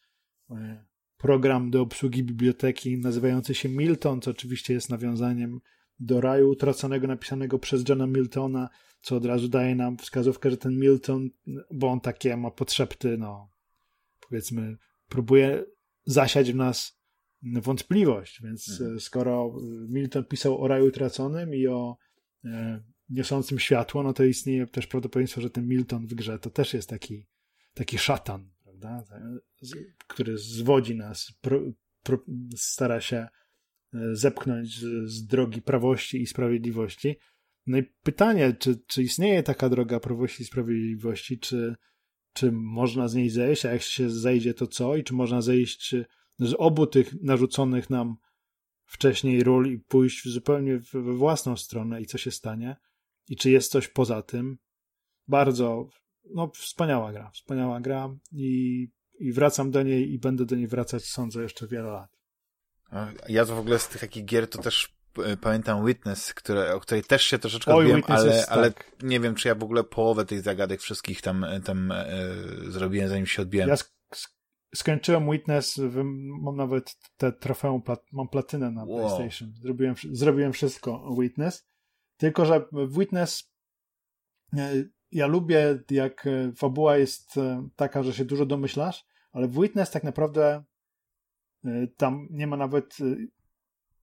e, program do obsługi biblioteki nazywający się Milton, co oczywiście jest nawiązaniem do raju utraconego napisanego przez Johna Miltona, co od razu daje nam wskazówkę, że ten Milton, bo on takie ma podszepty, no powiedzmy, próbuje zasiać w nas wątpliwość, więc mhm. E, skoro Milton pisał o raju utraconym i o e, niosącym światło, no to istnieje też prawdopodobieństwo, że ten Milton w grze to też jest taki, taki szatan, prawda? który zwodzi nas, pro, pro, stara się e, zepchnąć z, z, drogi prawości i sprawiedliwości. No i pytanie, czy, czy istnieje taka droga prawości i sprawiedliwości, czy, czy można z niej zejść, a jak się zejdzie, to co? I czy można zejść z obu tych narzuconych nam wcześniej ról i pójść zupełnie we własną stronę i co się stanie? I czy jest coś poza tym? Bardzo no, wspaniała gra, wspaniała gra i, i wracam do niej i będę do niej wracać, sądzę, jeszcze wiele lat. Ja to w ogóle z tych takich gier to też pamiętam Witness, które, o której też się troszeczkę odbiłem, ale, jest, ale tak. nie wiem, czy ja w ogóle połowę tych zagadek wszystkich tam, tam e, zrobiłem, zanim się odbiłem. Ja skończyłem Witness, mam nawet te trofeum, mam platynę na wow. PlayStation. Zrobiłem, zrobiłem wszystko Witness. Tylko, że w Witness e, ja lubię, jak e, fabuła jest e, taka, że się dużo domyślasz, ale w Witness tak naprawdę tam nie ma nawet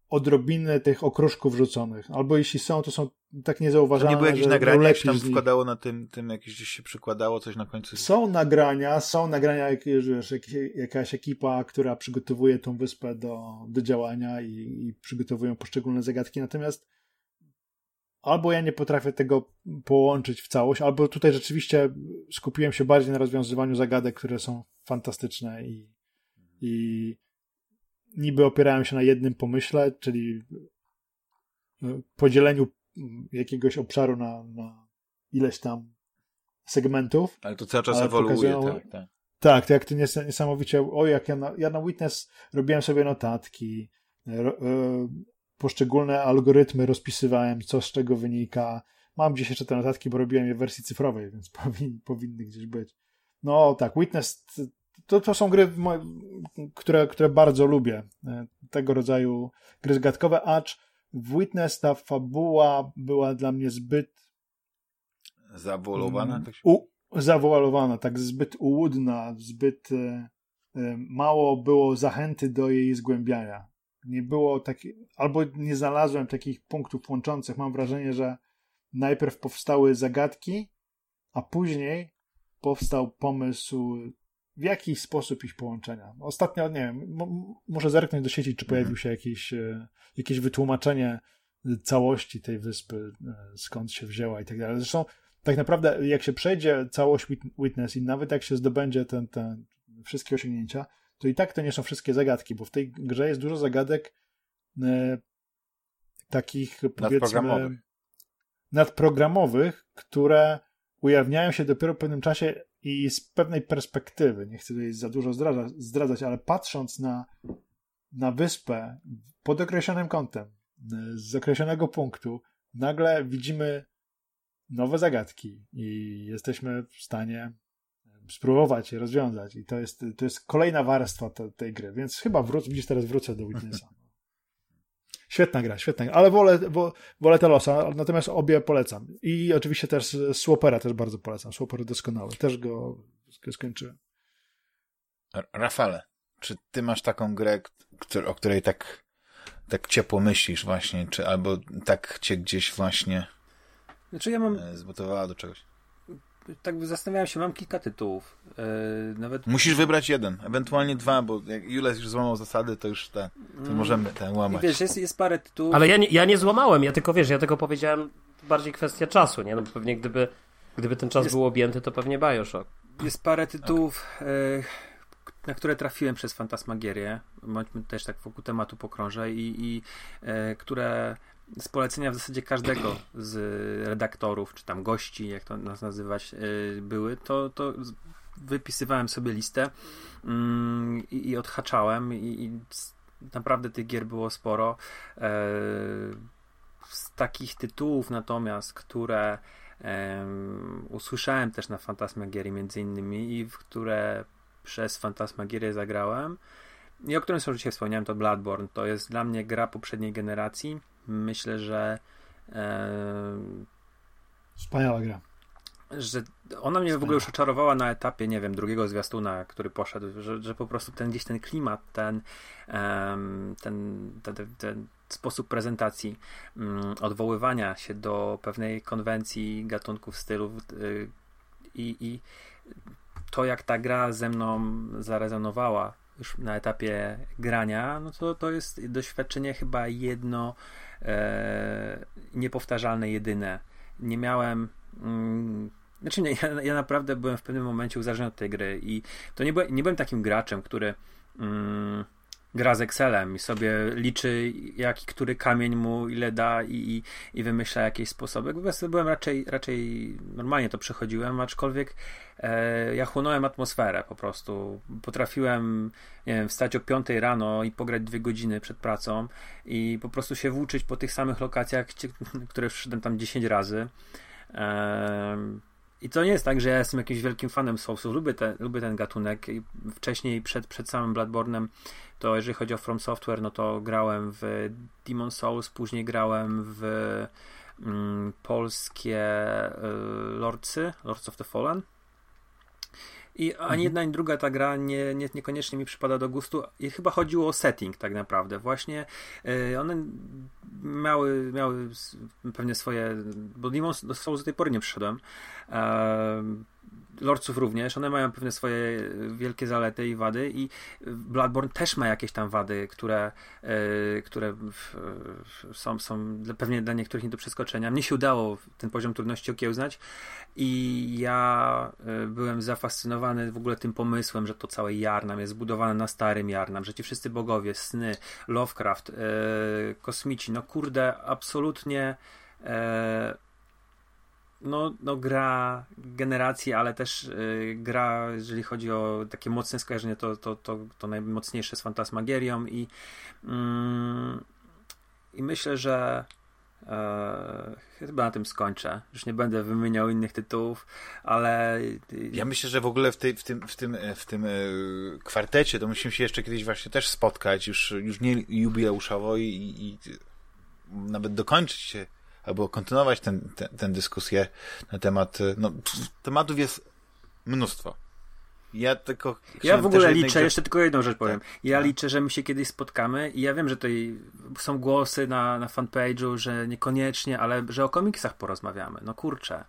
odrobiny tych okruszków rzuconych. Albo jeśli są, to są tak niezauważalne, to nie było jakieś nagrania, jak tam wkładało na tym, tym jakieś gdzieś się przykładało coś na końcu? Są nagrania, są nagrania, jak, wiesz, jakaś ekipa, która przygotowuje tą wyspę do, do działania i, i przygotowują poszczególne zagadki, natomiast albo ja nie potrafię tego połączyć w całość, albo tutaj rzeczywiście skupiłem się bardziej na rozwiązywaniu zagadek, które są fantastyczne i, i niby opierałem się na jednym pomyśle, czyli e, podzieleniu jakiegoś obszaru na, na ileś tam segmentów. Ale to cały czas ewoluuje, tak, tak. Tak, to jak to niesamowicie, o jak ja na, ja na Witness robiłem sobie notatki, ro, e, poszczególne algorytmy rozpisywałem, co z czego wynika. Mam gdzieś jeszcze te notatki, bo robiłem je w wersji cyfrowej, więc powin, powinny gdzieś być. No tak, Witness to, to są gry, które, które bardzo lubię. E, tego rodzaju gry zgadkowe, acz w Witness ta fabuła była dla mnie zbyt Zawoalowana? Mm, tak się... U, zawoalowana, tak zbyt ułudna, zbyt e, e, mało było zachęty do jej zgłębiania. Nie było takich, albo nie znalazłem takich punktów łączących. Mam wrażenie, że najpierw powstały zagadki, a później powstał pomysł w jakiś sposób ich połączenia. Ostatnio, nie wiem, muszę zerknąć do sieci, czy pojawił mhm. się jakieś, e, jakieś wytłumaczenie całości tej wyspy, e, skąd się wzięła i tak dalej. Zresztą tak naprawdę jak się przejdzie całość Witness i nawet jak się zdobędzie ten, ten wszystkie osiągnięcia, to i tak to nie są wszystkie zagadki, bo w tej grze jest dużo zagadek e, takich powiedzmy nadprogramowych. nadprogramowych, które ujawniają się dopiero w pewnym czasie i z pewnej perspektywy, nie chcę tutaj za dużo zdradzać, ale patrząc na, na wyspę pod określonym kątem, z określonego punktu, nagle widzimy nowe zagadki i jesteśmy w stanie spróbować je rozwiązać. I to jest, to jest kolejna warstwa te, tej gry, więc chyba wrócę, widzisz, teraz wrócę do Witnessa. Świetna gra, świetna gra, ale wolę, wolę te losa, natomiast obie polecam. I oczywiście też Swopera też bardzo polecam. Swoper doskonały, też go skończyłem. Rafale, czy ty masz taką grę, o której tak, tak ciepło myślisz właśnie, czy albo tak cię gdzieś właśnie znaczy ja mam... E, zbudowała do czegoś? Tak zastanawiałem się, mam kilka tytułów. Yy, nawet... Musisz wybrać jeden, ewentualnie dwa, bo jak Jules już złamał zasady, to już te, to mm. możemy ten łamać. Wiesz, jest, jest parę tytułów. Ale ja nie, ja nie złamałem, ja tylko wiesz, ja tylko powiedziałem bardziej kwestia czasu, nie? No pewnie gdyby, gdyby ten czas jest, był objęty, to pewnie Bioshock. Jest parę tytułów, okay. yy, na które trafiłem przez Fantasmagierię. Bądźmy też tak wokół tematu pokrążę i, i yy, które z polecenia w zasadzie każdego z redaktorów, czy tam gości, jak to nas nazywać, y, były, to, to wypisywałem sobie listę mm, i, i odhaczałem i, i naprawdę tych gier było sporo. E, z takich tytułów natomiast, które usłyszałem też na Fantasmagierii między innymi i w które przez Fantasmagierię zagrałem i o którym sobie dzisiaj wspomniałem, to Bloodborne. To jest dla mnie gra poprzedniej generacji myślę, że e, wspaniała gra. Że ona mnie w ogóle już oczarowała na etapie, nie wiem, drugiego zwiastuna, który poszedł, że, że po prostu ten gdzieś ten klimat, ten, ten, ten, ten, ten sposób prezentacji, mm, odwoływania się do pewnej konwencji gatunków, stylów y, i, i to, jak ta gra ze mną zarezonowała już na etapie grania, no to to jest doświadczenie chyba jedno e, niepowtarzalne, jedyne. Nie miałem. Mm, znaczy, nie, ja, ja, naprawdę byłem w pewnym momencie uzależniony od tej gry i to nie, byłem, nie byłem takim graczem, który. Mm, gra z Excelem i sobie liczy, jaki który kamień mu ile da i, i, i wymyśla jakieś sposoby. Byłem raczej, raczej normalnie to przechodziłem, aczkolwiek e, ja chłonąłem atmosferę po prostu. Potrafiłem, nie wiem, wstać o 5 rano i pograć dwie godziny przed pracą i po prostu się włóczyć po tych samych lokacjach, które wszedłem tam 10 razy. E, i to nie jest tak, że ja jestem jakimś wielkim fanem Soulsów. Lubię, te, lubię ten gatunek. Wcześniej, przed, przed samym Bloodborne'em, to jeżeli chodzi o From Software, no to grałem w Demon Souls, później grałem w mm, polskie y, Lordsy, Lords of the Fallen. I ani mhm. jedna, ani druga ta gra nie, nie, niekoniecznie mi przypada do gustu. I chyba chodziło o setting tak naprawdę. Właśnie yy, one miały, miały pewnie swoje. Bo Demon Souls do tej pory nie przyszedłem. Yy, Lordców również, one mają pewne swoje wielkie zalety i wady i Bloodborne też ma jakieś tam wady, które, yy, które są, są pewnie dla niektórych nie do przeskoczenia. Mnie się udało ten poziom trudności okiełznać i ja yy, byłem zafascynowany w ogóle tym pomysłem, że to całe Jarnam jest zbudowane na starym Jarnam, że ci wszyscy bogowie, sny, Lovecraft, yy, kosmici, no kurde, absolutnie no, no gra generacji, ale też y, gra, jeżeli chodzi o takie mocne skojarzenie, to, to, to, to najmocniejsze z Fantasmagierią i, mm, i myślę, że e, chyba na tym skończę. Już nie będę wymieniał innych tytułów, ale... Ja myślę, że w ogóle w, tej, w tym, w tym, w tym e, kwartecie to musimy się jeszcze kiedyś właśnie też spotkać, już, już nie jubileuszowo i, i nawet dokończyć się albo kontynuować tę ten, ten, dyskusję na temat, no, tematów jest mnóstwo. Ja tylko. Ja w ogóle liczę, jeszcze tylko jedną rzecz powiem. Tak, ja tak. liczę, że my się kiedyś spotkamy i ja wiem, że tutaj są głosy na, na fanpage'u, że niekoniecznie, ale że o komiksach porozmawiamy. No kurczę.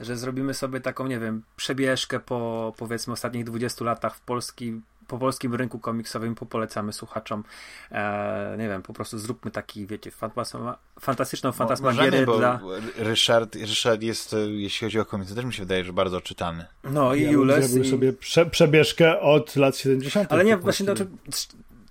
Że zrobimy sobie taką, nie wiem, przebieżkę po powiedzmy ostatnich 20 latach w Polski, po polskim rynku komiksowym popolecamy słuchaczom. E, nie wiem, po prostu zróbmy taki, wiecie, fantasma, fantastyczną fantasmagierę dla... Ryszard, Ryszard jest, jeśli chodzi o komiksy, też mi się wydaje, że bardzo czytany. No i ja Jules... i... sobie prze, przebieżkę od lat 70. Ale nie, właśnie, znaczy,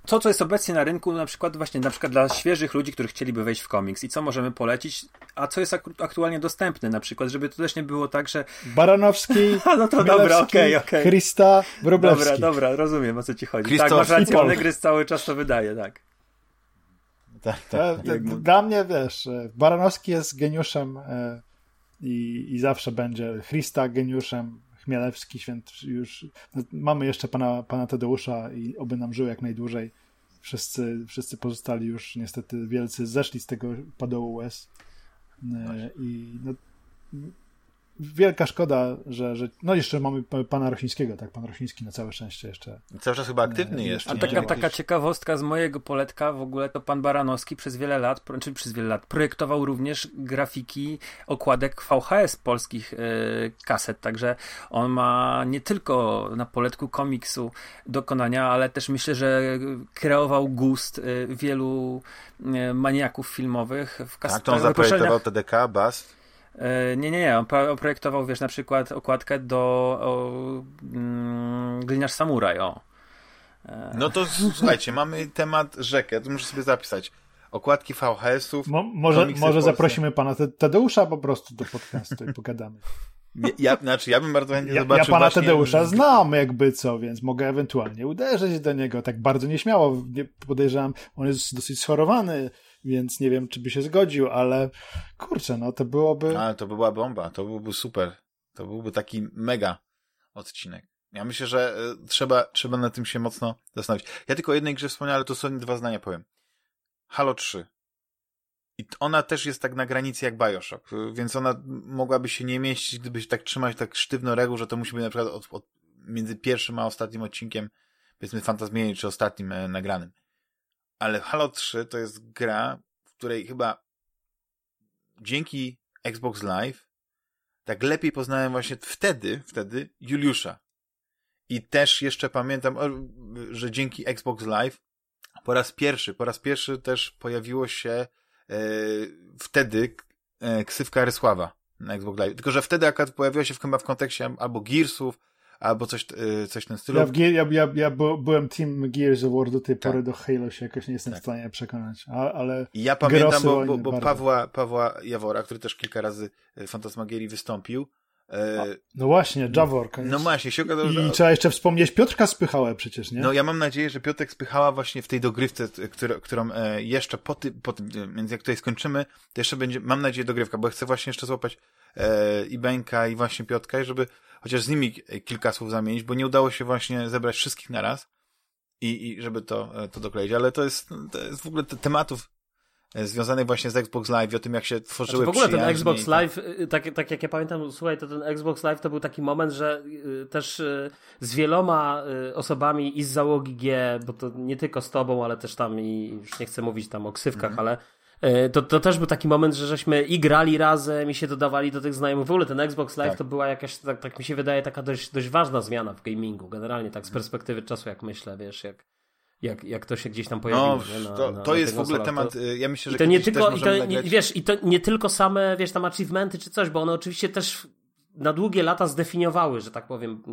to, co jest obecnie na rynku, na przykład właśnie na przykład dla świeżych ludzi, którzy chcieliby wejść w komiks i co możemy polecić, a co jest aktualnie dostępne na przykład, żeby to też nie było tak, że... Baranowski, no to dobra, okej, okay, okay. Christa, Wróblewski. Dobra, dobra, rozumiem o co ci chodzi. Christoph tak, masz rację, Negryz cały czas to wydaje, tak. Tak, tak. Dla mnie, wiesz, e, Baranowski jest geniuszem e, i, i zawsze będzie. Christa geniuszem, Chmielewski, święt już. No, mamy jeszcze pana, pana Tadeusza i oby nam żył jak najdłużej. Wszyscy, wszyscy pozostali już niestety wielcy zeszli z tego padołu łez. E, I no, wielka szkoda, że, że. No jeszcze mamy pana Rosińskiego, tak? Pan Rosiński na całe szczęście jeszcze. Cały czas chyba aktywny jest. A taka, taka ciekawostka z mojego poletka w ogóle to pan Baranowski przez wiele lat, czy znaczy przez wiele lat, projektował również grafiki okładek VHS polskich yy, kaset. Także on ma nie tylko na poletku komiksu dokonania, ale też myślę, że kreował gust yy, wielu yy, maniaków filmowych w kasetach. Tak, to on zaprojektował TDK, BAS. E, nie, nie, nie. On projektował, wiesz, na przykład okładkę do o, mm, Gliniarz Samuraj, o. E. No to słuchajcie, mamy temat rzekę, to muszę sobie zapisać. Okładki VHS-ów. Mo, może może zaprosimy pana Tadeusza po prostu do podcastu i pogadamy. Ja, znaczy, ja bym bardzo chętnie ja, zobaczył Ja pana właśnie... Tadeusza znam jakby co, więc mogę ewentualnie uderzyć do niego tak bardzo nieśmiało. Nie podejrzewam, on jest dosyć schorowany, więc nie wiem, czy by się zgodził, ale kurczę, no to byłoby... Ale to by była bomba, to byłby super. To byłby taki mega odcinek. Ja myślę, że y, trzeba, trzeba na tym się mocno zastanowić. Ja tylko o jednej grze wspomniałem, ale to są dwa zdania powiem. Halo 3. I ona też jest tak na granicy jak Bioshock, y, więc ona mogłaby się nie mieścić, gdyby się tak trzymać tak sztywno reguł, że to musi być na przykład od, od, między pierwszym a ostatnim odcinkiem, powiedzmy Fantasmienie, czy ostatnim e, nagranym ale Halo 3 to jest gra, w której chyba dzięki Xbox Live tak lepiej poznałem właśnie wtedy, wtedy Juliusza. I też jeszcze pamiętam, że dzięki Xbox Live po raz pierwszy, po raz pierwszy też pojawiło się e, wtedy e, ksywka Rysława na Xbox Live. Tylko, że wtedy akurat pojawiła się chyba w kontekście albo Gearsów, albo coś, y, coś w tym stylu. Ja, ja, ja, ja byłem team Gears of War do tej tak. pory, do Halo się jakoś nie jestem tak. w stanie przekonać, A, ale Ja pamiętam, bo, bo, bo Pawła, Pawła Jawora, który też kilka razy w Fantasmagierii wystąpił, E, no właśnie, Jaworka. No właśnie, się okazało, I że... trzeba jeszcze wspomnieć Piotrka Spychałę przecież, nie? No ja mam nadzieję, że Piotrek Spychała właśnie w tej dogrywce, którą, którą e, jeszcze po tym, po tym, więc jak tutaj skończymy, to jeszcze będzie, mam nadzieję, dogrywka, bo chcę właśnie jeszcze złapać e, i Benka i właśnie Piotka, żeby chociaż z nimi kilka słów zamienić, bo nie udało się właśnie zebrać wszystkich naraz i, i żeby to, e, to dokleić, ale to jest, to jest w ogóle tematów E, związanych właśnie z Xbox Live i o tym, jak się tworzyły znaczy, W ogóle ten Xbox Live, y, tak, tak jak ja pamiętam, słuchaj, to ten Xbox Live to był taki moment, że y, też y, z wieloma osobami i z załogi G, bo to nie tylko z tobą, ale też tam i już nie chcę mówić tam o ksywkach, mm. ale to, to też był taki moment, że żeśmy i grali razem i się dodawali do tych znajomych. W ogóle ten Xbox Live tak. to była jakaś, tak, tak mi się wydaje, taka dość, dość ważna zmiana w gamingu, generalnie tak z perspektywy czasu, jak myślę, wiesz, jak jak, jak to się gdzieś tam pojawiło. No, na, to, to na jest w ogóle temat, to, y, ja myślę, że to nie tylko, i to, nie, wiesz, i to nie tylko same, wiesz, tam achievementy czy coś, bo one oczywiście też na długie lata zdefiniowały, że tak powiem,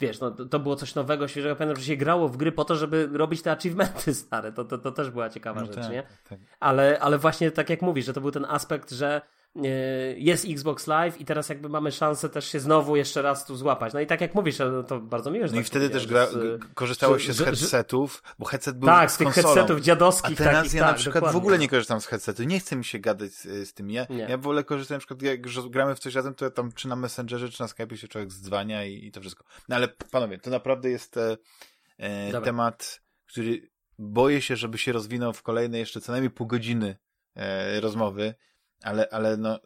wiesz, no, to było coś nowego, świeżego, pamiętam, że się grało w gry po to, żeby robić te achievementy stare, to, to, to też była ciekawa no rzecz, tak, nie? Tak. Ale, ale właśnie tak jak mówisz, że to był ten aspekt, że jest Xbox Live i teraz jakby mamy szansę też się znowu jeszcze raz tu złapać. No i tak jak mówisz, to bardzo miłe, że No tak i wtedy też gra, korzystało się z headsetów, bo headset był Tak, z, z tych konsolą. headsetów dziadowskich. A teraz takich, ja tak, na przykład dokładnie. w ogóle nie korzystam z headsetu. Nie chce mi się gadać z, z tym. Ja, nie. ja wolę korzystać na przykład, jak gramy w coś razem, to ja tam czy na Messengerze, czy na Skype'ie się człowiek zdzwania i, i to wszystko. No ale panowie, to naprawdę jest e, e, temat, który boję się, żeby się rozwinął w kolejne jeszcze co najmniej pół godziny e, rozmowy, ale, ale no,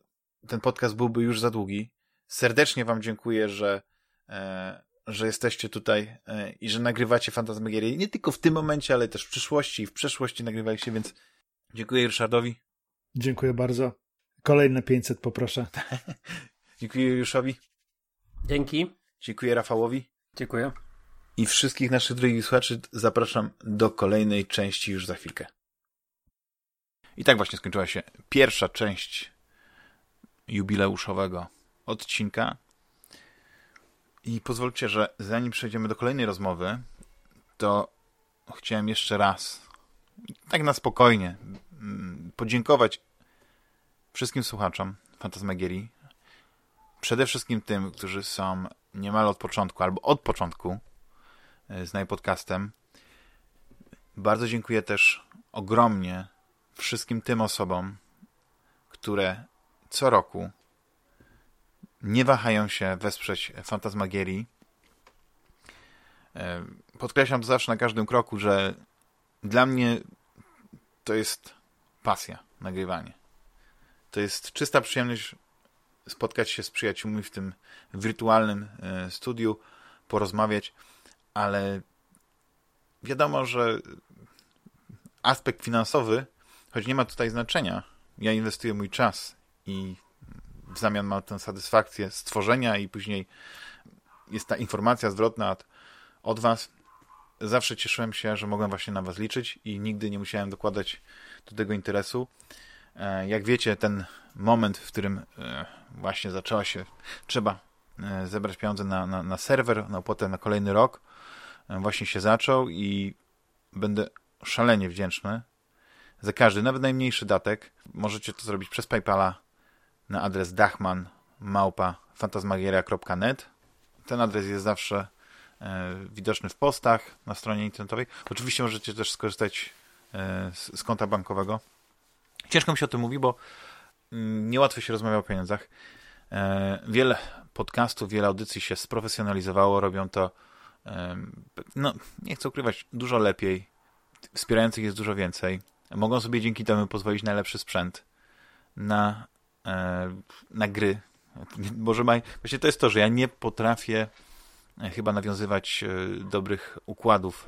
ten podcast byłby już za długi. Serdecznie Wam dziękuję, że, e, że jesteście tutaj e, i że nagrywacie Fantasmagierie nie tylko w tym momencie, ale też w przyszłości i w przeszłości nagrywaliście, więc dziękuję Ryszardowi. Dziękuję bardzo. Kolejne 500 poproszę. dziękuję Juszowi. Dzięki. Dziękuję Rafałowi. Dziękuję. I wszystkich naszych drogich słuchaczy zapraszam do kolejnej części już za chwilkę. I tak właśnie skończyła się pierwsza część jubileuszowego odcinka. I pozwólcie, że zanim przejdziemy do kolejnej rozmowy, to chciałem jeszcze raz, tak na spokojnie, mm, podziękować wszystkim słuchaczom Fantasmagierii. Przede wszystkim tym, którzy są niemal od początku, albo od początku e, z najpodcastem. Bardzo dziękuję też ogromnie wszystkim tym osobom, które co roku nie wahają się wesprzeć Fantasmagierii. E, podkreślam to zawsze na każdym kroku, że dla mnie to jest pasja, nagrywanie. To jest czysta przyjemność spotkać się z przyjaciółmi w tym wirtualnym e, studiu, porozmawiać, ale wiadomo, że aspekt finansowy, choć nie ma tutaj znaczenia, ja inwestuję mój czas i w zamian ma tę satysfakcję stworzenia i później jest ta informacja zwrotna od, od was. Zawsze cieszyłem się, że mogłem właśnie na was liczyć i nigdy nie musiałem dokładać do tego interesu. E, jak wiecie, ten moment, w którym e, właśnie zaczęła się, trzeba e, zebrać pieniądze na, na, na serwer, na opłatę na kolejny rok, właśnie się zaczął i będę szalenie wdzięczny za każdy, nawet najmniejszy datek. Możecie to zrobić przez PayPala na adres dachman. Ten adres jest zawsze e, widoczny w postach na stronie internetowej. Oczywiście możecie też skorzystać e, z, z, konta bankowego. Ciężko mi się o tym mówi, bo mm, niełatwo się rozmawia o pieniądzach. E, wiele podcastów, wiele audycji się sprofesjonalizowało, robią to e, no, nie chcę ukrywać, dużo lepiej. Wspierających jest dużo więcej. Mogą sobie dzięki temu pozwolić na lepszy sprzęt, na E, na gry. Może maj... Właśnie to jest to, że ja nie potrafię e, chyba nawiązywać e, dobrych układów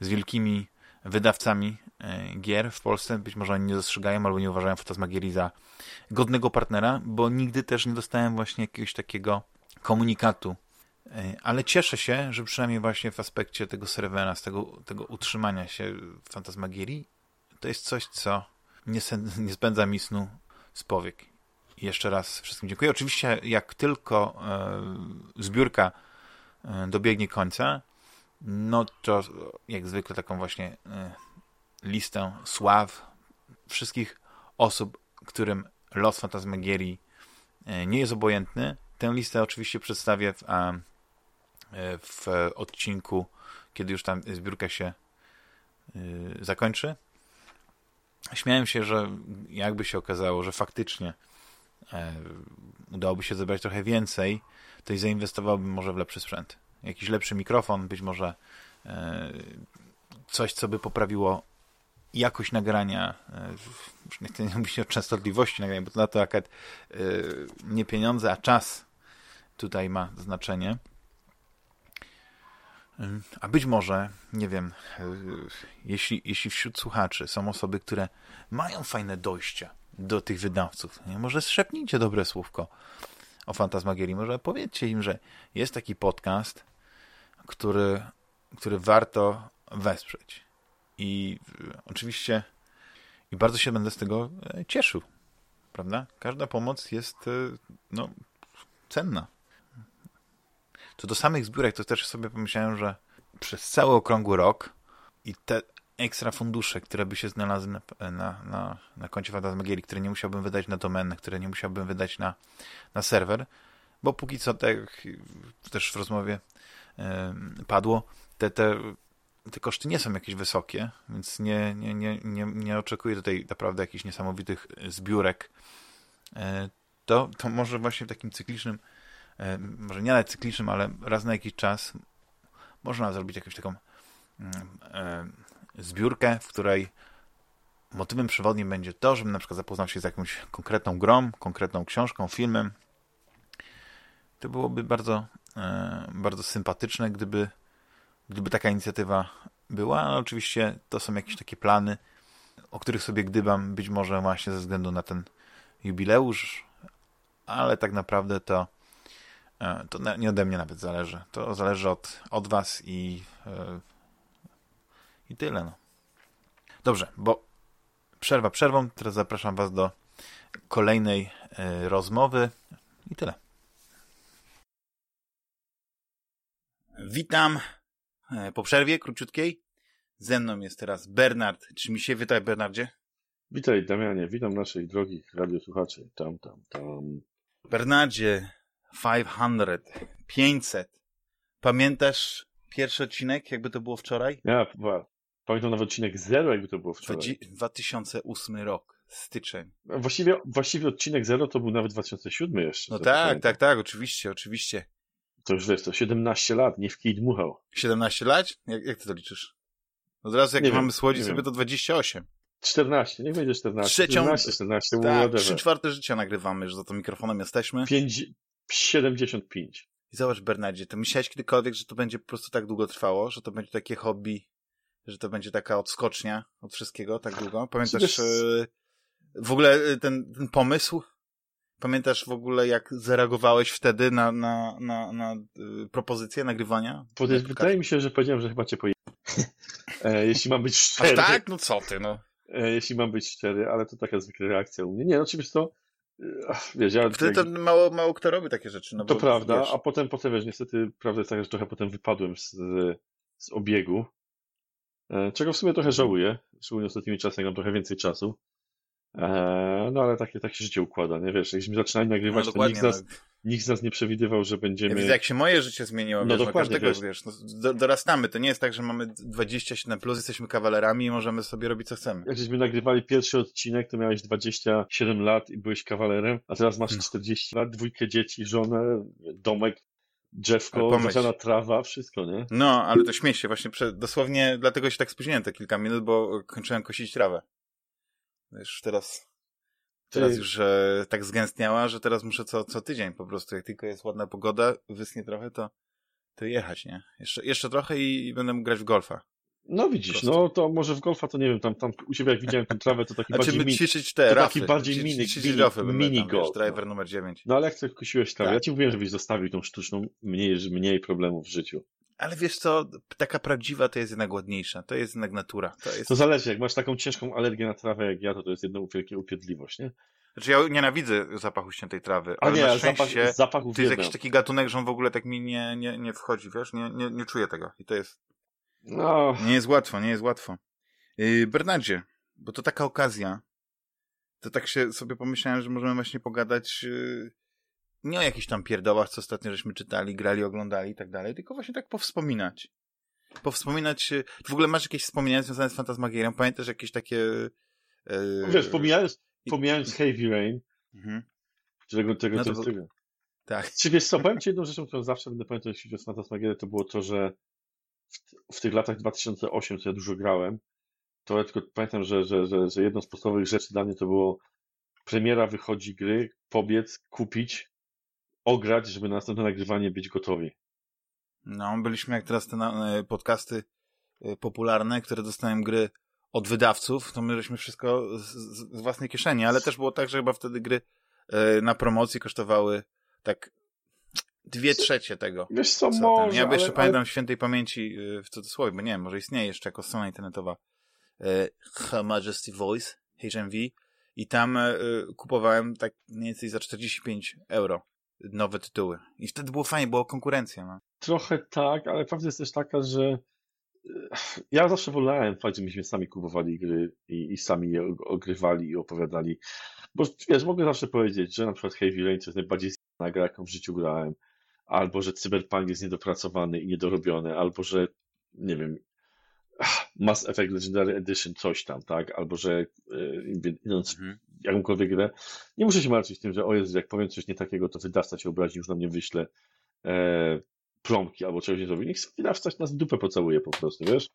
z wielkimi wydawcami gier w Polsce. Być może oni nie dostrzegają albo nie uważają Fantasmagierii za godnego partnera, bo nigdy też nie dostałem właśnie jakiegoś takiego komunikatu. Ale cieszę się, że przynajmniej właśnie w aspekcie tego serwera, z tego, tego utrzymania się Fantasmagierii, to jest coś, co nie, nie spędza mi snu z powiek. jeszcze raz wszystkim dziękuję. Oczywiście jak tylko e, zbiórka dobiegnie końca, no to jak zwykle taką właśnie listę sław wszystkich osób, którym los Fantasmagierii nie jest obojętny. Tę listę oczywiście przedstawię w, w odcinku, kiedy już tam zbiórka się zakończy. Śmiałem się, że jakby się okazało, że faktycznie e, udałoby się zebrać trochę więcej, to i zainwestowałbym może w lepszy sprzęt. Jakiś lepszy mikrofon, być może e, coś, co by poprawiło jakość nagrania, e, nie chcę o częstotliwości nagrania, bo to na to akurat e, nie pieniądze, a czas tutaj ma znaczenie. A być może, nie wiem, e, jeśli, jeśli wśród słuchaczy są osoby, które mają fajne dojścia do tych wydawców, nie? może szepnijcie dobre słówko o Fantasmagierii, może powiedzcie im, że jest taki podcast, który, który warto wesprzeć. I e, oczywiście i bardzo się będę z tego e, cieszył, prawda? Każda pomoc jest no, cenna. Co do samych zbiórek, to też sobie pomyślałem, że przez cały okrągły rok i te ekstra fundusze, które by się znalazły na, na, na, na koncie Fantasmagierii, które nie musiałbym wydać na domenę, które nie musiałbym wydać na, na serwer, bo póki co, tak też w rozmowie yy, padło, te, te, te koszty nie są jakieś wysokie, więc nie, nie, nie, nie, nie oczekuję tutaj naprawdę jakichś niesamowitych zbiórek. Yy, to, to może właśnie w takim cyklicznym może nie nawet cyklicznym, ale raz na jakiś czas można zrobić jakąś taką mm, e, zbiórkę, w której motywem przewodnim będzie to, żebym na przykład zapoznał się z jakąś konkretną grą, konkretną książką, filmem. To byłoby bardzo, e, bardzo sympatyczne, gdyby, gdyby taka inicjatywa była, ale oczywiście to są jakieś takie plany, o których sobie gdybam, być może właśnie ze względu na ten jubileusz, ale tak naprawdę to E, to nie ode mnie nawet zależy. To zależy od, od was i, yy, i tyle. No. Dobrze, bo przerwa przerwą. Teraz zapraszam was do kolejnej yy, rozmowy i tyle. Witam po przerwie króciutkiej. Ze mną jest teraz Bernard. Czy mi się witaj, Bernardzie? Witaj, Damianie. Witam naszych drogich radiosłuchaczy. Tam, tam, tam. Bernardzie, 500, 500. Pamiętasz pierwszy odcinek, jakby to było wczoraj? Ja, pamiętam nawet odcinek 0, jakby to było wczoraj. 2008 rok, styczeń. Właściwie, właściwie odcinek 0 to był nawet 2007 jeszcze. No tak, tak, tak, oczywiście, oczywiście. To już wiesz, to 17 lat, nie w kij dmuchał. 17 lat? Jak, jak ty to liczysz? Od razu jak nie mamy słodzić sobie to 28. 14, niech będzie 14. Trzecią, 14, 14, tak, 3 czwarte życia nagrywamy, że za to mikrofonem jesteśmy. 5, 75. I zobacz, Bernardzie, to myślałeś kiedykolwiek, że to będzie po prostu tak długo trwało, że to będzie takie hobby, że to będzie taka odskocznia od wszystkiego tak długo? Pamiętasz Wiesz... E, w ogóle e, ten, ten pomysł? Pamiętasz w ogóle, jak zareagowałeś wtedy na, na, na, na e, propozycję nagrywania? Wydaje mi się, że powiedziałem, że chyba cię poje... jeśli mam być szczery. Aż tak? No co ty, no. jeśli mam być szczery, ale to taka zwykła reakcja u mnie. Nie, no oczywiście to Wiesz, ja, Wtedy to mało, mało kto robi takie rzeczy. No to bo, prawda, wiesz... a potem, potem wiesz, niestety prawda jest taka, że trochę potem wypadłem z, z obiegu, e, czego w sumie trochę żałuję, szczególnie ostatnimi czasami jak mam trochę więcej czasu. E, no ale takie, takie życie układa, nie wiesz, jakśmy zaczynali nagrywać, no, to nikt z, nas, no. nikt z nas nie przewidywał, że będziemy... Ja widzę, jak się moje życie zmieniło, no, wiesz, no dokładnie, każdego, wiesz, wiesz no, dorastamy, to nie jest tak, że mamy 27 plus, jesteśmy kawalerami i możemy sobie robić co chcemy. Jak żeśmy nagrywali pierwszy odcinek, to miałeś 27 lat i byłeś kawalerem, a teraz masz 40 hmm. lat, dwójkę dzieci, żonę, domek, drzewko, zasiana trawa, wszystko, nie? No, ale to śmiesz się, właśnie dosłownie dlatego się tak spóźniłem te kilka minut, bo kończyłem kosić trawę. Wiesz, teraz, teraz już e, tak zgęstniała, że teraz muszę co, co tydzień po prostu, jak tylko jest ładna pogoda, wyschnie trochę, to, to jechać, nie? Jeszcze, jeszcze trochę i, i będę mógł grać w golfa. No widzisz, no to może w golfa to nie wiem, tam, tam u ciebie jak widziałem tę trawę, to taki znaczy, bardziej... Mini, ćwiczyć te rafy, taki bardziej mini, mini, rafy mini golf. Wiesz, driver no. numer 9. No ale jak chcesz kosiłeś trawę, tak. ja ci mówiłem, żebyś zostawił tą sztuczną, mniej, mniej problemów w życiu. Ale wiesz co, taka prawdziwa to jest jednak ładniejsza, to jest jednak natura. To, jest... to zależy, jak masz taką ciężką alergię na trawę jak ja, to to jest jedna wielka upiedliwość, nie? Znaczy ja nienawidzę zapachu ściętej trawy, ale A nie, na szczęście zapach to jest jakiś taki gatunek, że on w ogóle tak mi nie, nie, nie wchodzi, wiesz, nie, nie, nie czuję tego i to jest, No, nie jest łatwo, nie jest łatwo. Yy, Bernardzie, bo to taka okazja, to tak się sobie pomyślałem, że możemy właśnie pogadać yy, nie o jakichś tam pierdołach, co ostatnio żeśmy czytali, grali, oglądali i tak dalej, tylko właśnie tak powspominać. Powspominać, yy, w ogóle masz jakieś wspomnienia związane z Fantasmagierią? Pamiętasz jakieś takie... Yy, wiesz, pomijając, pomijając Heavy Rain, Mhm. którego tego, No to bo- tego. Tak. Czy wiesz co, powiem ci jedną rzeczą, którą zawsze będę pamiętał, jeśli chodzi o Fantasmagiery, to było to, że w, w tych latach 2008, co ja dużo grałem, to ja tylko pamiętam, że, że, że, że jedną z podstawowych rzeczy dla mnie to było premiera wychodzi gry, pobiec, kupić, ograć, żeby na następne nagrywanie być gotowi. No, byliśmy jak teraz te e, podcasty e, popularne, które dostają gry od wydawców, to my żeśmy wszystko z, z własnej kieszeni, ale też było tak, że chyba wtedy gry e, na promocji kosztowały tak dwie trzecie tego. Wiesz co, Co może. Ja jeszcze ale, pamiętam świętej pamięci w cudzysłowie, bo nie wiem, może istnieje jeszcze jako strona internetowa Her Majesty Voice, HMV i tam kupowałem tak mniej więcej za 45 euro nowe tytuły. I wtedy było fajnie, była konkurencja, no. Trochę tak, ale prawda jest też taka, że e, ja zawsze wolałem fakt, żebyśmy sami kupowali gry i, i sami je og- ogrywali i opowiadali. Bo wiesz, mogę zawsze powiedzieć, że na przykład Heavy Rain to jest najbardziej na gra, jaką w życiu grałem, albo że Cyberpunk jest niedopracowany i niedorobiony, albo że, nie wiem, Mass Effect Legendary Edition coś tam, tak? Albo że e, idąc Mhm. Jakąkolwiek grę, nie muszę się martwić tym, że o Jezu, jak powiem coś nie takiego, to wydawca się obrazi, już na mnie wyśle e, plomki albo czegoś nie zrobi. Niech wydawca nas w dupę pocałuje po prostu, wiesz?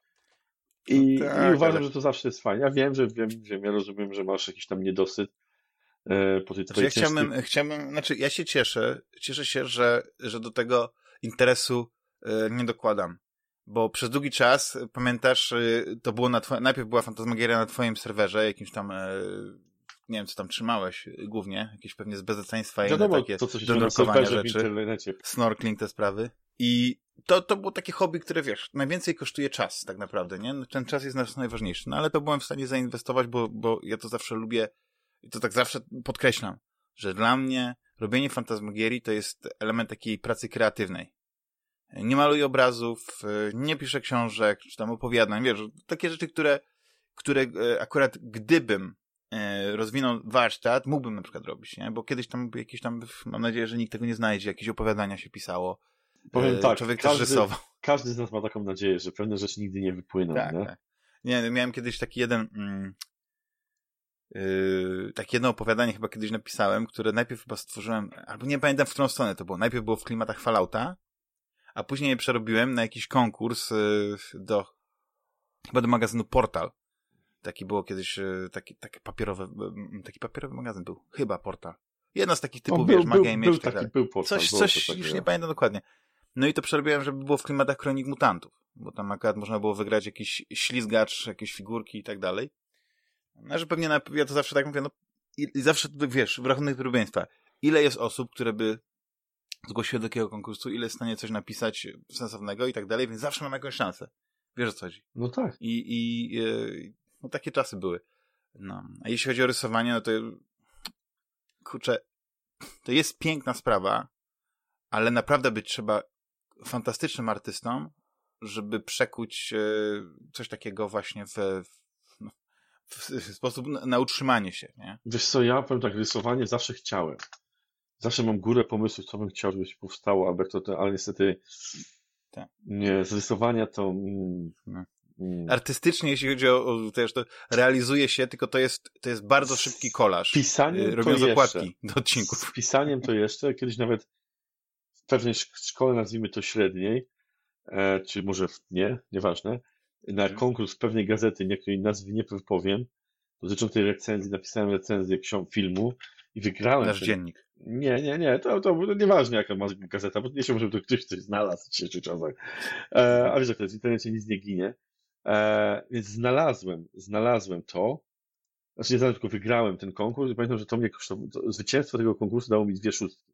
I, No tak, i uważam, ale- że to zawsze jest fajne. Ja wiem, że wiem, wiem, ja rozumiem, że masz jakiś tam niedosyt e, po tej Znaczy, twojej ja chciałbym, ciężkiej- chciałbym, znaczy ja się cieszę, cieszę się, że, że do tego interesu e, nie dokładam. Bo przez długi czas, pamiętasz, e, to było na twoim, najpierw była Fantasmagieria na twoim serwerze, jakimś tam, e, nie wiem, co tam trzymałeś głównie, jakieś pewnie z bezeceństwa i inne takie to, co się do drukowania rzeczy, snorkeling, te sprawy. I to, to było takie hobby, które wiesz, najwięcej kosztuje czas tak naprawdę, nie? Ten czas jest nas najważniejszy. No ale to byłem w stanie zainwestować, bo, bo ja to zawsze lubię i to tak zawsze podkreślam, że dla mnie robienie fantasmagierii to jest element takiej pracy kreatywnej. Nie maluję obrazów, nie piszę książek, czy tam opowiadań, wiesz, takie rzeczy, które, które e, akurat gdybym rozwinął warsztat, mógłbym na przykład robić, nie? Bo kiedyś tam jakieś tam, mam nadzieję, że nikt tego nie znajdzie, jakieś opowiadania się pisało. Powiem E, tak, Człowiek każdy- też rysował. Każdy z nas ma taką nadzieję, że pewne rzeczy nigdy nie wypłyną, Tak, nie? tak. Nie, miałem kiedyś taki jeden, mm, yy, takie jedno opowiadanie chyba kiedyś napisałem, które najpierw chyba stworzyłem, albo nie pamiętam w którą stronę to było. Najpierw było w klimatach Fallouta, a później je przerobiłem na jakiś konkurs yy, do, chyba do magazynu Portal. Taki było kiedyś, yy, taki, taki papierowy, taki papierowy magazyn był. Chyba Portal. Jedno z takich typów, O, był, wiesz, był, tak taki, był portal, Coś, coś, już nie pamiętam dokładnie. No i to przerobiłem, żeby było w klimatach Kronik Mutantów, bo tam akurat można było wygrać jakiś ślizgacz, jakieś figurki i tak dalej. No, że pewnie na, ja to zawsze tak mówię, no i, i zawsze, wiesz, w rachunek podobieństwa. Ile jest osób, które by zgłosiły do takiego konkursu, ile jest w stanie coś napisać sensownego i tak dalej, więc zawsze mam jakąś szansę. Wiesz o co chodzi. No tak. I, i yy, no takie czasy były. No. A jeśli chodzi o rysowanie, no to kurczę, to jest piękna sprawa, ale naprawdę być trzeba fantastycznym artystą, żeby przekuć e, coś takiego właśnie w, w, no, sposób na, utrzymanie się, nie? Wiesz co, ja powiem tak, rysowanie zawsze chciałem. Zawsze mam górę pomysłów, co bym chciał, żeby się powstało, to, to ale niestety Tak. nie, z rysowania to... Mm, No. Mm, Artystycznie, jeśli chodzi o, o też to realizuje się, tylko to jest, to jest bardzo szybki kolaż. Pisaniem e, to Robią jeszcze. zakładki do odcinków. Z pisaniem to jeszcze, kiedyś nawet w pewnej szk- szkole, nazwijmy to średniej, e, czy może w, nie, nieważne, na Mhm. konkurs pewnej gazety, której nazwy nie powiem, dotyczącej recenzji, napisałem recenzję ksiąg filmu i wygrałem. Nasz ten- dziennik. Nie, nie, nie, to, to nieważne jaka ma gazeta, bo nie się może to ktoś coś znalazł w dzisiejszych czasach. E, a wiesz jak to jest, w internecie nic nie ginie. E, więc znalazłem, znalazłem to, znaczy nie znalazłem, tylko wygrałem ten konkurs i pamiętam, że to mnie kosztowało, to zwycięstwo tego konkursu dało mi dwie szóstki.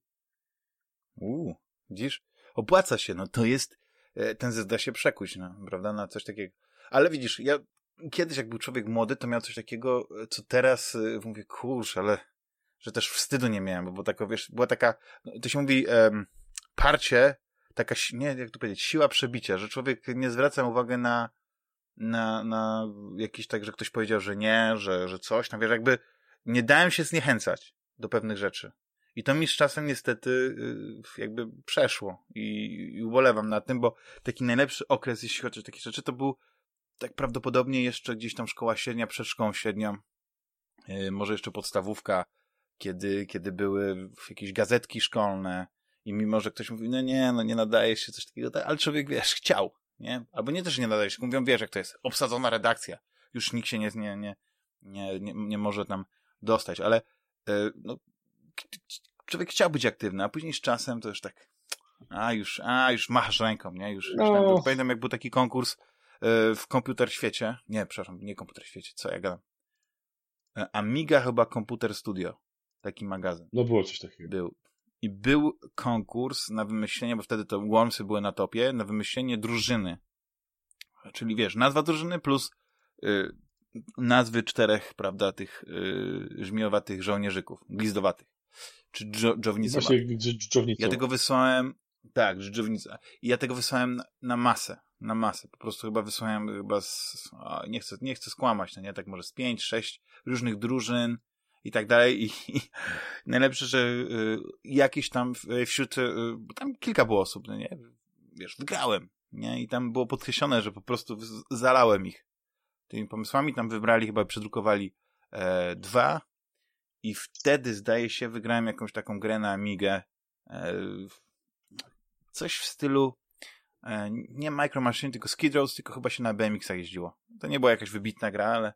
Uuu, widzisz? Opłaca się, no to jest, e, ten zysk da się przekuć, no, prawda, na coś takiego. Ale widzisz, ja kiedyś jak był człowiek młody, to miał coś takiego, co teraz e, mówię, kurczę, ale że też wstydu nie miałem, bo taka, wiesz, była taka, no, to się mówi, um, parcie, taka, nie, jak to powiedzieć, siła przebicia, że człowiek nie zwraca uwagi na, na, na jakiś tak, że ktoś powiedział, że nie, że, że coś, no wiesz, jakby nie dałem się zniechęcać do pewnych rzeczy. I to mi z czasem niestety y, jakby przeszło i, i ubolewam nad tym, bo taki najlepszy okres, jeśli chodzi o takie rzeczy, to był tak prawdopodobnie jeszcze gdzieś tam szkoła średnia, przed szkołą średnią, yy, może jeszcze podstawówka, kiedy, kiedy były jakieś gazetki szkolne i mimo, że ktoś mówi, no nie, no nie nadaje się coś takiego, ale człowiek, wiesz, chciał, nie? Albo nie też nie nadaje się, mówią, wiesz, jak to jest, obsadzona redakcja, już nikt się nie, nie, nie, nie, nie, nie może tam dostać, ale yy, no, człowiek chciał być aktywny, a później z czasem to już tak, a już, a już machasz ręką, nie? Już, no. już tam, pamiętam, jak był taki konkurs yy, w komputer świecie, nie, przepraszam, nie komputer świecie, co ja gadam, e, Amiga chyba Komputer Studio, taki magazyn. No było coś takiego. Był. I był konkurs na wymyślenie, bo wtedy to Wormsy były na topie, na wymyślenie drużyny. Czyli wiesz, nazwa drużyny plus y, nazwy czterech, prawda, tych y, żmiowatych żołnierzyków, glizdowatych. Czy. Właśnie dżownica. Ja tego wysłałem, tak, dżownica. I ja tego wysłałem na, na, masę, na masę. Po prostu chyba wysłałem chyba z, nie chcę, nie chcę skłamać, no nie, tak może z pięć, sześć różnych drużyn i tak dalej. I, i najlepsze, że y, jakieś tam wśród, y, tam kilka było osób, no nie, wiesz, wygrałem, nie, i tam było podkreślone, że po prostu zalałem ich tymi pomysłami. Tam wybrali, chyba przedrukowali e, dwa i wtedy, zdaje się, wygrałem jakąś taką grę na Amigę. E, coś w stylu e, nie Micro Machine, tylko Skid tylko chyba się na BMX-ach jeździło. To nie była jakaś wybitna gra, ale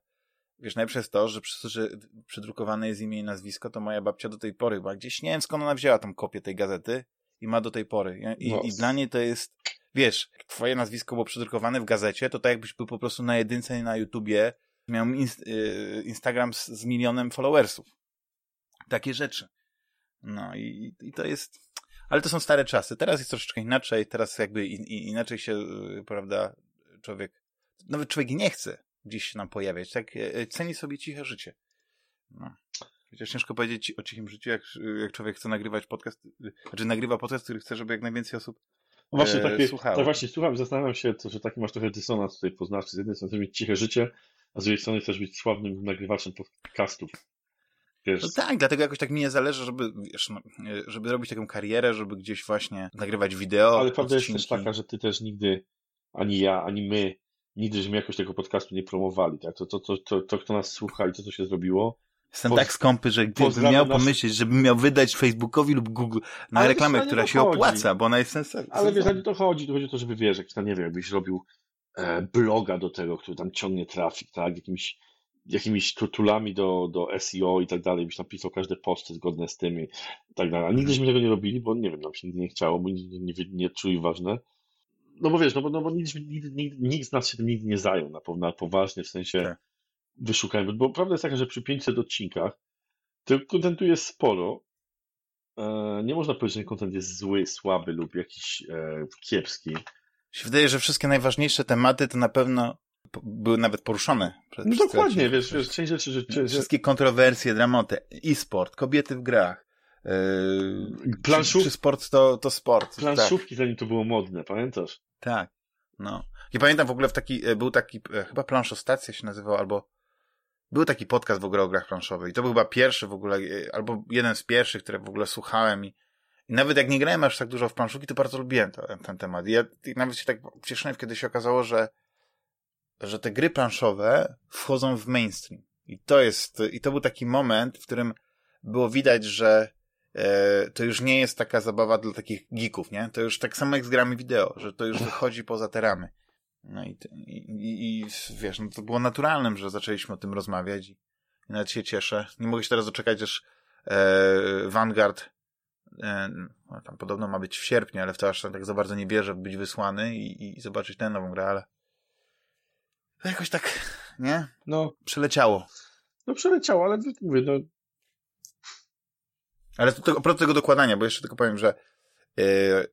wiesz, najlepsze jest to, że przez to, że przedrukowane jest imię i nazwisko, to moja babcia do tej pory, bo gdzieś nie wiem skąd ona wzięła tą kopię tej gazety i ma do tej pory. I, no. i dla niej to jest wiesz, twoje nazwisko było przedrukowane w gazecie, to tak jakbyś był po prostu na jedynce na YouTubie, miał inst y, Instagram z, z, milionem followersów. Takie rzeczy. No i, i to jest... Ale to są stare czasy. Teraz jest troszeczkę inaczej, teraz jakby in, in, inaczej się, y, prawda, człowiek... Nawet człowiek nie chce gdzieś się nam pojawiać, tak? Y, ceni sobie ciche życie. No. Chociaż ciężko powiedzieć o cichym życiu, jak, jak człowiek chce nagrywać podcast, znaczy nagrywa podcast, który chce, żeby jak najwięcej osób no właśnie, takie, tak właśnie słucham, zastanawiam się, to, że taki masz trochę dysonans tutaj poznawczy. Z jednej strony chcesz mieć ciche życie, a z drugiej strony chcesz być sławnym nagrywaczem podcastów. Wiesz. No tak, dlatego jakoś tak mi nie zależy, żeby, wiesz, no, żeby robić taką karierę, żeby gdzieś właśnie nagrywać wideo. Ale prawda odcinki. jest też taka, że ty też nigdy, ani ja, ani my, nigdy żeśmy jakoś tego podcastu nie promowali. Tak? To, to, to, to, to, kto nas słucha i to, co się zrobiło, Jestem tak skąpy, że gdybym miał pomyśleć, żebym miał wydać Facebookowi lub Google na Ale reklamę, która się chodzi. opłaca, bo ona jest sensowna. Ale wiesz, nie to chodzi, to chodzi o to, żeby wiesz, jak tam, nie wiem, jakbyś robił e, bloga do tego, który tam ciągnie trafik, tak, jakimiś, jakimiś tutulami do, do SEO i tak dalej, byś tam pisał każde posty zgodne z tym i tak dalej. A nigdyśmy tego nie robili, bo nie wiem, nam się nigdy nie chciało, bo nie, nie, nie czuli ważne. No bo wiesz, no bo, no bo nikt, nikt, z nas się tym nigdy nie zajął na, na poważnie, w sensie tak wyszukajmy, bo prawda jest taka, że przy 500 odcinkach tego kontentu jest sporo. E, nie można powiedzieć, że kontent jest zły, słaby lub jakiś e, kiepski. Się wydaje, że wszystkie najważniejsze tematy to na pewno były nawet poruszone. Przez, no dokładnie, wiesz, wiesz, część rzeczy, że. Wszystkie kontrowersje, dramaty, e-sport, kobiety w grach, Planszów... czy, czy sport to, to sport. Planszówki tak. zanim to było modne, pamiętasz? Tak, no. Ja pamiętam w ogóle w taki, był taki, chyba planszostacja się nazywał, albo był taki podcast w ogóle o grach planszowych i to był chyba pierwszy w ogóle, e, albo jeden z pierwszych, które w ogóle słuchałem i, i nawet jak nie grałem aż tak dużo w planszówki, to bardzo lubiłem to, ten temat. I ja i nawet się tak cieszyłem, kiedy się okazało, że, że te gry planszowe wchodzą w mainstream. I to jest, i to był taki moment, w którym było widać, że e, to już nie jest taka zabawa dla takich geeków, nie? To już tak samo jak z grami wideo, że to już wychodzi poza te ramy. No i, i, i wiesz, no to było naturalnym, że zaczęliśmy o tym rozmawiać i, nawet się cieszę. Nie mogę się teraz doczekać, aż e, Vanguard e, no, tam podobno ma być w sierpniu, ale w to aż tak za bardzo nie wierzę być wysłany i, i zobaczyć tę nową grę, ale jakoś tak, nie? No. Przeleciało. No przeleciało, ale mówię, no. Ale to, to, propos tego dokładania, bo jeszcze tylko powiem, że yy,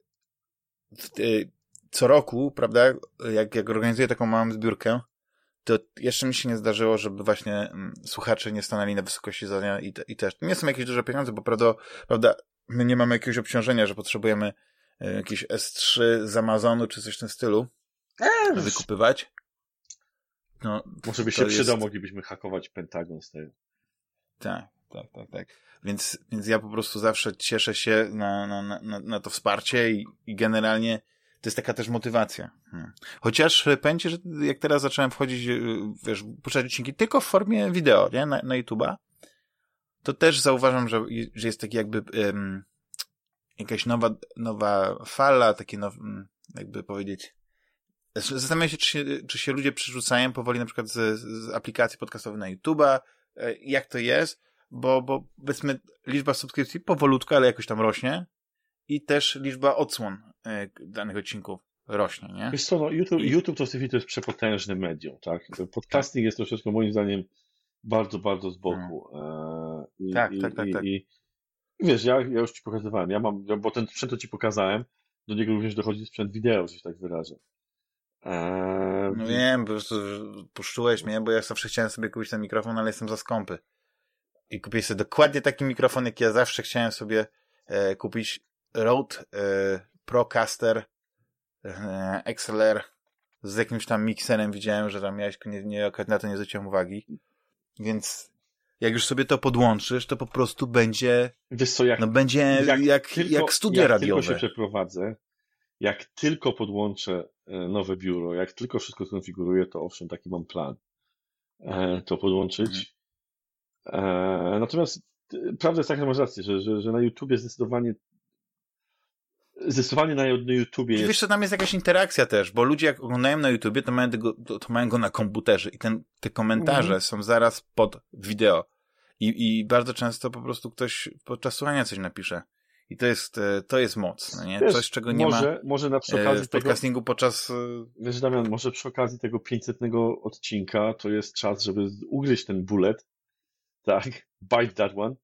yy, co roku, prawda, jak, jak organizuję taką małą zbiórkę, to jeszcze mi się nie zdarzyło, żeby właśnie mm, słuchacze nie stanęli na wysokości zadania i, te, i też. Nie są jakieś duże pieniądze, bo prawda, prawda, my nie mamy jakiegoś obciążenia, że potrzebujemy y, jakieś S3 z Amazonu czy coś w tym stylu eee, wykupywać. No, Może by się przydał, jest... moglibyśmy hakować Pentagon z tego. Tak, tak, tak, tak. Więc, więc ja po prostu zawsze cieszę się na, na, na, na to wsparcie i, i generalnie to jest taka też motywacja. Hmm. Chociaż pędzie, że jak teraz zacząłem wchodzić, y, wiesz, puszczać odcinki tylko w formie wideo, nie? Na, na YouTube'a, to też zauważam, że, że jest taki jakby um, jakaś nowa, nowa fala, takie now, mm, jakby powiedzieć, Zastanawiam się czy, się, czy się ludzie przerzucają powoli na przykład z, z aplikacji podcastowej na YouTube'a, jak to jest, bo, bo powiedzmy liczba subskrypcji powolutku, ale jakoś tam rośnie i też liczba odsłon e, danych odcinków rośnie, nie? Wiesz co, no, YouTube, I... YouTube to, to jest przepotężne medium, tak? Podcasting jest troszeczkę moim zdaniem bardzo, bardzo z boku. Hmm. I, tak, i, tak, tak, tak. I, wiesz, ja, ja już ci pokazywałem, ja mam, bo ten sprzęt, to ci pokazałem, do niego również dochodzi sprzęt wideo, że tak wyrażę. Eee... No wiem, po prostu puszczyłeś mnie, bo ja zawsze chciałem sobie kupić ten mikrofon, ale jestem za skąpy. I kupię sobie dokładnie taki mikrofon, jaki ja zawsze chciałem sobie e, kupić. Rode e, Procaster e, XLR z jakimś tam mikserem widziałem, że tam miałeś, nie, nie, na to nie zwróciłem uwagi. Więc jak już sobie to podłączysz, to po prostu będzie. Wiesz co, jak, no będzie jak, jak, tylko, jak studia jak radiowe. Jak tylko się przeprowadzę, jak tylko podłączę e, nowe biuro, jak tylko wszystko skonfiguruję, to owszem, taki mam plan e, to podłączyć. Mhm. E, natomiast prawda jest taka, że masz rację, że, że, że na YouTubie zdecydowanie zdecydowanie na, na YouTubie jest... Wiesz, że tam jest jakaś interakcja też, bo ludzie jak oglądają na YouTubie, to mają, tego, to, to mają go na komputerze i ten, te komentarze mhm. są zaraz pod wideo. I, I bardzo często po prostu ktoś podczas słuchania coś napisze. I to jest, e, to jest moc, no nie? Wiesz, Coś, czego nie może, ma może na przy okazji w podcastingu tego, podczas... E, wiesz, Damian, może przy okazji tego 500 odcinka to jest czas, żeby ugryźć ten bullet, tak, bite that one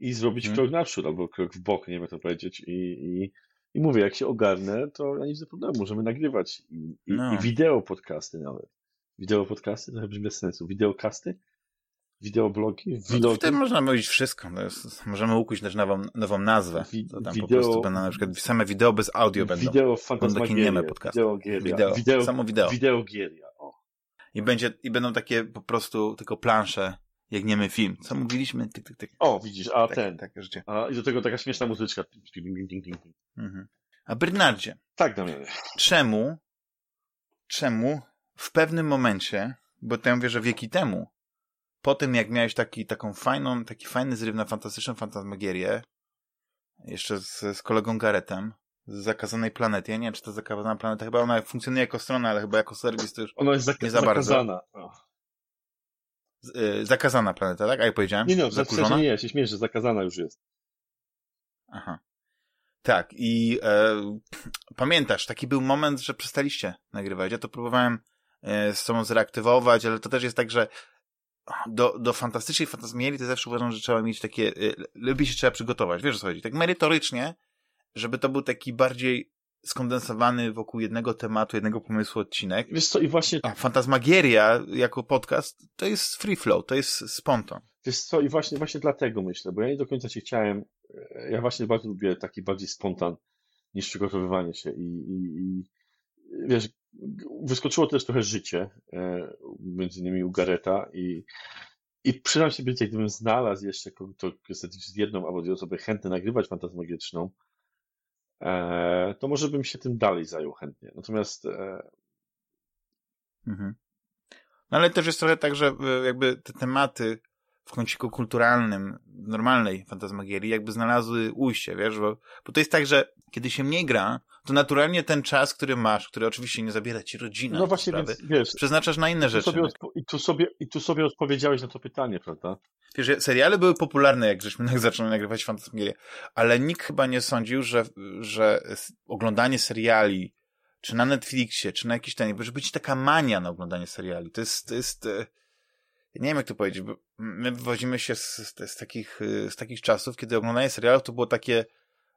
i zrobić hmm. krok naprzód albo krok w bok, nie wiem to powiedzieć i, i, i mówię, jak się ogarnę, to ja nie widzę problemu, możemy nagrywać i, i, no. i wideo podcasty nawet. Wideo podcasty? To brzmi bez sensu. Wideokasty? Wideoblogi, no vlogi. No, wtedy można mówić wszystko. Jest, możemy ukuć też nową, nową nazwę. Wi to tam wideo, po prostu będą na przykład same wideo bez audio będą. Wideo fantasmagieria. Wideo, wideo, wideo, samo wideo. Wideogieria, o. I, będzie, I będą takie po prostu tylko plansze, jak niemy film. Co mówiliśmy? Tyk, tyk, tyk. O, widzisz, a tak, ten. Takie życie. A, I do tego taka śmieszna muzyczka. Mhm. A Bernardzie. Tak, Damianie. Czemu, czemu w pewnym momencie, bo to ja mówię, że wieki temu, po tym jak miałeś taki, taką fajną, taki fajny zryw na fantastyczną fantasmagierię, jeszcze z, z kolegą Garetem, z Zakazanej Planety. Ja nie wiem, czy to Zakazana Planeta, chyba ona funkcjonuje jako strona, ale chyba jako serwis to już ona jest zak- nie za zakazana. bardzo. Z, y, zakazana Planeta, tak? A ja powiedziałem? Nie, no, w sensie nie, ja się śmieję, że zakazana już jest. Aha. Tak, i e, pamiętasz, taki był moment, że przestaliście nagrywać. Ja to próbowałem e, z sobą zreaktywować, ale to też jest tak, że do, do fantastycznej fantazmierii to zawsze uważam, że trzeba mieć takie, y, lepiej się trzeba przygotować, wiesz o co chodzi, tak merytorycznie, żeby to był taki bardziej skondensowany wokół jednego tematu, jednego pomysłu odcinek. Wiesz co, i właśnie... A Fantasmagieria jako podcast to jest free flow, to jest spontan. Wiesz co, i właśnie, właśnie dlatego myślę, bo ja nie do końca się chciałem, ja właśnie bardzo lubię taki bardziej spontan niż przygotowywanie się i, i, i wiesz, wyskoczyło też trochę życie, e, między innymi u Gareta i, i przyznam się jak gdybym znalazł jeszcze to z jedną albo dwie osoby chętne nagrywać fantasmagiczną, e, to może bym się tym dalej zajął chętnie. Natomiast e, mhm. No ale też jest trochę tak, że jakby te tematy w kąciku kulturalnym, normalnej fantasmagierii, jakby znalazły ujście, wiesz, bo, bo to jest tak, że kiedy się mniej gra, to naturalnie ten czas, który masz, który oczywiście nie zabiera ci rodzina, no właśnie, sprawy, więc, wiesz, przeznaczasz na inne rzeczy. Sobie i, tu sobie, I tu sobie odpowiedziałeś na to pytanie, prawda? Wiesz, seriale były popularne, jak żeśmy zaczęli nagrywać fantasmagerię, ale nikt chyba nie sądził, że, że oglądanie seriali, czy na Netflixie, czy na jakiś ten, może być taka mania na oglądanie seriali. To jest, to jest e, nie wiem jak to powiedzieć, bo my wywodzimy się z, z, z, takich, z takich czasów, kiedy oglądanie serialów to było takie,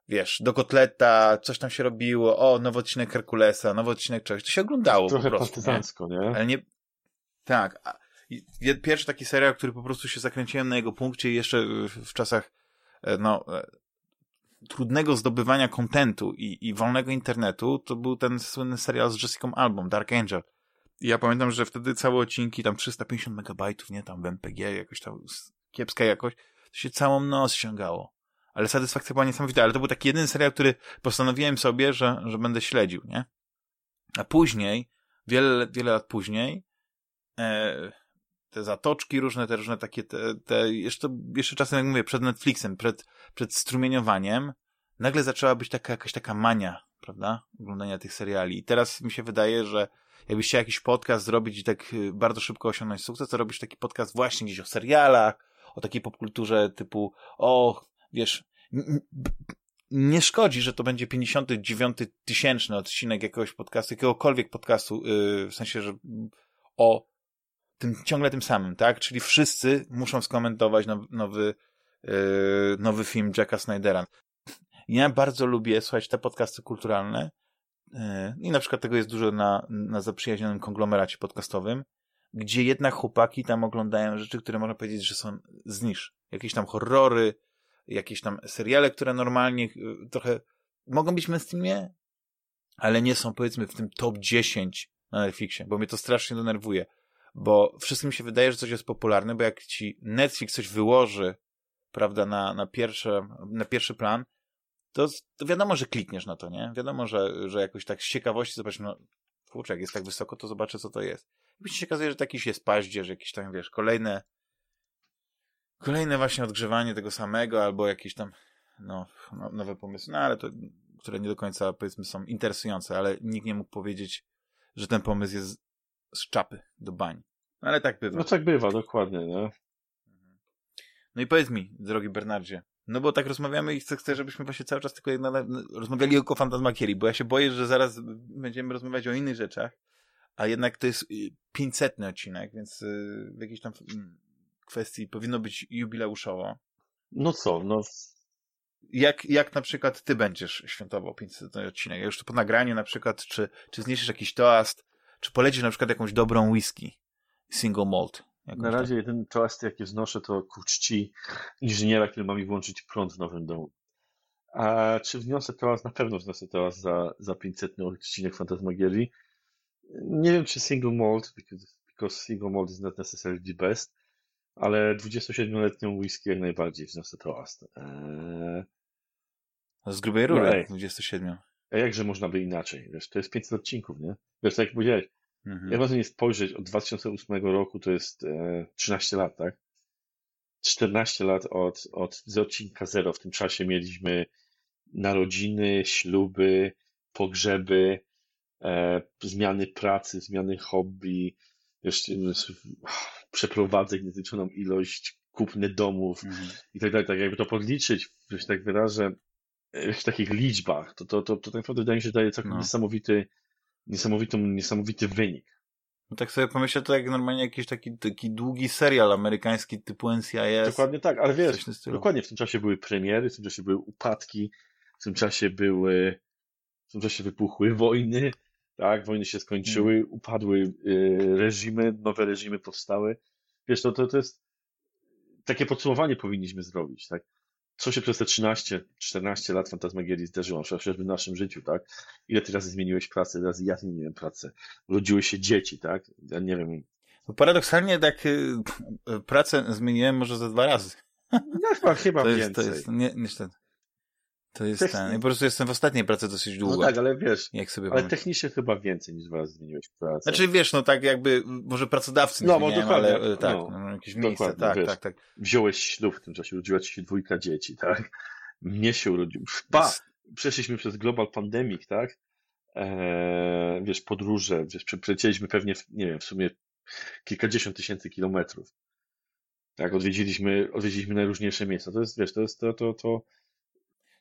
wiesz, do kotleta, coś tam się robiło, o, nowy odcinek Herkulesa, nowy odcinek czegoś, to się oglądało Trochę po prostu. partyzancko, nie? nie? Ale nie, Tak. Pierwszy taki serial, który po prostu się zakręciłem na jego punkcie jeszcze w czasach e, no, e, trudnego zdobywania kontentu i, i wolnego internetu, to był ten słynny serial z Jessica Album, Dark Angel. Ja pamiętam, że wtedy całe odcinki, tam 350 megabajtów, nie, tam w MPG, jakoś tam kiepska jakość, to się całą noc ściągało. Ale satysfakcja była niesamowita, ale to był taki jeden serial, który postanowiłem sobie, że, że będę śledził, nie? A później, wiele, wiele lat później, e, te zatoczki różne, te różne takie, te, te jeszcze, jeszcze czasem, jak mówię, przed Netflixem, przed, przed strumieniowaniem, nagle zaczęła być taka jakaś taka mania, prawda? Oglądania tych seriali. I teraz mi się wydaje, że jakbyś chciał jakiś podcast zrobić i tak y, bardzo szybko osiągnąć sukces, to robisz taki podcast właśnie gdzieś o serialach, o takiej popkulturze typu, o, wiesz, nie szkodzi, że to będzie 59 tysięczny odcinek jakiegoś podcastu, jakiegokolwiek podcastu, yy, w sensie, że o tym, ciągle tym samym, tak? Czyli wszyscy muszą skomentować nowy, nowy, yy, nowy film Jacka Snydera. Ja bardzo lubię słuchać te podcasty kulturalne i na przykład tego jest dużo na, na zaprzyjaźnionym konglomeracie podcastowym, gdzie jednak chłopaki tam oglądają rzeczy, które można powiedzieć, że są z. Jakieś tam horrory, jakieś tam seriale, które normalnie yy, trochę mogą być w mainstreamie, ale nie są powiedzmy w tym top 10 na Netflixie, bo mnie to strasznie denerwuje bo wszystkim się wydaje, że coś jest popularne, bo jak ci Netflix coś wyłoży, prawda, na, na, pierwsze, na pierwszy plan, to, to wiadomo, że klikniesz na to, nie? Wiadomo, że, że jakoś tak z ciekawości zobacz, no kurczę, jak jest tak wysoko, to zobaczę, co to jest. I się okazuje, że jakiś jest paździerz, jakieś tam, wiesz, kolejne kolejne właśnie odgrzewanie tego samego, albo jakieś tam no, no, nowe pomysły, no ale to, które nie do końca, powiedzmy, są interesujące, ale nikt nie mógł powiedzieć, że ten pomysł jest z czapy do bań. No, ale tak bywa. No tak bywa, dokładnie, nie? No i powiedz mi, drogi Bernardzie, no bo tak rozmawiamy i chcę, chcę żebyśmy właśnie cały czas tylko jedna, rozmawiali tylko o fantasmakierii, bo ja się boję, że zaraz będziemy rozmawiać o innych rzeczach, a jednak to jest 500 y, odcinek, więc y, w jakiejś tam mm, kwestii powinno być jubileuszowo. No co, no... Jak, jak na przykład ty będziesz świętował 500 odcinek? Ja już to po nagraniu na przykład, czy, czy zniesiesz jakiś toast, czy polecisz na przykład jakąś dobrą whisky, single malt? Na razie tak? jeden toast, jaki wznoszę, to ku czci inżyniera, który ma mi włączyć prąd w nowym domu. A czy wniosę toast? Na pewno wniosę toast za, za 500 odcinek Fantasmagierii. Nie wiem, czy single malt, because, because single malt is not necessarily the best, ale 27-letnią whisky jak najbardziej wniosę toast. Eee... Z grubej rury, no, 27. A jakże można by inaczej? Wiesz, to jest 500 odcinków, nie? Wiesz, tak jak powiedziałeś, mhm. jak można nie spojrzeć, od 2008 roku to jest e, 13 lat, tak? 14 lat od, od z odcinka zero. W tym czasie mieliśmy narodziny, śluby, pogrzeby, e, zmiany pracy, zmiany hobby, wiesz, przeprowadzek, niezliczoną ilość, kupny domów mhm. i tak dalej. Tak jakby to podliczyć, że się tak wyrażę, w takich liczbach, to, to, to, to tak naprawdę wydaje mi się, daje całkiem no. niesamowity, niesamowity, niesamowity wynik. No tak sobie pomyślę, to jak normalnie jakiś taki, taki długi serial amerykański typu NCIS. Dokładnie tak, ale wiesz, dokładnie w tym czasie były premiery, w tym czasie były upadki, w tym czasie były, w tym czasie wypuchły wojny, tak, wojny się skończyły, hmm. upadły y, reżimy, nowe reżimy powstały. Wiesz, to, to, to jest takie podsumowanie powinniśmy zrobić, tak? Co się przez te 13, 14 lat Fantasmagierii zdarzyło, chociażby w naszym życiu, tak? Ile ty razy zmieniłeś pracę, razy ja zmieniłem pracę. Urodziły się dzieci, tak? Ja nie wiem. Bo paradoksalnie tak y, pracę zmieniłem może ze dwa razy. No chyba, chyba to jest, więcej. To jest, nie, niestety. To jest Techni... ten. I po prostu jestem w ostatniej pracy dosyć długo. No tak, ale wiesz, jak sobie ale technicznie chyba więcej niż dwa razy zmieniłeś pracę. Znaczy wiesz, no tak jakby, może pracodawcy no, nie ale e, tak, no, no, jakieś miejsce, tak, wiesz, tak, tak. Wziąłeś ślub w tym czasie, urodziła ci się dwójka dzieci, tak? Mnie się urodził. Pa! Przeszliśmy przez global pandemic, tak? Eee, wiesz, podróże, wiesz, przelecieliśmy pewnie, nie wiem, w sumie kilkadziesiąt tysięcy kilometrów. Tak, odwiedziliśmy, odwiedziliśmy najróżniejsze miejsca. To jest, wiesz, to jest to, to, to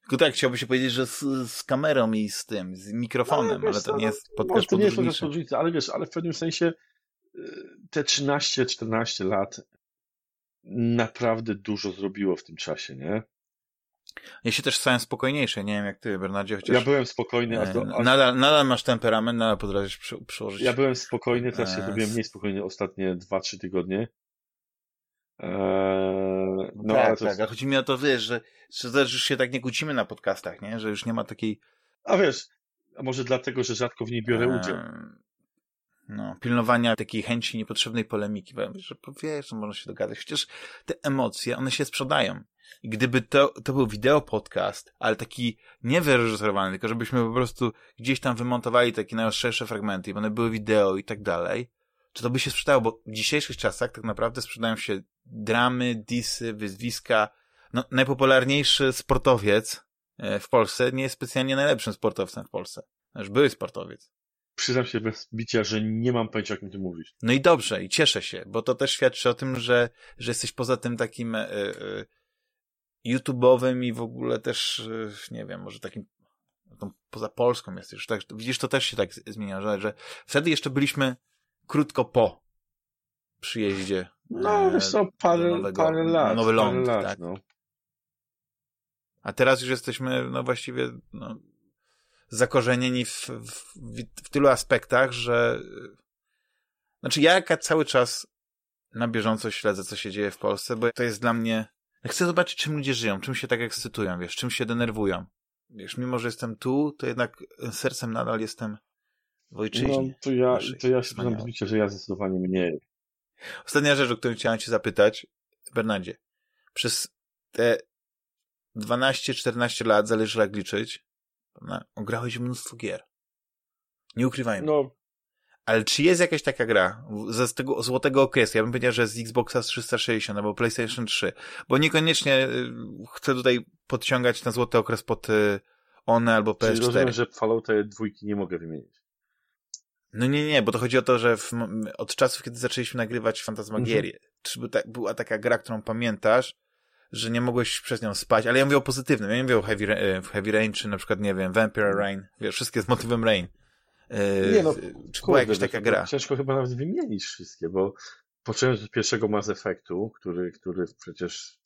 tylko tak, chciałby się powiedzieć, że z, z kamerą i z tym, z mikrofonem, ale, wiesz, ale to nie jest podcast to nie jest podróżniczy, ale wiesz, ale w pewnym sensie y, te 13-14 lat naprawdę dużo zrobiło w tym czasie, nie? Ja się też stałem spokojniejszy, nie wiem jak ty, Bernardzie, chociaż... Ja byłem spokojny, a to, a... Nadal, nadal masz temperament, nadal potrafisz przy, przyłożyć... Ja byłem spokojny, teraz się robiłem mniej spokojny ostatnie 2-3 tygodnie. Eee, no, no tak, tak, a chodzi mi o to, wiesz, że, że już się tak nie kłócimy na podcastach, nie? Że już nie ma takiej... A wiesz, a może dlatego, że rzadko w niej biorę eee... udział no, pilnowania takiej chęci niepotrzebnej polemiki, bo że wiesz, że można się dogadać. Chociaż te emocje, one się sprzedają. I gdyby to, to był wideo podcast, ale taki nie wyreżyserowany, tylko żebyśmy po prostu gdzieś tam wymontowali takie najostrzejsze fragmenty i one były wideo i tak dalej, to to by się sprzedało, bo w dzisiejszych czasach tak naprawdę sprzedają się dramy, disy, wyzwiska. No, najpopularniejszy sportowiec e, w Polsce nie jest specjalnie najlepszym sportowcem w Polsce. Już były sportowiec przyznam się bez bicia, że nie mam pojęcia, o kim ty mówisz. No i dobrze, i cieszę się, bo to też świadczy o tym, że, że jesteś poza tym takim y, y, YouTube'owym i w ogóle też, y, nie wiem, może takim poza Polską jesteś. Tak, widzisz, to też się tak zmienia, że, że wtedy jeszcze byliśmy krótko po przyjeździe. No, wiesz co, parę, nowego, parę lat. Nowy ląd, lat, tak. No. A teraz już jesteśmy, no właściwie, no, zakorzenieni w, w, w tylu aspektach, że znaczy ja cały czas na bieżąco śledzę, co się dzieje w Polsce, bo to jest dla mnie... Chcę zobaczyć, czym ludzie żyją, czym się tak ekscytują, wiesz, czym się denerwują. Wiesz, mimo, że jestem tu, to jednak sercem nadal jestem w ojczyźnie. No, to ja, to ja się przyznam że ja zdecydowanie mniej. Ostatnia rzecz, o którą chciałem cię zapytać, Bernardzie. Przez te 12-14 lat, zależy jak liczyć, Ograłeś mnóstwo gier. Nie ukrywajmy. No. Ale czy jest jakaś taka gra z tego złotego okresu? Ja bym powiedział, że z Xboxa 360 albo PlayStation 3, bo niekoniecznie y, chcę tutaj podciągać na złoty okres pod y, one albo PS4. Czyli rozumiem, że Fallouta dwójki nie mogę wymienić. No nie, nie, bo to chodzi o to, że w, od czasów, kiedy zaczęliśmy nagrywać Fantasmagierię, mhm. czy by ta, była taka gra, którą pamiętasz, że nie mogłeś przez nią spać, ale ja mówię o pozytywnym, ja nie mówię o Heavy, e, Heavy Rain, czy na przykład, nie wiem, Vampire Rain, wiesz, wszystkie z motywem Rain. Yy, nie no, czy była jakaś taka gra? Ciężko chyba nawet wymienić wszystkie, bo począłem od pierwszego Mass Effectu, który, który przecież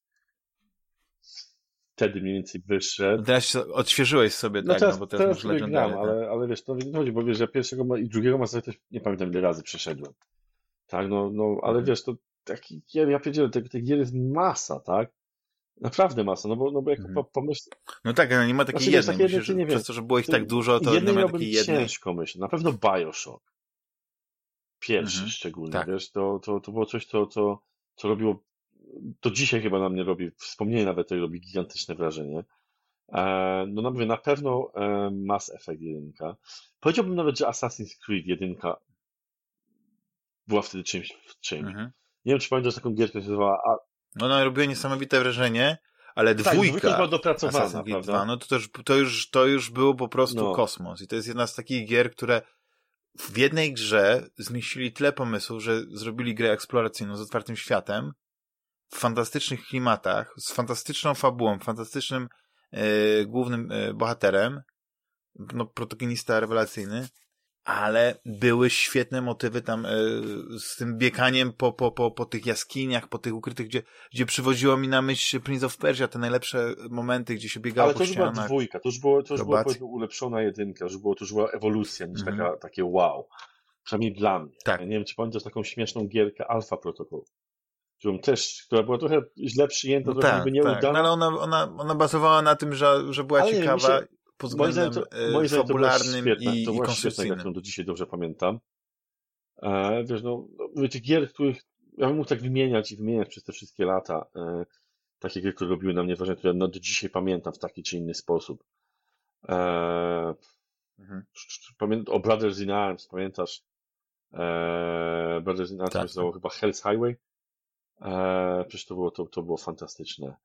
wtedy mniej więcej wyszedł. Teraz odświeżyłeś sobie, no tak, teraz, no bo teraz, teraz już gram, ale, ale wiesz, to nie chodzi, bo wiesz, ja pierwszego i drugiego Mass Effectu nie pamiętam ile razy przeszedłem. Tak, no, no ale mhm. wiesz, to taki gier, ja powiedziałem, tych, tych gier jest masa, tak? Naprawdę masa, no bo, no bo jak mhm. pomyśl... No tak, ale nie ma takiej znaczy, jednej, myślisz, nie przez to, że było ich tak dużo, to nie ma takiej jednej. ciężko myślę, na pewno Bioshock. Pierwszy mhm. szczególnie, tak. wiesz, to, to, to było coś, co, co, co robiło, to dzisiaj chyba na mnie robi, wspomnienie nawet to robi gigantyczne wrażenie. E, no, no mówię, na pewno e, Mass Effect 1. Powiedziałbym nawet, że Assassin's Creed 1 była wtedy czymś, czymś. Mhm. Nie wiem, czy pamiętasz taką gierkę, się nazywała no, ona robiła niesamowite wrzenie, ale tak, dwójka, była dopracowana, Creed 2, no to, też, to, już, to już było po prostu no. kosmos. I to jest jedna z takich gier, które w jednej grze zmieścili tyle pomysłów, że zrobili grę eksploracyjną z otwartym światem, w fantastycznych klimatach, z fantastyczną fabułą, fantastycznym yy, głównym yy, bohaterem, no, protagonista rewelacyjny, ale były świetne motywy tam e, z tym bieganiem po, po, po, po tych jaskiniach, po tych ukrytych, gdzie, gdzie przywodziło mi na myśl Prince of Persia, te najlepsze momenty, gdzie się biegało ale po ścianach. Ale to już była dwójka, to już było, to już była ulepszona jedynka, już było, to już była ewolucja niż mm. taka, takie wow. Przynajmniej dla mnie. Tak. Ja nie wiem, czy pamiętasz taką śmieszną gierkę Alpha Protocol którą też, która była trochę źle przyjęta, no trochę tak, nie tak. No, ale ona, ona, ona bazowała na tym, że, że była ale ciekawa. Nie, pod względem to, e, fabularnym to i, to i konstrukcyjnym. którą do dzisiaj dobrze pamiętam. E, wiesz, no, no tych gier, których ja bym mógł tak wymieniać i wymieniać przez te wszystkie lata, e, takie gry, które robiły na mnie wrażenie, które no, do dzisiaj pamiętam w taki czy inny sposób. E, mhm. Pamiętam o Brothers in Arms, pamiętasz? E, Brothers in Arms tak. to chyba Hell's Highway. E, przecież to było, to, to było fantastyczne.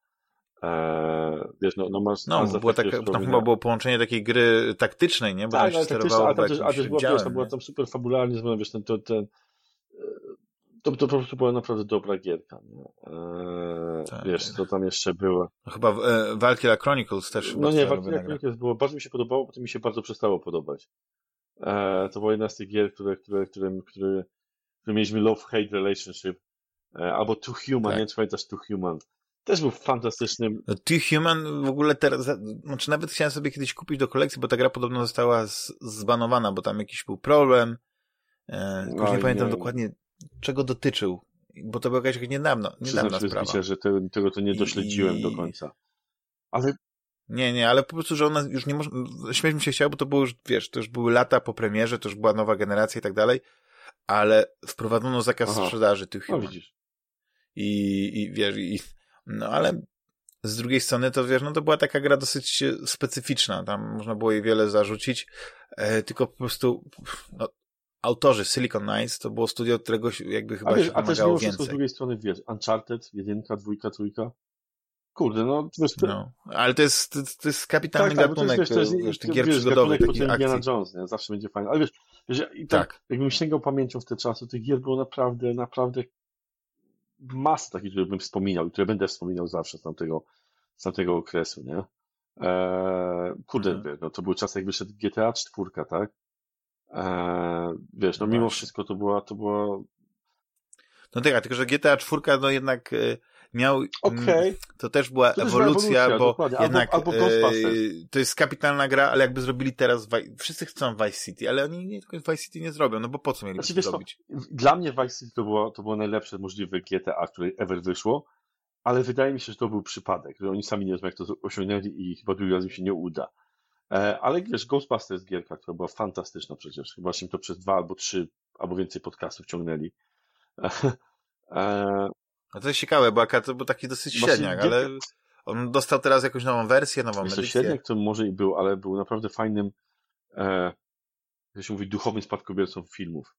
Eee, wiesz, no, no, masz, no masz było tak, tam chyba było połączenie takiej gry taktycznej, nie? Bo tak, tam się sterowało a, tam też, a też była, wiesz, była tam super fabularnie, wiesz, ten, ten, ten to, to po prostu była naprawdę dobra gierka. Eee, tak. Wiesz, co tam jeszcze było. No, chyba e, Valkyria Chronicles też No nie, Valkyria Chronicles było, bardzo mi się podobało, potem mi się bardzo przestało podobać. Eee, to była jedna z tych gier, które, które, które, które, które mieliśmy love-hate relationship. Eee, albo Too Human, tak. nie wiem, czy pamiętasz Too Human. też był fantastycznym. No, Two Human w ogóle teraz, znaczy nawet chciałem sobie kiedyś kupić do kolekcji, bo ta gra podobno została z, zbanowana, bo tam jakiś był problem. E, no, nie pamiętam nie. dokładnie, czego dotyczył, bo to była jakaś niedawno, niedawna sprawa. Się, że te, tego to nie dośledziłem I... do końca. Ale nie, nie, ale po prostu, że ona już nie może, śmieć mi się chciało, bo to było już, wiesz, to już były lata po premierze, to już była nowa generacja i tak dalej, ale wprowadzono zakaz Aha. sprzedaży tych no, widzisz. I, I wiesz, i, no ale z drugiej strony to wiesz, no to była taka gra dosyć specyficzna, tam można było jej wiele zarzucić, e, tylko po prostu no, autorzy Silicon Knights to było studio, którego jakby chyba a wiesz, się A też wszystko z drugiej strony wiesz, Uncharted, jedynka, dwójka, trójka, Kurde, no... Wiesz, no. Ale to jest, to, jest kapitalny tak, gatunek, tak, to jest, wiesz, to jest, gier wiesz, przygodowych, takich akcji. Indiana Jones, nie? Zawsze będzie fajny. Ale wiesz, wiesz tak, tak. jakbym sięgał pamięcią w te czasy, tych gier było naprawdę, naprawdę masę takich, które bym wspominał i które będę wspominał zawsze z tamtego, z tamtego okresu, nie? Eee, kurde, hmm. no to był czas, jak wyszedł GTA 4, tak? Eee, wiesz, no mimo wszystko to była, to była... No tak, tylko że GTA 4, no jednak y, miał. Mm, okay. To też była to ewolucja, bo jednak albo, e, to jest kapitalna gra, ale jakby zrobili teraz. Wszyscy chcą Vice City, ale oni nie, Vice City nie zrobią, no bo po co mieliby znaczy, zrobić? dla mnie Vice City to było, to było najlepsze możliwe GTA, które ever wyszło, ale wydaje mi się, że to był przypadek, że oni sami nie wiedzą, jak to osiągnęli i chyba drugi raz im się nie uda. E, ale wiesz, Ghostbusters gierka, która była fantastyczna przecież. Chyba się to przez dwa albo trzy albo więcej podcastów ciągnęli. No to jest ciekawe, bo to był taki dosyć średniak, ale on dostał teraz jakąś nową wersję, nową Wiesz, edycję. Średniak to może i był, ale był naprawdę fajnym, e, jak się mówi, duchowym spadkobiercą filmów.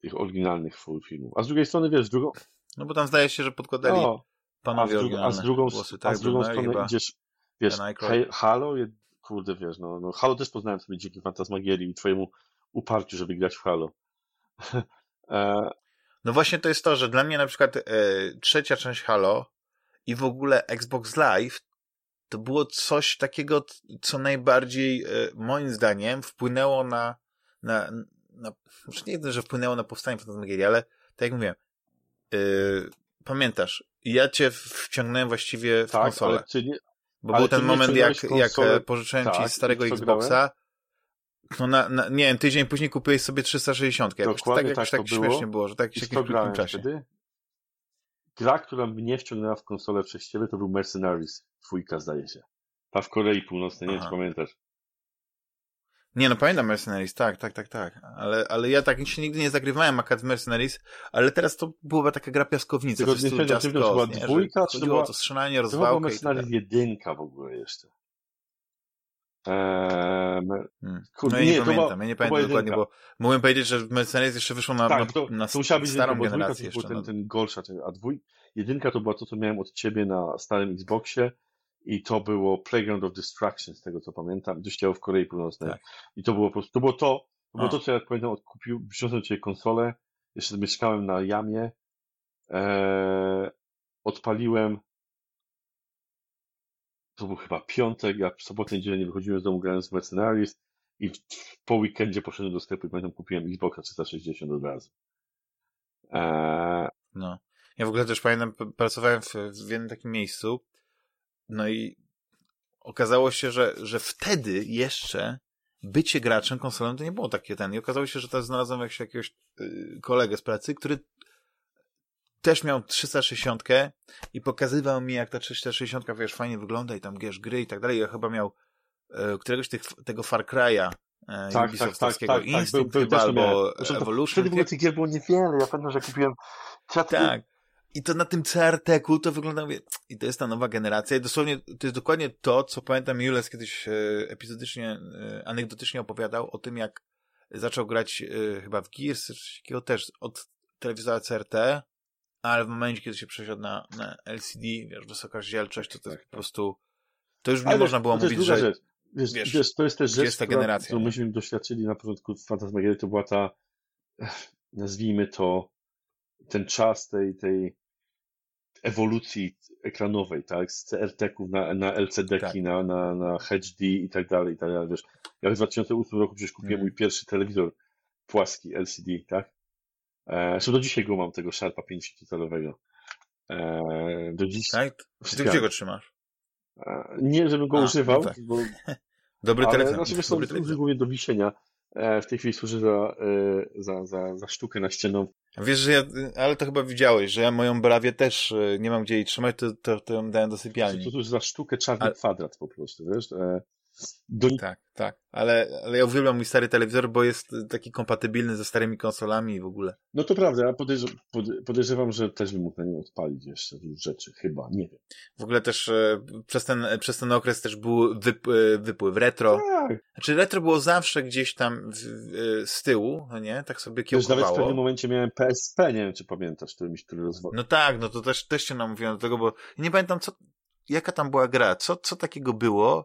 Tych oryginalnych filmów. A z drugiej strony, wiesz, drugą... No bo tam zdaje się, że podkładali no, panowie a z, a z drugą, głosy, tak? A z drugą no, stronę idziesz, wiesz, Halo, kurde, wiesz, no, no Halo też poznałem sobie dzięki Fantasmagierii i twojemu uparciu, żeby grać w Halo. e, no właśnie to jest to, że dla mnie na przykład e, trzecia część Halo i w ogóle Xbox Live to było coś takiego, co najbardziej e, moim zdaniem wpłynęło na, na, na może nie że wpłynęło na powstanie Fantasmagierii, ale tak jak mówiłem, e, pamiętasz, ja cię wciągnąłem właściwie w tak, konsolę. Nie, bo był ten moment, jak, jak pożyczyłem tak, ci starego Xboxa, no na, na, nie wiem, tydzień później kupiłeś sobie 360. Jakoś, Dokładnie tak, jakoś tak, tak było. śmiesznie było, że tak się w czasie. Wtedy? Gra, która mnie wciągnęła w konsolę przez ciebie, to był Mercenaries. Dwójka, zdaje się. Ta w Korei Północnej, nie wiem, czy pamiętasz. Nie, no pamiętam Mercenaries, tak, tak, tak, tak. Ale, ale ja tak się nigdy nie zagrywałem akad w Mercenaries, ale teraz to była taka gra piaskownica. Tylko nie wiem, czy to była dwójka, czy to była... to strzelanie, rozwałkę. To była Mercenaries jedynka w ogóle jeszcze. Eee. No ja nie, nie pamiętam, ja nie pamiętam dokładnie, bo mogłem powiedzieć, że Mercedes jeszcze wyszło na, tak, to, na, to być starą generację jeszcze. Ten, no. ten gorsza, a dwój, jedynka to była to, co miałem od ciebie na starym Xboxie i to było Playground of Destruction, z tego co pamiętam, się w Korei Północnej. Tak. I to było po prostu, to było to, to, było to co ja pamiętam, odkupił, przyniosłem cię konsolę, jeszcze mieszkałem na jamie, eee, odpaliłem to był chyba piątek, ja w sobotę niedzielę nie wychodziłem z domu grając w Mercenaries i po weekendzie poszedłem do sklepu i pamiętam kupiłem Xboxa 360 od razu. Eee... No. Ja w ogóle też pamiętam, pracowałem w, w jednym takim miejscu, no i okazało się, że, że wtedy jeszcze bycie graczem konsolą to nie było takie ten. I okazało się, że teraz znalazłem jakiegoś, jakiegoś yy, kolegę z pracy, który też miał 360 i pokazywał mi, jak ta 360 wiesz, fajnie wygląda i tam wiesz, gry i tak dalej. Ja chyba miał e, któregoś tych, tego Far Cry'a e, tak, Ubisoftowskiego, tak, tak, tak, Instinct tak, był, chyba, albo Evolution. Wtedy w ogóle tych gier było niewiele, ja pamiętam, że kupiłem Tak. I to na tym CRT-ku to wygląda, mówię, i to jest ta nowa generacja i dosłownie, to jest dokładnie to, co pamiętam Jules kiedyś e, epizodycznie, e, anegdotycznie opowiadał o tym, jak zaczął grać e, chyba w Gears, coś takiego też od telewizora CRT, ale w momencie, kiedy się przesiadł na, na LCD, wiesz, wysoka rozdzielczość, to to jest po prostu, to już nie można było mówić, że rzecz. Wiesz, wiesz, wiesz, to jest też rzecz, która, generacja, którą myśmy doświadczyli na początku Fantasmagierii, to była ta, nazwijmy to, ten czas tej, tej ewolucji ekranowej, tak, z CRT-ków na, na LCD-ki, tak. na, na, na HD i tak dalej, i tak dalej, wiesz. Ja w 2008 roku przecież kupiłem mm. mój pierwszy telewizor płaski LCD, tak, Zresztą do dzisiaj go mam, tego Sharpa 5-calowego. E, do dziś. Tak? Ty gdzie go trzymasz? E, nie, żebym go A, używał. No tak. bo... Dobry ale, telefon. Znaczy, wiesz, dobry telefon. głównie do wisienia. E, w tej chwili służy za, e, za, za, za sztukę na ścianą. Wiesz, że ja, ale to chyba widziałeś, że ja moją brawię też e, nie mam gdzie jej trzymać, to, to, to ją dałem do sypialni. To, to, to za sztukę czarny ale... kwadrat po prostu, wiesz? Do... Tak, tak. Ale, ale ja uwielbiam mój stary telewizor, bo jest taki kompatybilny ze starymi konsolami i w ogóle. No to prawda, ja podejrzewam, podejrzewam że też bym mógł na nim odpalić jeszcze rzeczy, chyba, nie wiem. W ogóle też e, przez, ten, przez ten okres też był wyp, e, wypływ retro. Tak. Znaczy retro było zawsze gdzieś tam w, w, z tyłu, no nie? Tak sobie kiełkowało. Też nawet w pewnym momencie miałem PSP, nie wiem czy pamiętasz, który mi który rozwoju. No tak, no to też, też się namówiłem do tego, bo nie pamiętam co, jaka tam była gra, co, co takiego było,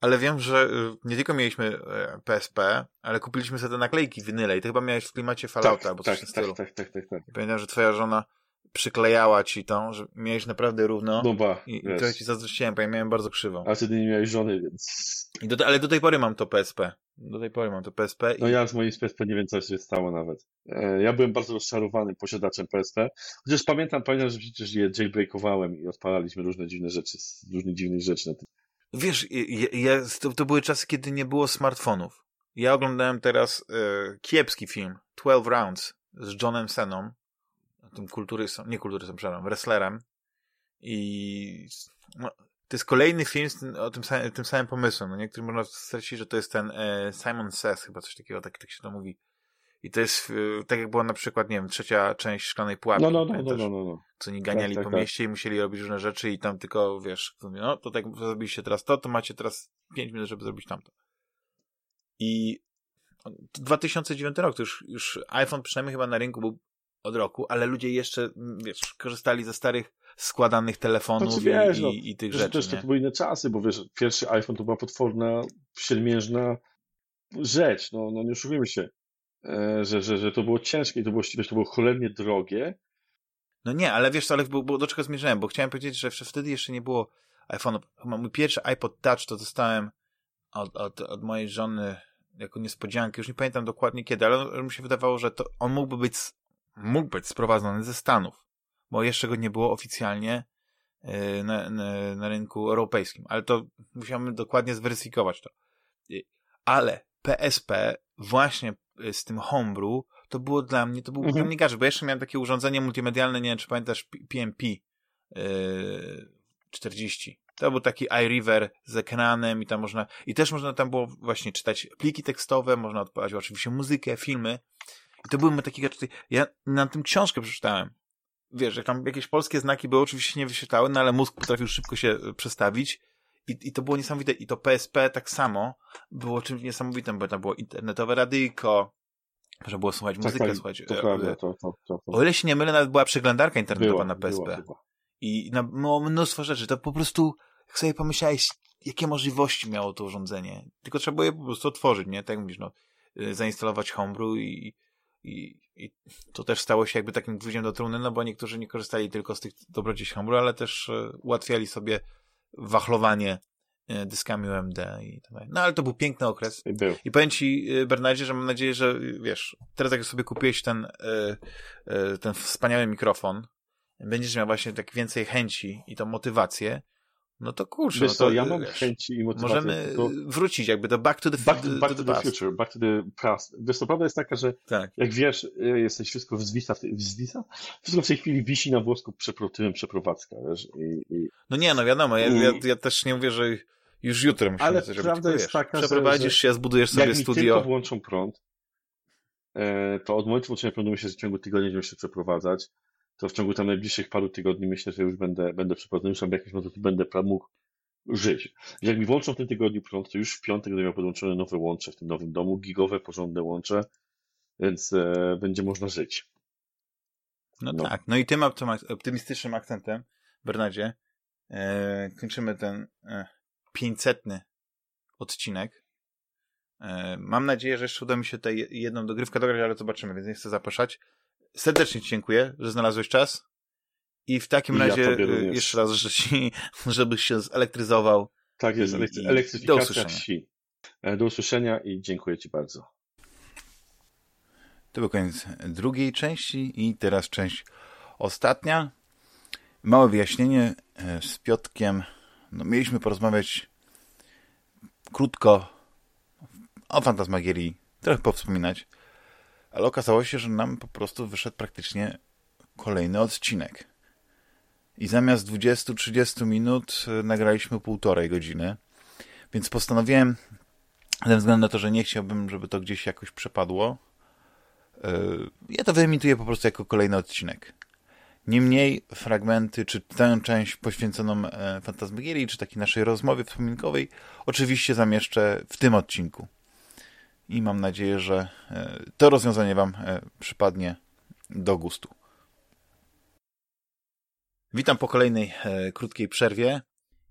ale wiem, że y, nie tylko mieliśmy PSP, e, ale kupiliśmy sobie te naklejki winyle i to chyba miałeś w klimacie Fallouta, tak, bo coś tak, w stylu. Tak, tak, tak, tak, tak. Pamiętam, że twoja żona przyklejała ci tą, że miałeś naprawdę równo. No ba, I, i to ci zazdrościłem, bo ja miałem bardzo krzywą. A wtedy nie miałeś żony, więc... I do, ale do tej pory mam to PSP. Do tej pory mam to PSP. No ja z moim PSP nie wiem, co się stało nawet. E, ja byłem bardzo rozczarowany posiadaczem PSP. Chociaż pamiętam, pamiętam, że przecież je jailbreakowałem i odpalaliśmy różne dziwne rzeczy, różnych dziwnych rzeczy na tym. Wiesz, ja, ja, to, to, były czasy, kiedy nie było smartfonów. Ja oglądałem teraz e, kiepski film, 12 Rounds, z Johnem Seną, tym kulturystą, nie kulturystą, przepraszam, wrestlerem. I no, to jest kolejny film z tym, o tym samym, tym samym pomysłem. No niektórzy można stracić, że to jest ten e, Simon Says, chyba coś takiego, tak, tak się to mówi. I to jest e, tak jak była na przykład, nie wiem, trzecia część Szklanej Pułapki. No, no, no, no, no, no, Co nie ganiali tak, tak, po tak. mieście i musieli robić różne rzeczy i tam tylko, wiesz, no to tak zrobiliście teraz to, to macie teraz 5 minut, żeby zrobić tamto. I 2009 rok, to już, już iPhone przynajmniej chyba na rynku był od roku, ale ludzie jeszcze, wiesz, korzystali ze starych składanych telefonów znaczy, wiesz, i, no, i, tych rzeczy. Też to były inne czasy, bo wiesz, pierwszy iPhone to była potworna, siermiężna rzecz, no, no nie oszukujmy się. E, że, że, że to było ciężkie i to było, to było cholernie drogie. No nie, ale wiesz co, ale bo, bo do czego zmierzałem, bo chciałem powiedzieć, że wtedy jeszcze nie było iPhone'u. Mój pierwszy iPod Touch to dostałem od, od, od mojej żony jako niespodziankę, już nie pamiętam dokładnie kiedy, ale mi się wydawało, że to on mógłby być, mógł być sprowadzony ze Stanów, bo jeszcze go nie było oficjalnie e, na, na, na rynku europejskim, ale to musiałem dokładnie zweryfikować to. Ale PSP właśnie z tym homebrew, to było dla mnie, to był mhm. dla mnie gadżet, bo jeszcze miałem takie urządzenie multimedialne, nie wiem, czy pamiętasz, PMP yy, 40. To był taki iRiver z ekranem i tam można, i też można tam było właśnie czytać pliki tekstowe, można odpalać oczywiście muzykę, filmy. I to były takie gadżety. Ja na tym książkę przeczytałem. Wiesz, jak tam jakieś polskie znaki były, oczywiście nie wyświetlały, no ale mózg potrafił szybko się e, przestawić i, I to było niesamowite. I to PSP tak samo było czymś niesamowitym, bo tam było internetowe radyjko, że było słuchać tak, muzykę, tak, słuchać. To, e, prawda, to, to, to, O ile się nie mylę, nawet była przeglądarka internetowa była, na PSP. Była, I na, było mnóstwo rzeczy. To po prostu, jak sobie pomyślałeś, jakie możliwości miało to urządzenie. Tylko trzeba było je po prostu otworzyć, nie? Tak jak mówisz, no, y, zainstalować Homebrew i, i, i to też stało się jakby takim gwóździem do trumny, no bo niektórzy nie korzystali tylko z tych dobrodziejstw Homebrew, ale też y, ułatwiali sobie wachlowanie e, dyskami UMD i tak dalej. No ale to był piękny okres. I, był. I powiem ci, e, Bernardzie, że mam nadzieję, że wiesz, teraz jak sobie kupiłeś ten, e, ten wspaniały mikrofon, będziesz miał właśnie tak więcej chęci i tą motywację, no to kurczę. Wiesz no to, ja mam wiesz, chęci i motywację. Możemy tylko... wrócić jakby do back to the, back, back to, to, the, future, back to the past. Wiesz, to prawda jest taka, że tak. jak wiesz, jesteś wszystko wzwisa, wzwisa? Wszystko w tej chwili wisi na włosku przeprotyłem przeprowadzka, wiesz? I, i... No nie, no wiadomo, ja, ja, ja, też nie mówię, że już jutro musimy Ale coś prawda robić. jest taka, Przeprowadzisz że, się, zbudujesz sobie jak studio. Jak tylko włączą prąd, e, to od momentu włączenia prądu myślę, że w ciągu tygodnia będziemy się przeprowadzać to w ciągu tam najbliższych paru tygodni myślę, że już będę, będę przeprowadzony, już jakiś jakiś będę mógł żyć. Jak mi włączą w tym tygodniu prąd, to już w piątek będę miał podłączone nowe łącze w tym nowym domu, gigowe, porządne łącze, więc e, będzie można żyć. No, no, tak, no i tym optymistycznym akcentem, Bernardzie, e, kończymy ten e, 500 odcinek. E, mam nadzieję, że jeszcze uda mi się tutaj jedną dogrywkę dograć, ale zobaczymy, więc nie chcę zapraszać. Serdecznie Ci dziękuję, że znalazłeś czas. I w takim I razie ja y, jeszcze raz, że ci, żebyś się zelektryzował. Tak jest, elektryfikacja do wsi. E, do usłyszenia i dziękuję Ci bardzo. To był koniec drugiej części i teraz część ostatnia. Małe wyjaśnienie e, z Piotkiem. No, mieliśmy porozmawiać krótko o Fantasmagierii, trochę powspominać, ale okazało się, że nam po prostu wyszedł praktycznie kolejny odcinek. I zamiast 20-30 minut e, nagraliśmy półtorej godziny, więc postanowiłem, ze względu na to, że nie chciałbym, żeby to gdzieś jakoś przepadło, e, ja to wyemituję po prostu jako kolejny odcinek. Niemniej fragmenty, czy tę część poświęconą e, Fantasmagierii, czy takiej naszej rozmowie wspominkowej, oczywiście zamieszczę w tym odcinku. I mam nadzieję, że e, to rozwiązanie Wam e, przypadnie do gustu. Witam po kolejnej krótkiej przerwie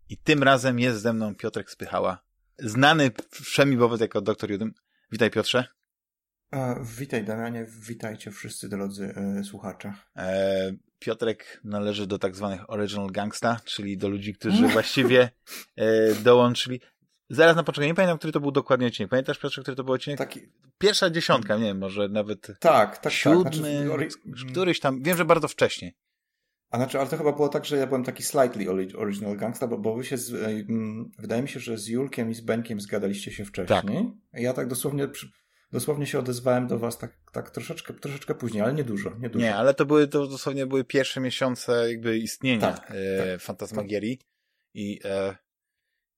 i tym razem jest ze mną Piotrek Spychała, znany wszemi wobec jako doktor Judym. Witaj Piotrze. E, witaj Damianie, witajcie wszyscy drodzy e, słuchacze. E, Piotrek należy do tak zwanych original gangsta, czyli do ludzi, którzy właściwie e, dołączyli. Zaraz na początku, nie pamiętam, który to był dokładnie odcinek. Pamiętasz, Piotrze, który to był odcinek? Taki... Pierwsza dziesiątka, nie wiem, może nawet tak, tak, tak. siódmy, tak. Znaczy, któryś tam, wiem, że bardzo wcześnie. A znaczy, ale to chyba było tak, że ja byłem taki slightly original gangsta, bo, bo wy się, z, mm, wydaje mi się, że z Julkiem i z Benkiem zgadaliście się wcześniej. Tak. Ja tak dosłownie dosłownie się odezwałem do was tak, tak troszeczkę, troszeczkę później, ale nie dużo, nie dużo. Nie, ale to były, to dosłownie były pierwsze miesiące jakby istnienia tak, e, tak, Fantasmagierii i e,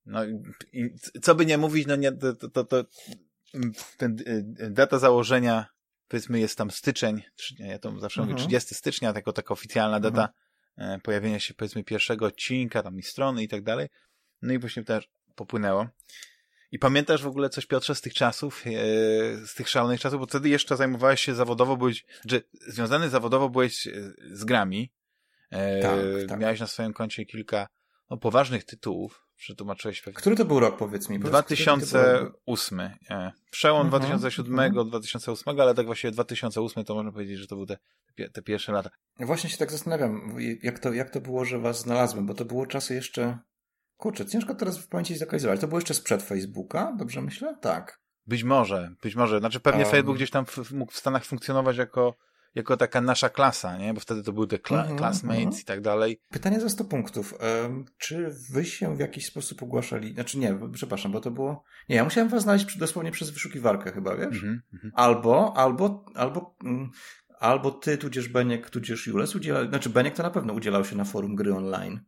no i co by nie mówić, no nie, to, to, to ten, e, data założenia powiedzmy jest tam styczeń, ja to zawsze mhm. mówię 30 stycznia, jako taka oficjalna mhm. data mhm. pojawienia się powiedzmy pierwszego odcinka, tam i strony i tak dalej. No i właśnie też popłynęło. I pamiętasz w ogóle coś, Piotrze, z tych czasów, e, z tych szalonych czasów, bo wtedy jeszcze zajmowałeś się zawodowo, byłeś, że związany zawodowo byłeś e, z grami. E, tak, tak. Miałeś na swoim koncie kilka no, poważnych tytułów, przetłumaczyłeś pewnie. Który to był rok, powiedz mi? 2008. E, przełom mhm, 2007, mhm. 2008, ale tak właściwie 2008 to można powiedzieć, że to były te, te pierwsze lata. Właśnie się tak zastanawiam, jak to, jak to było, że was znalazłem, bo to było czasy jeszcze Kurczę, ciężko teraz w pamięci zlokalizować. To było jeszcze sprzed Facebooka, dobrze myślę? Tak. Być może, być może. Znaczy pewnie um... Facebook gdzieś tam w, mógł w Stanach funkcjonować jako, jako taka nasza klasa, nie? Bo wtedy to były te kla mm -hmm, classmates mm -hmm. i tak dalej. Pytanie za 100 punktów. Um, czy wy się w jakiś sposób ogłaszali? Znaczy nie, przepraszam, bo to było... Nie, ja musiałem was znaleźć dosłownie przez wyszukiwarkę chyba, wiesz? Mm -hmm, albo, albo, albo... Mm, albo ty, tudzież Beniek, tudzież Jules udzielał, znaczy Beniek to na pewno udzielał się na forum gry online.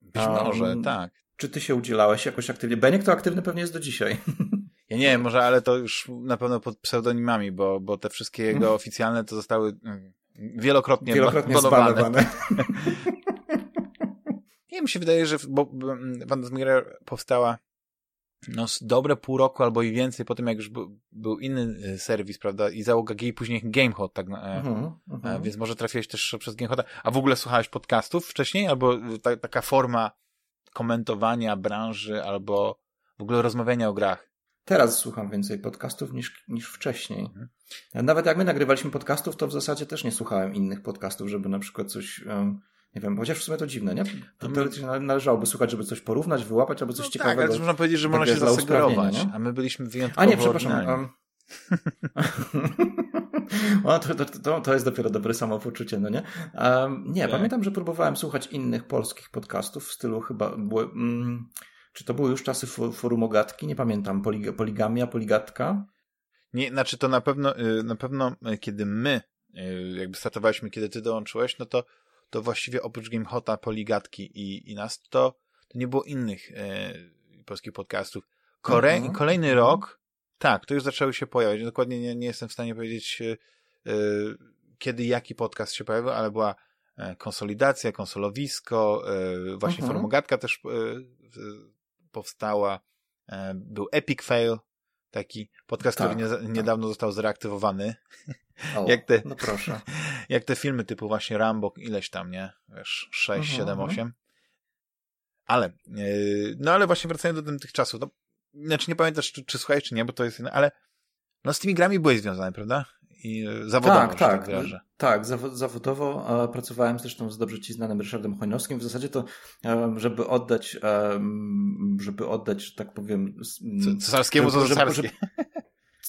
Być może, tak. Czy ty się udzielałeś jakoś aktywnie? Beniek to aktywny pewnie jest do dzisiaj. Ja nie wiem, może, ale to już na pewno pod pseudonimami, bo, bo te wszystkie jego mhm. oficjalne to zostały mm, wielokrotnie, wielokrotnie banowane. nie, mi się wydaje, że bo Wanda powstała no, dobre pół roku albo i więcej po tym, jak już był, był inny y, serwis, prawda, i załoga G, później GameHot, tak, uh -huh, uh -huh. więc może trafiłeś też przez GameHota. A w ogóle słuchałeś podcastów wcześniej? Albo ta, taka forma komentowania branży, albo w ogóle rozmawiania o grach? Teraz słucham więcej podcastów niż, niż wcześniej. Mhm. Nawet jak my nagrywaliśmy podcastów, to w zasadzie też nie słuchałem innych podcastów, żeby na przykład coś... Um, nie wiem, chociaż w sumie to dziwne, nie? To teoretycznie należałoby słuchać, żeby coś porównać, wyłapać, albo coś no ciekawego. Tak, ale można powiedzieć, że można się zasugerować, a my byliśmy wyjątkowo A nie, przepraszam. Um... o, to, to, to, jest dopiero dobre samopoczucie, no nie? Um, nie, tak. pamiętam, że próbowałem słuchać innych polskich podcastów w stylu chyba... Były, mm, czy to były już czasy forum ogatki? Nie pamiętam. Polig poligamia, poligatka? Nie, znaczy to na pewno, y, na pewno y, kiedy my y, jakby startowaliśmy, kiedy ty dołączyłeś, no to to właściwie oprócz GameHota, Poligatki i, i nas, to, to nie było innych e, polskich podcastów. Kore mhm. Kolejny mhm. rok, tak, to już zaczęły się pojawiać. Dokładnie nie, nie jestem w stanie powiedzieć, e, kiedy jaki podcast się pojawił, ale była e, konsolidacja, konsolowisko, e, właśnie mhm. Formogatka też e, powstała, był Epic Fail, taki podcast, tak, który nie, tak. niedawno został zreaktywowany. O, jak te, no proszę. Jak te filmy typu właśnie Rambo, ileś tam, nie? Wiesz, 6, 7, 8. Ale, yy, no ale właśnie wracając do tych czasów, no, znaczy nie pamiętasz, czy, czy słuchaj, czy nie, bo to jest, ale no z tymi grami byłeś związany, prawda? I zawodowo, tak, tak, tak, tak zawodowo pracowałem zresztą z dobrze ci znanym Ryszardem Chojnowskim. W zasadzie to, żeby oddać, żeby oddać, że tak powiem... Cesarskiemu żeby, żeby, żeby,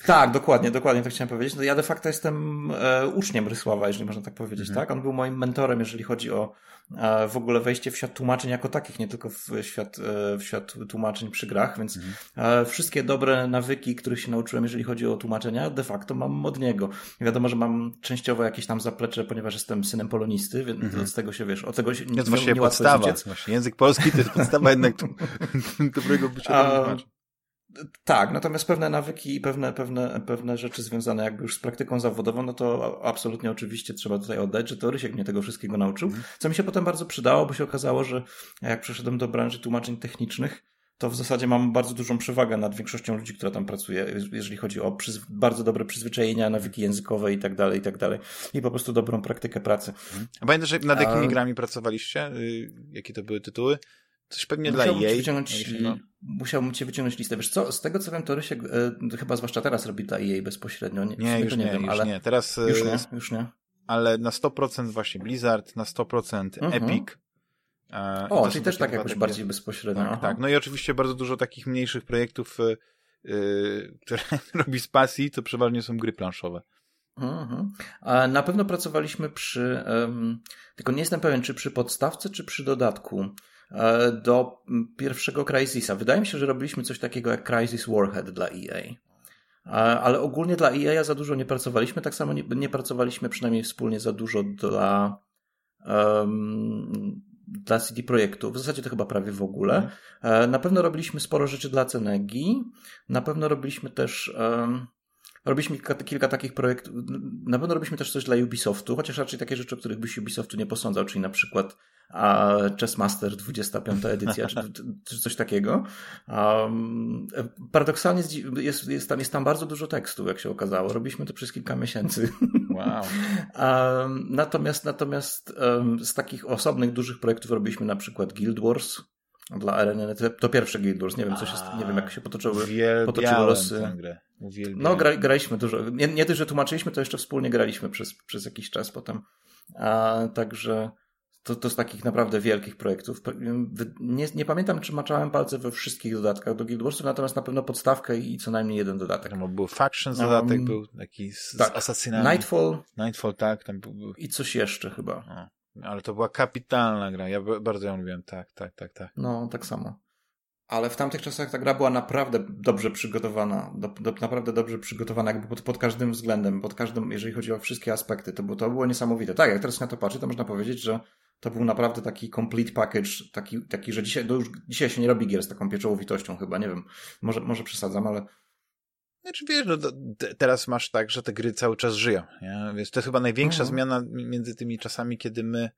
Tak, dokładnie, dokładnie to chciałem powiedzieć. No ja de facto jestem e, uczniem Rysława, jeżeli można tak powiedzieć, mhm. tak? On był moim mentorem, jeżeli chodzi o e, w ogóle wejście w świat tłumaczeń jako takich, nie tylko w świat, e, w świat tłumaczeń przy grach, więc mhm. e, wszystkie dobre nawyki, których się nauczyłem, jeżeli chodzi o tłumaczenia, de facto mam od niego. Wiadomo, że mam częściowo jakieś tam zaplecze, ponieważ jestem synem polonisty, więc mhm. z tego się, wiesz, od tego się nie, nie, nie podstawa, właśnie język polski to jest podstawa jednak dobrego bycia tłumaczem. Tak, natomiast pewne nawyki i pewne, pewne, pewne rzeczy związane jakby już z praktyką zawodową, no to absolutnie oczywiście trzeba tutaj oddać, że to Rysiek mnie tego wszystkiego nauczył, mhm. co mi się potem bardzo przydało, bo się okazało, że jak przeszedłem do branży tłumaczeń technicznych, to w zasadzie mam bardzo dużą przewagę nad większością ludzi, która tam pracuje, jeżeli chodzi o bardzo dobre przyzwyczajenia, nawyki językowe i tak dalej, i tak dalej. I po prostu dobrą praktykę pracy. Mhm. A pamiętasz, nad jakimi A... grami pracowaliście? Y, jakie to były tytuły? Coś pewnie Musiałbym dla EA. Wyciągnąć, no. Musiałbym ci wyciągnąć listę. Wiesz co, z tego co wiem, to Rysiek e, chyba zwłaszcza teraz robi dla EA bezpośrednio. Nie, nie już nie, nie wiem, już ale... nie. Teraz, e, już nie, już nie. Ale na 100% właśnie Blizzard, na 100% mhm. Epic. E, o, czyli też tak jakoś takie... bardziej bezpośrednio. Tak, tak, no i oczywiście bardzo dużo takich mniejszych projektów, e, które robi z pasji, to przeważnie są gry planszowe. Mhm. Na pewno pracowaliśmy przy, um, tylko nie jestem pewien, czy przy podstawce, czy przy dodatku do pierwszego Crysisa. Wydaje mi się, że robiliśmy coś takiego jak Crisis Warhead dla EA. E, ale ogólnie dla EA za dużo nie pracowaliśmy, tak samo nie, nie pracowaliśmy przynajmniej wspólnie za dużo dla, um, dla CD Projektu. W zasadzie to chyba prawie w ogóle. Mhm. Na pewno robiliśmy sporo rzeczy dla Cenegi. Na pewno robiliśmy też. Um, Robiliśmy kilka, kilka, takich projektów. Na pewno robiliśmy też coś dla Ubisoftu, chociaż raczej takie rzeczy, o których byś Ubisoftu nie posądzał, czyli na przykład a Chessmaster 25 edycja, czy, czy, coś takiego. Um, paradoksalnie jest, jest, tam, jest tam bardzo dużo tekstu, jak się okazało. Robiliśmy to przez kilka miesięcy. Wow. um, natomiast natomiast um, z takich osobnych, dużych projektów robiliśmy na przykład Guild Wars, dla Areny. To pierwsze Guild Wars. Nie wiem, co się, nie wiem, jak się potoczyły, potoczyły losy. No, gra, graliśmy dużo. Nie, nie tylko, że tłumaczyliśmy, to jeszcze wspólnie graliśmy przez, przez jakiś czas potem. A, także to, to z takich naprawdę wielkich projektów. Nie, nie pamiętam, czy maczałem palce we wszystkich dodatkach do Guild Warsów, natomiast na pewno podstawkę i co najmniej jeden dodatek. Tam był Factions dodatek, um, był taki z, tak. z. Nightfall. Nightfall, tak. Tam był. I coś jeszcze chyba. O, ale to była kapitalna gra. Ja bardzo ją lubiłem. Tak, tak, tak, tak. No, tak samo. Ale w tamtych czasach ta gra była naprawdę dobrze przygotowana. Do, do, naprawdę dobrze przygotowana, jakby pod, pod, każdym względem, pod każdym, jeżeli chodzi o wszystkie aspekty. To, było, to było niesamowite. Tak, jak teraz na to patrzę, to można powiedzieć, że to był naprawdę taki complete package, taki, taki że dzisiaj, już dzisiaj się nie robi gier z taką pieczołowitością chyba, nie wiem, może, może przesadzam, ale znaczy wiesz, no, teraz masz tak, że te gry cały czas żyją, nie? Więc to jest chyba największa mhm. zmiana między tymi czasami, kiedy my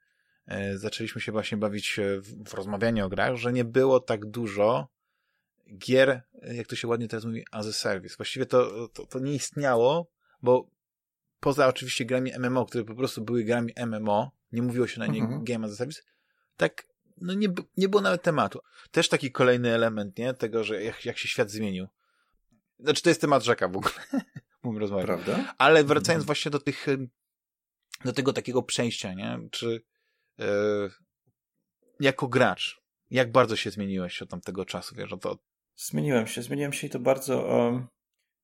e, zaczęliśmy się właśnie bawić w, w rozmawianie o grach, że nie było tak dużo gier, jak to się ładnie teraz mówi, as a service. Właściwie to, to, to nie istniało, bo poza oczywiście grami MMO, które po prostu były grami MMO, nie mówiło się na nie mhm. Game as a Service, tak no nie, nie było nawet tematu. Też taki kolejny element, nie? Tego, że jak, jak się świat zmienił. Znaczy, to jest temat rzeka w ogóle. Mówimy rozmawiać. Prawda? Ale wracając mhm. właśnie do tych, do tego takiego przejścia, nie? Czy yy, jako gracz, jak bardzo się zmieniłeś od tamtego czasu, wiesz, to... Zmieniłem się, zmieniłem się i to bardzo... Um,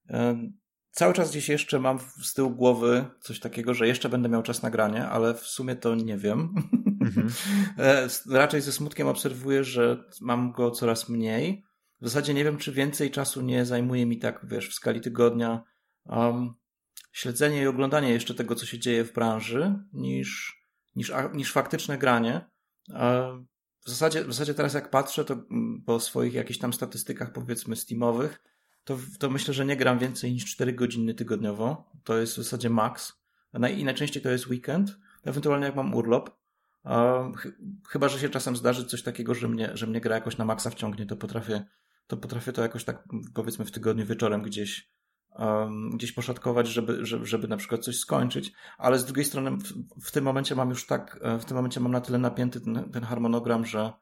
um, Cały czas gdzieś jeszcze mam z tyłu głowy coś takiego, że jeszcze będę miał czas nagrania, ale w sumie to nie wiem. Mhm. E, raczej ze smutkiem obserwuję, że mam go coraz mniej. W zasadzie nie wiem, czy więcej czasu nie zajmuje mi tak, wiesz, w skali tygodnia um, śledzenie i oglądanie jeszcze tego, co się dzieje w branży, niż, niż, niż faktyczne granie. E, w zasadzie, w zasadzie teraz jak patrzę, to mm, po swoich jakichś tam statystykach, powiedzmy, steamowych, to, to myślę, że nie gram więcej niż 4 godziny tygodniowo. To jest w zasadzie max. I najczęściej to jest weekend, ewentualnie jak mam urlop. Chyba, że się czasem zdarzy coś takiego, że mnie, że mnie gra jakoś na maksa wciągnie, to potrafię, to potrafię to jakoś tak powiedzmy w tygodniu wieczorem gdzieś, um, gdzieś poszatkować, żeby, żeby, żeby na przykład coś skończyć, ale z drugiej strony w, w, tym momencie mam już tak, w tym momencie mam na tyle napięty ten, ten harmonogram, że,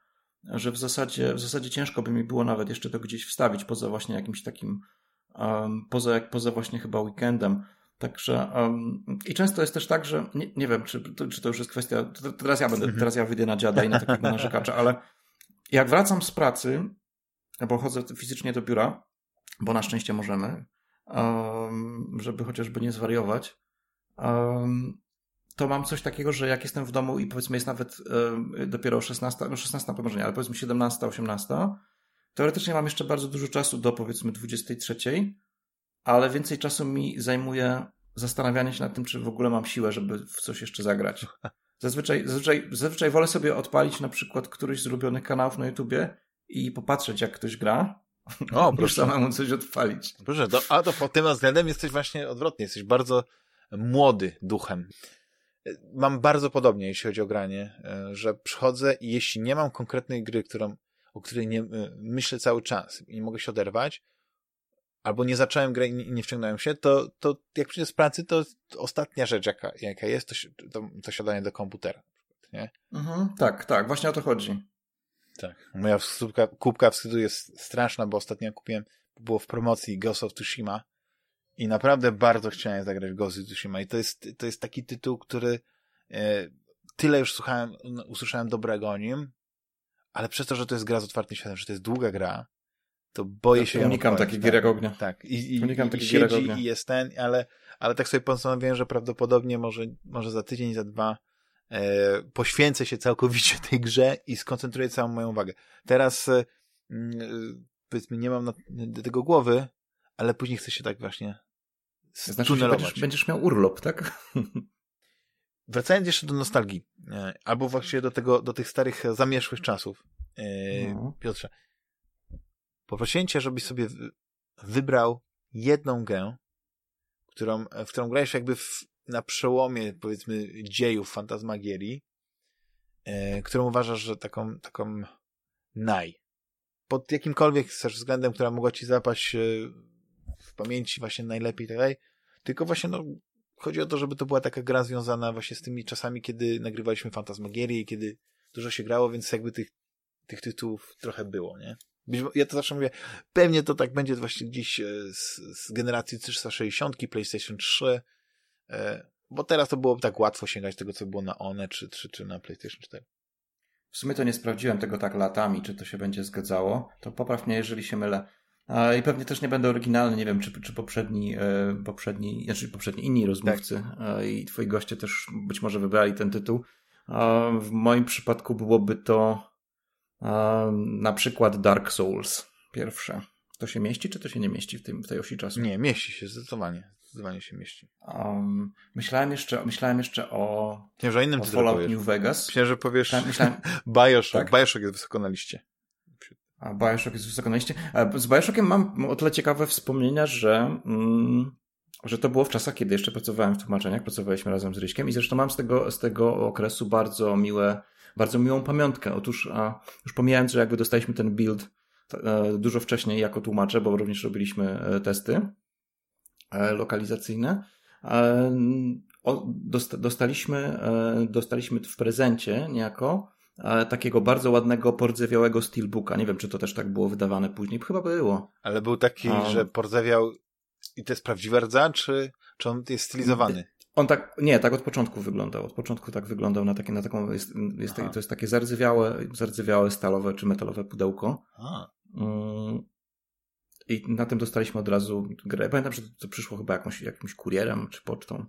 że w zasadzie, w zasadzie ciężko by mi było nawet jeszcze to gdzieś wstawić poza właśnie jakimś takim, um, poza, jak, poza właśnie chyba weekendem. Także um, i często jest też tak, że nie, nie wiem, czy, czy to już jest kwestia, to, teraz ja będę, teraz ja wyjdę na dziada i na takiego narzekacza, ale jak wracam z pracy, bo chodzę fizycznie do biura, bo na szczęście możemy, żeby chociażby nie zwariować. To mam coś takiego, że jak jestem w domu i powiedzmy jest nawet dopiero 16, no 16 może nie, ale powiedzmy 17, 18, teoretycznie mam jeszcze bardzo dużo czasu do powiedzmy 23, ale więcej czasu mi zajmuje zastanawianie się nad tym, czy w ogóle mam siłę, żeby w coś jeszcze zagrać. Zazwyczaj, zazwyczaj, zazwyczaj wolę sobie odpalić na przykład któryś z ulubionych kanałów na YouTubie i popatrzeć, jak ktoś gra, o, proszę. samemu coś odpalić. Proszę, to, a to pod tym względem jesteś właśnie odwrotnie, jesteś bardzo młody duchem. Mam bardzo podobnie, jeśli chodzi o granie, e, że przychodzę i jeśli nie mam konkretnej gry, którą, o której nie, e, myślę cały czas i nie mogę się oderwać, albo nie zacząłem grę i nie, nie wciągnąłem się, to, to jak przyjdę z pracy, to ostatnia rzecz, jaka, jaka jest, to, to, to siadanie do komputera. Nie? Mhm, tak, tak, właśnie o to chodzi. Tak. Moja kubka, kubka wstydu jest straszna, bo ostatnio kupiłem, było w promocji Ghost of Tsushima i naprawdę bardzo chciałem zagrać Ghost of Tsushima i to jest, to jest taki tytuł, który e, tyle już słuchałem, usłyszałem dobrego o nim, ale przez to, że to jest gra z otwartym światem, że to jest długa gra, to boję tak, się... Unikam takich tak, gier ognia. Tak, i, i, unikam i, siedzi i jest ten, ale, ale tak sobie postanowiłem, że prawdopodobnie może, może za tydzień, za dwa poświęcę się całkowicie tej grze i skoncentruję całą moją uwagę. Teraz e, mm, powiedzmy nie mam na, do tego głowy, ale później chcę się tak właśnie znaczy, będziesz, będziesz miał urlop, tak? Wracając jeszcze do nostalgii, e, albo właściwie do tego, do tych starych, zamierzchłych czasów, e, no. Piotrze, poprosiłem cię, żebyś sobie wybrał jedną grę, którą, w którą grałeś jakby w, na przełomie, powiedzmy, dziejów Fantasmagierii, e, którą uważasz, że taką, taką naj. Pod jakimkolwiek chcesz względem, która mogła ci zapaść e, w pamięci właśnie najlepiej i tak dalej. Tylko właśnie, no, chodzi o to, żeby to była taka gra związana właśnie z tymi czasami, kiedy nagrywaliśmy Fantasmagierię i kiedy dużo się grało, więc jakby tych, tych tytułów trochę było, nie? Ja to zawsze mówię, pewnie to tak będzie właśnie gdzieś e, z, z generacji 360, PlayStation 3, E, bo teraz to byłoby tak łatwo sięgać tego, co było na One czy, czy, czy na PlayStation 4. W sumie to nie sprawdziłem tego tak latami, czy to się będzie zgadzało. To popraw mnie, jeżeli się mylę. I pewnie też nie będę oryginalny, nie wiem, czy, czy poprzedni, e, poprzedni, znaczy poprzedni inni rozmówcy tak. i twoi goście też być może wybrali ten tytuł. W moim przypadku byłoby to na przykład Dark Souls pierwsze. To się mieści, czy to się nie mieści w, tym, w tej osi czasu? Nie, mieści się, zdecydowanie zdecydowanie się mieści. Um, myślałem, jeszcze, myślałem jeszcze o, Myślałem, że innym o Fallout New Vegas. Myślałem, że powiesz myślałem, Bioshock. Tak? Bioshock jest wysoko na liście. A Bioshock jest wysoko na liście. Z Bioshockiem mam o tyle ciekawe wspomnienia, że, mm, że to było w czasach, kiedy jeszcze pracowałem w tłumaczeniach, pracowaliśmy razem z Ryśkiem i zresztą mam z tego, z tego okresu bardzo miłe, bardzo miłą pamiątkę. Otóż a, już pomijając, że jakby dostaliśmy ten build e, dużo wcześniej jako tłumacze, bo również robiliśmy e, testy, E, lokalizacyjne. E, dostaliśmy, e, dostaliśmy w prezencie niejako takiego bardzo ładnego, pordzewiałego steelbooka. Nie wiem, czy to też tak było wydawane później. Chyba było. Ale był taki, um, że pordzewiał i to jest prawdziwy rdza, czy, czy on jest stylizowany? On tak, nie, tak od początku wyglądał. Od początku tak wyglądał na, takie, na taką, jest, jest to jest takie zardzewiałe, zardzewiałe stalowe czy metalowe pudełko. Um, i na tym dostaliśmy od razu grę. Pamiętam, że to przyszło chyba jakąś, jakimś kurierem czy pocztą.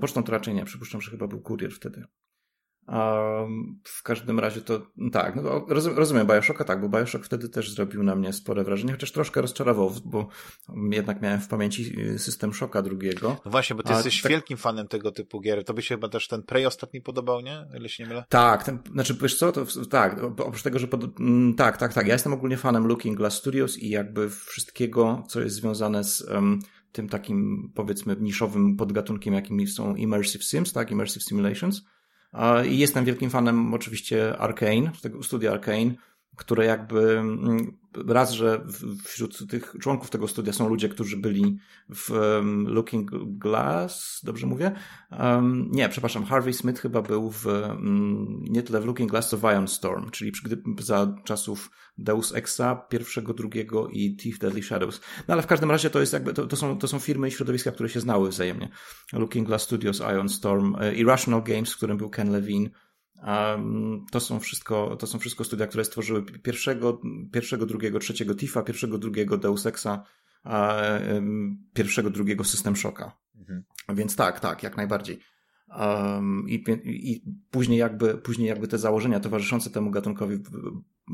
Pocztą to raczej nie, przypuszczam, że chyba był kurier wtedy. A w każdym razie to tak, no rozumiem, rozumiem Bioshocka, tak, bo Bioshock wtedy też zrobił na mnie spore wrażenie, chociaż troszkę rozczarował, bo jednak miałem w pamięci y, system Shocka drugiego. No właśnie, bo ty A, jesteś tak... wielkim fanem tego typu gier. To by się chyba też ten Prey ostatni podobał, nie? Ile się nie mylę? Tak, ten, znaczy wiesz co, to tak, oprócz tego, że pod, mm, tak, tak, tak, ja jestem ogólnie fanem Looking Glass Studios i jakby wszystkiego, co jest związane z um, tym takim, powiedzmy, niszowym podgatunkiem, jakimi są Immersive Sims, tak, Immersive Simulations. I jestem wielkim fanem oczywiście Arkane, tego studia Arkane, które jakby mm, raz, że wśród tych członków tego studia są ludzie, którzy byli w Looking Glass, dobrze mówię? Um, nie, przepraszam, Harvey Smith chyba był w um, nie tyle w Looking Glass, co w Iron Storm, czyli gdy, za czasów Deus Exa, pierwszego, drugiego i Thief Deadly Shadows. No ale w każdym razie to jest jakby, to, to, są, to są firmy i środowiska, które się znały wzajemnie. Looking Glass Studios, Iron Storm, e, Irrational Games, w którym był Ken Levine, to są wszystko, to są wszystko studia, które stworzyły pierwszego, pierwszego drugiego, trzeciego Tifa, pierwszego, drugiego Deus Exa pierwszego, drugiego System Shocka. Mhm. Więc tak, tak, jak najbardziej. Um, i, i, później jakby, później jakby te założenia towarzyszące temu gatunkowi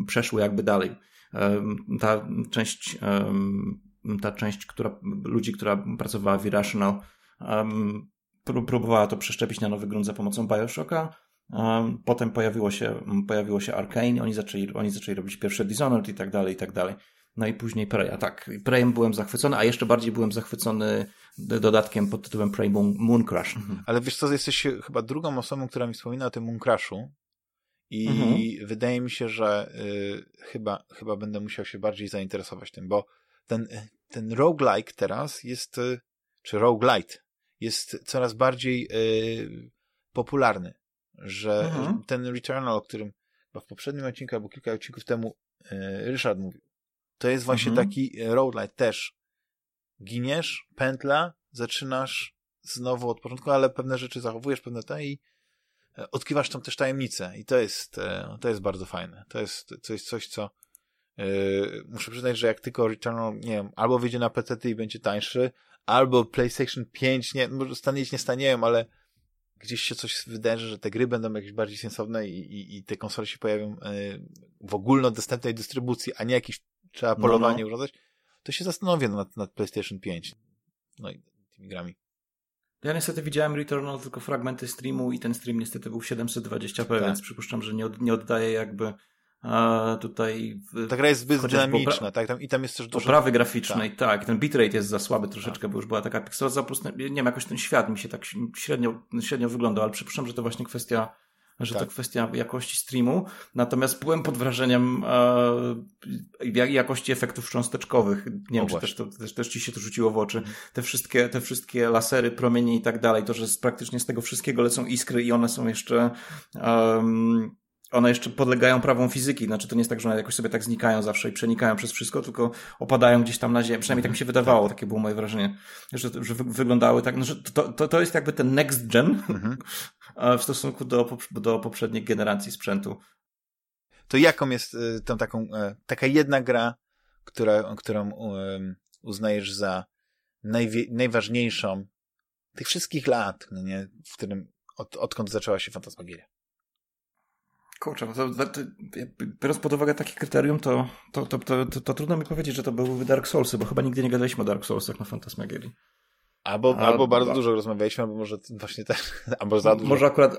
przeszły jakby dalej. Um, ta część, um, ta część która, ludzi, która pracowała w Irrational, próbowała to przeszczepić na nowy grunt za pomocą Bioshocka. Potem pojawiło się, pojawiło się Arkane, oni zaczęli, oni zaczęli robić pierwsze Dishonored i tak dalej, i tak dalej. No i później Prey. A tak, Preyem byłem zachwycony, a jeszcze bardziej byłem zachwycony dodatkiem pod tytułem Prey Moon, Moon Crash. Mhm. Ale wiesz co, jesteś chyba drugą osobą, która mi wspomina o tym Moon Crashu. I mhm. wydaje mi się, że y, chyba, chyba będę musiał się bardziej zainteresować tym, bo ten, ten roguelike teraz jest, y, czy roguelite, jest coraz bardziej y, popularny. Że mhm. ten Returnal, o którym chyba w poprzednim odcinku albo kilka odcinków temu y, Ryszard mówił, to jest właśnie mhm. taki roguelite też. Giniesz, pętla, zaczynasz znowu od początku, ale pewne rzeczy zachowujesz, pewne te i e, odkrywasz tam też tajemnicę i to jest, e, to jest bardzo fajne. To jest, to jest coś, co yy, muszę przyznać, że jak tylko Returnal, nie wiem, albo wyjdzie na PC i będzie tańszy, albo PlayStation 5, nie, może stanieć nie stanieją, ale gdzieś się coś wydarzy, że te gry będą jakieś bardziej sensowne i, i, i te konsole się pojawią yy, w ogólnodostępnej dystrybucji, a nie jakiś trzeba polowanie no, no. urządzać, to się zastanowię nad, nad PlayStation 5. No i tymi grami. Ja niestety widziałem Returnal tylko fragmenty streamu i ten stream niestety był 720p, tak. więc przypuszczam, że nie, od, nie oddaje jakby tutaj... Ta gra jest zbyt dynamiczna, tak? Tam, I tam jest też dużo... Oprawy graficznej, tak. tak. Ten bitrate jest za słaby troszeczkę, tak. bo już była taka pikseloza, po prostu, nie wiem, jakoś ten świat mi się tak średnio, średnio wyglądał, ale przypuszczam, że to właśnie kwestia że tak. to kwestia jakości streamu. Natomiast byłem pod wrażeniem e, jakości efektów cząsteczkowych. Nie wiem, czy też, to, też, też ci się to rzuciło w oczy. Te wszystkie, te wszystkie lasery, promienie i tak dalej. To, że praktycznie z tego wszystkiego lecą iskry i one są jeszcze um, one jeszcze podlegają prawom fizyki, znaczy to nie jest tak, że one jakoś sobie tak znikają zawsze i przenikają przez wszystko, tylko opadają gdzieś tam na ziemię. Przynajmniej tak mi się wydawało, takie było moje wrażenie, że, że wyglądały tak, no, że to, to, to jest jakby ten next gen mhm. w stosunku do, do poprzedniej generacji sprzętu. To jaką jest y, tą taką, e, taka jedna gra, która, którą uznajesz za najwie, najważniejszą tych wszystkich lat, no nie, w którym, od, odkąd zaczęła się Fantasmagieria? Kurczę, to, to, to, biorąc pod uwagę takie kryterium, to, to, to, to, to, trudno mi powiedzieć, że to były Dark Soulsy, bo chyba nigdy nie gadaliśmy o Dark Soulsach na Fantasmagierii. Albo, A, albo bardzo a, dużo rozmawialiśmy, albo może właśnie też, albo za dużo. Może akurat,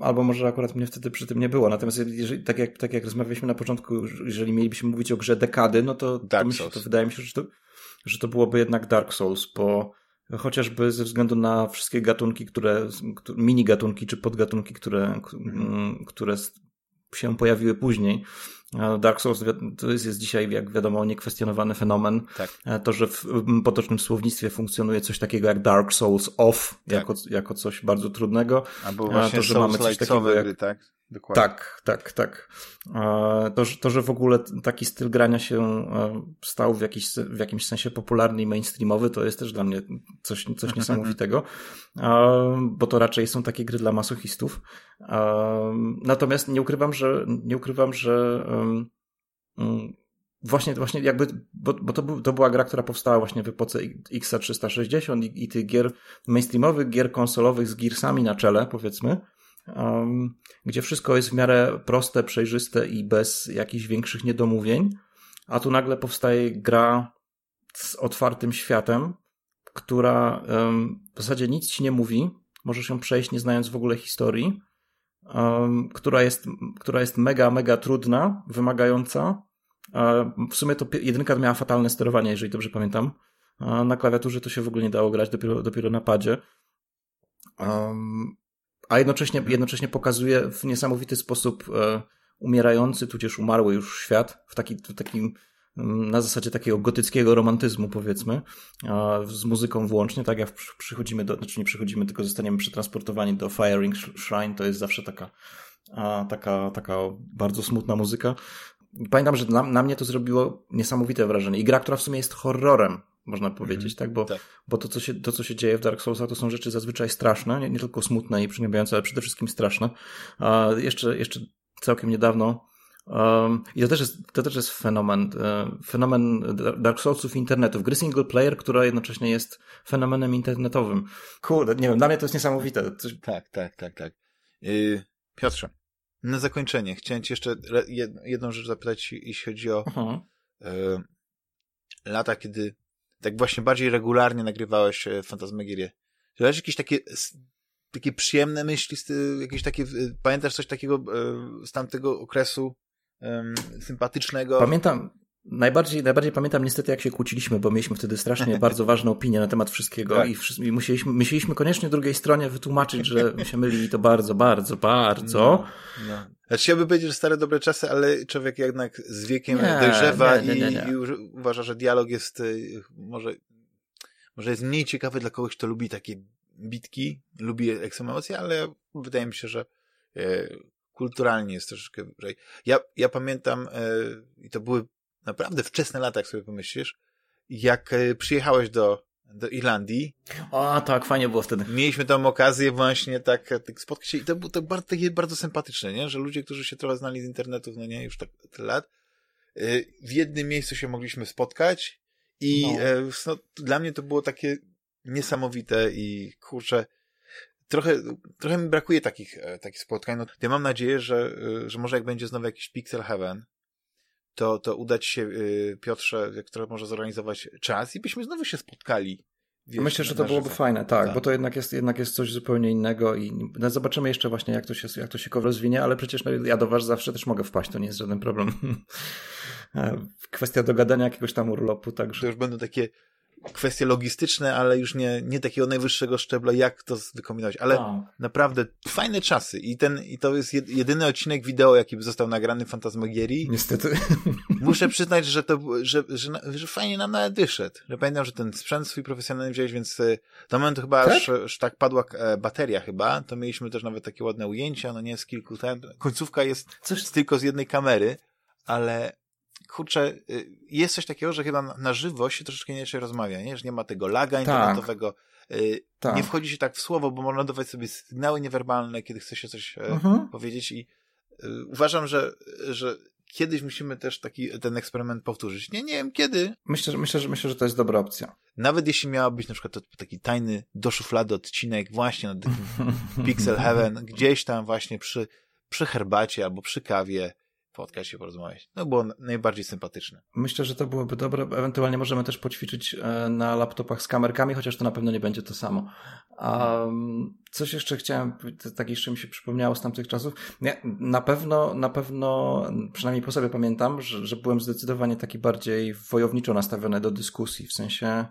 albo może akurat mnie wtedy przy tym nie było. Natomiast jeżeli, tak, jak, tak jak rozmawialiśmy na początku, jeżeli mielibyśmy mówić o grze dekady, no to, to, myślę, to wydaje mi się, że to, że to byłoby jednak Dark Souls, bo chociażby ze względu na wszystkie gatunki, które, mini gatunki czy podgatunki, które, które się pojawiły później. Dark Souls to jest, jest dzisiaj, jak wiadomo, niekwestionowany fenomen. Tak. E, to, że w potocznym słownictwie funkcjonuje coś takiego jak Dark Souls Off, tak. jako, jako coś bardzo trudnego. Albo właśnie to, że mamy coś takiego jak... tak? Dokładnie. Tak, tak, tak. To, to, że w ogóle taki styl grania się e, stał w, jakiś, w jakimś sensie popularny i mainstreamowy, to jest też dla mnie coś, coś niesamowitego, bo to raczej są takie gry dla masochistów. Natomiast nie ukrywam, że, nie ukrywam, że mm, właśnie, właśnie jakby, bo, bo to, był, to była gra, która powstała właśnie w epoce X360 i, i tych gier mainstreamowych, gier konsolowych z Gearsami na czele, powiedzmy gdzie wszystko jest w miarę proste, przejrzyste i bez jakichś większych niedomówień, a tu nagle powstaje gra z otwartym światem, która w zasadzie nic ci nie mówi, możesz ją przejść nie znając w ogóle historii, która, jest, która jest mega, mega trudna, wymagająca. w sumie to jedynka miała fatalne sterowanie, jeżeli dobrze pamiętam. na klawiaturze to się w ogóle nie dało grać, dopiero, dopiero na padzie. A jednocześnie, jednocześnie pokazuje w niesamowity sposób e, umierający, tudzież umarły już świat w, taki, w takim mm, na zasadzie takiego gotyckiego romantyzmu, powiedzmy, z muzyką włącznie, tak jak przychodzimy do, znaczy nie przychodzimy, tylko zostaniemy przetransportowani do Firing Shrine, to jest zawsze taka, taka, taka bardzo smutna muzyka. Pamiętam, że na, na mnie to zrobiło niesamowite wrażenie. I gra, która w sumie jest horrorem, można powiedzieć, mm, tak? Bo, tak. bo to, co się, to, co się dzieje w Dark Soulsach, to są rzeczy zazwyczaj straszne, nie, nie tylko smutne i przygnębiające, ale przede wszystkim straszne. A jeszcze, jeszcze całkiem niedawno Um, I to też jest, to też jest fenomen, e, fenomen Dark Soulsów internetów. Gry single player, która jednocześnie jest fenomenem internetowym. Kurde, nie wiem, dla mnie to jest niesamowite. Coś... Tak, tak, tak, tak. Yy, Piotrze, na zakończenie chciałem ci jeszcze jedną rzecz zapytać, jeśli chodzi o uh-huh. lata, kiedy tak właśnie bardziej regularnie nagrywałeś e, Fantasmagirię. Czy masz jakieś takie takie przyjemne myśli, jakieś takie, pamiętasz coś takiego z tamtego okresu sympatycznego? Pamiętam, Najbardziej, najbardziej pamiętam niestety, jak się kłóciliśmy, bo mieliśmy wtedy strasznie bardzo ważną opinię na temat wszystkiego tak. i, i musieliśmy, musieliśmy koniecznie drugiej stronie wytłumaczyć, że się myli i to bardzo, bardzo, bardzo. No, no. Znaczy, chciałbym powiedzieć, że stare dobre czasy, ale człowiek jednak z wiekiem nie, dojrzewa nie, nie, i, i uważa, że dialog jest y, może, może jest mniej ciekawy dla kogoś, kto lubi takie bitki, lubi eksemocje, ale wydaje mi się, że e, kulturalnie jest troszeczkę wyżej. Ja, ja pamiętam, e, i to były naprawdę wczesne lata, jak sobie pomyślisz, jak e, przyjechałeś do, do Irlandii. O, tak, fajnie było wtedy. Mieliśmy tam okazję właśnie tak, tak spotkać się i to było to bardzo, takie bardzo sympatyczne, nie? Że ludzie, którzy się trochę znali z internetów, no nie, już tak tyle lat, e, w jednym miejscu się mogliśmy spotkać i no. no, dla mnie to było takie niesamowite i kurczę, trochę, trochę mi brakuje takich, takich spotkań. No, ja mam nadzieję, że, że może jak będzie znowu jakiś Pixel Heaven, to, to udać się y, Piotrze, który może zorganizować czas i byśmy znowu się spotkali. Wiesz, Myślę, że to byłoby fajne, tak, tak, bo to jednak jest, jednak jest coś zupełnie innego i no, zobaczymy jeszcze właśnie, jak to się, jak to się rozwinie, ale przecież no, ja do Was zawsze też mogę wpaść, to nie jest żaden problem. E, kwestia dogadania jakiegoś tam urlopu, także. To już będą takie kwestie logistyczne, ale już nie, nie takiego najwyższego szczebla, jak to wykombinować. Ale tak. naprawdę fajne czasy. I ten, i to jest jedyny odcinek wideo, jaki został nagrany w Fantasmagierii. Niestety. Muszę przyznać, że to, że, że, że fajnie nam nawet wyszedł. Że pamiętam, że ten sprzęt swój profesjonalny wziąłeś, więc e, do momentu chyba tak? Aż, aż tak padła e, bateria chyba, to mieliśmy też nawet takie ładne ujęcia, no nie z kilku, ten, końcówka jest Coś... tylko z jednej kamery, ale kurczę, y, jest coś takiego, że chyba na żywo się troszeczkę inaczej rozmawia, nie? Że nie ma tego laga tak. internetowego. Tak. Tak. Nie wchodzi się tak w słowo, bo można dawać sobie sygnały niewerbalne, kiedy chce się coś e. Mhm. powiedzieć i y, uważam, że, że kiedyś musimy też taki, ten eksperyment powtórzyć. Nie, nie wiem kiedy. Myślę, że, myślę, że, myślę, że to jest dobra opcja. Nawet jeśli miała być na przykład to, taki tajny do szuflady odcinek właśnie na Pixel Heaven, gdzieś tam właśnie przy, przy herbacie albo przy kawie, spotkać się, porozmawiać. No było najbardziej sympatyczne. Myślę, że to byłoby dobre. Ewentualnie możemy też poćwiczyć e, na laptopach z kamerkami, chociaż to na pewno nie będzie to samo. Um, coś jeszcze chciałem, tak jeszcze mi się przypomniało z tamtych czasów. Nie, na pewno, na pewno, przynajmniej po sobie pamiętam, że, że byłem zdecydowanie taki bardziej wojowniczo nastawiony do dyskusji, w sensie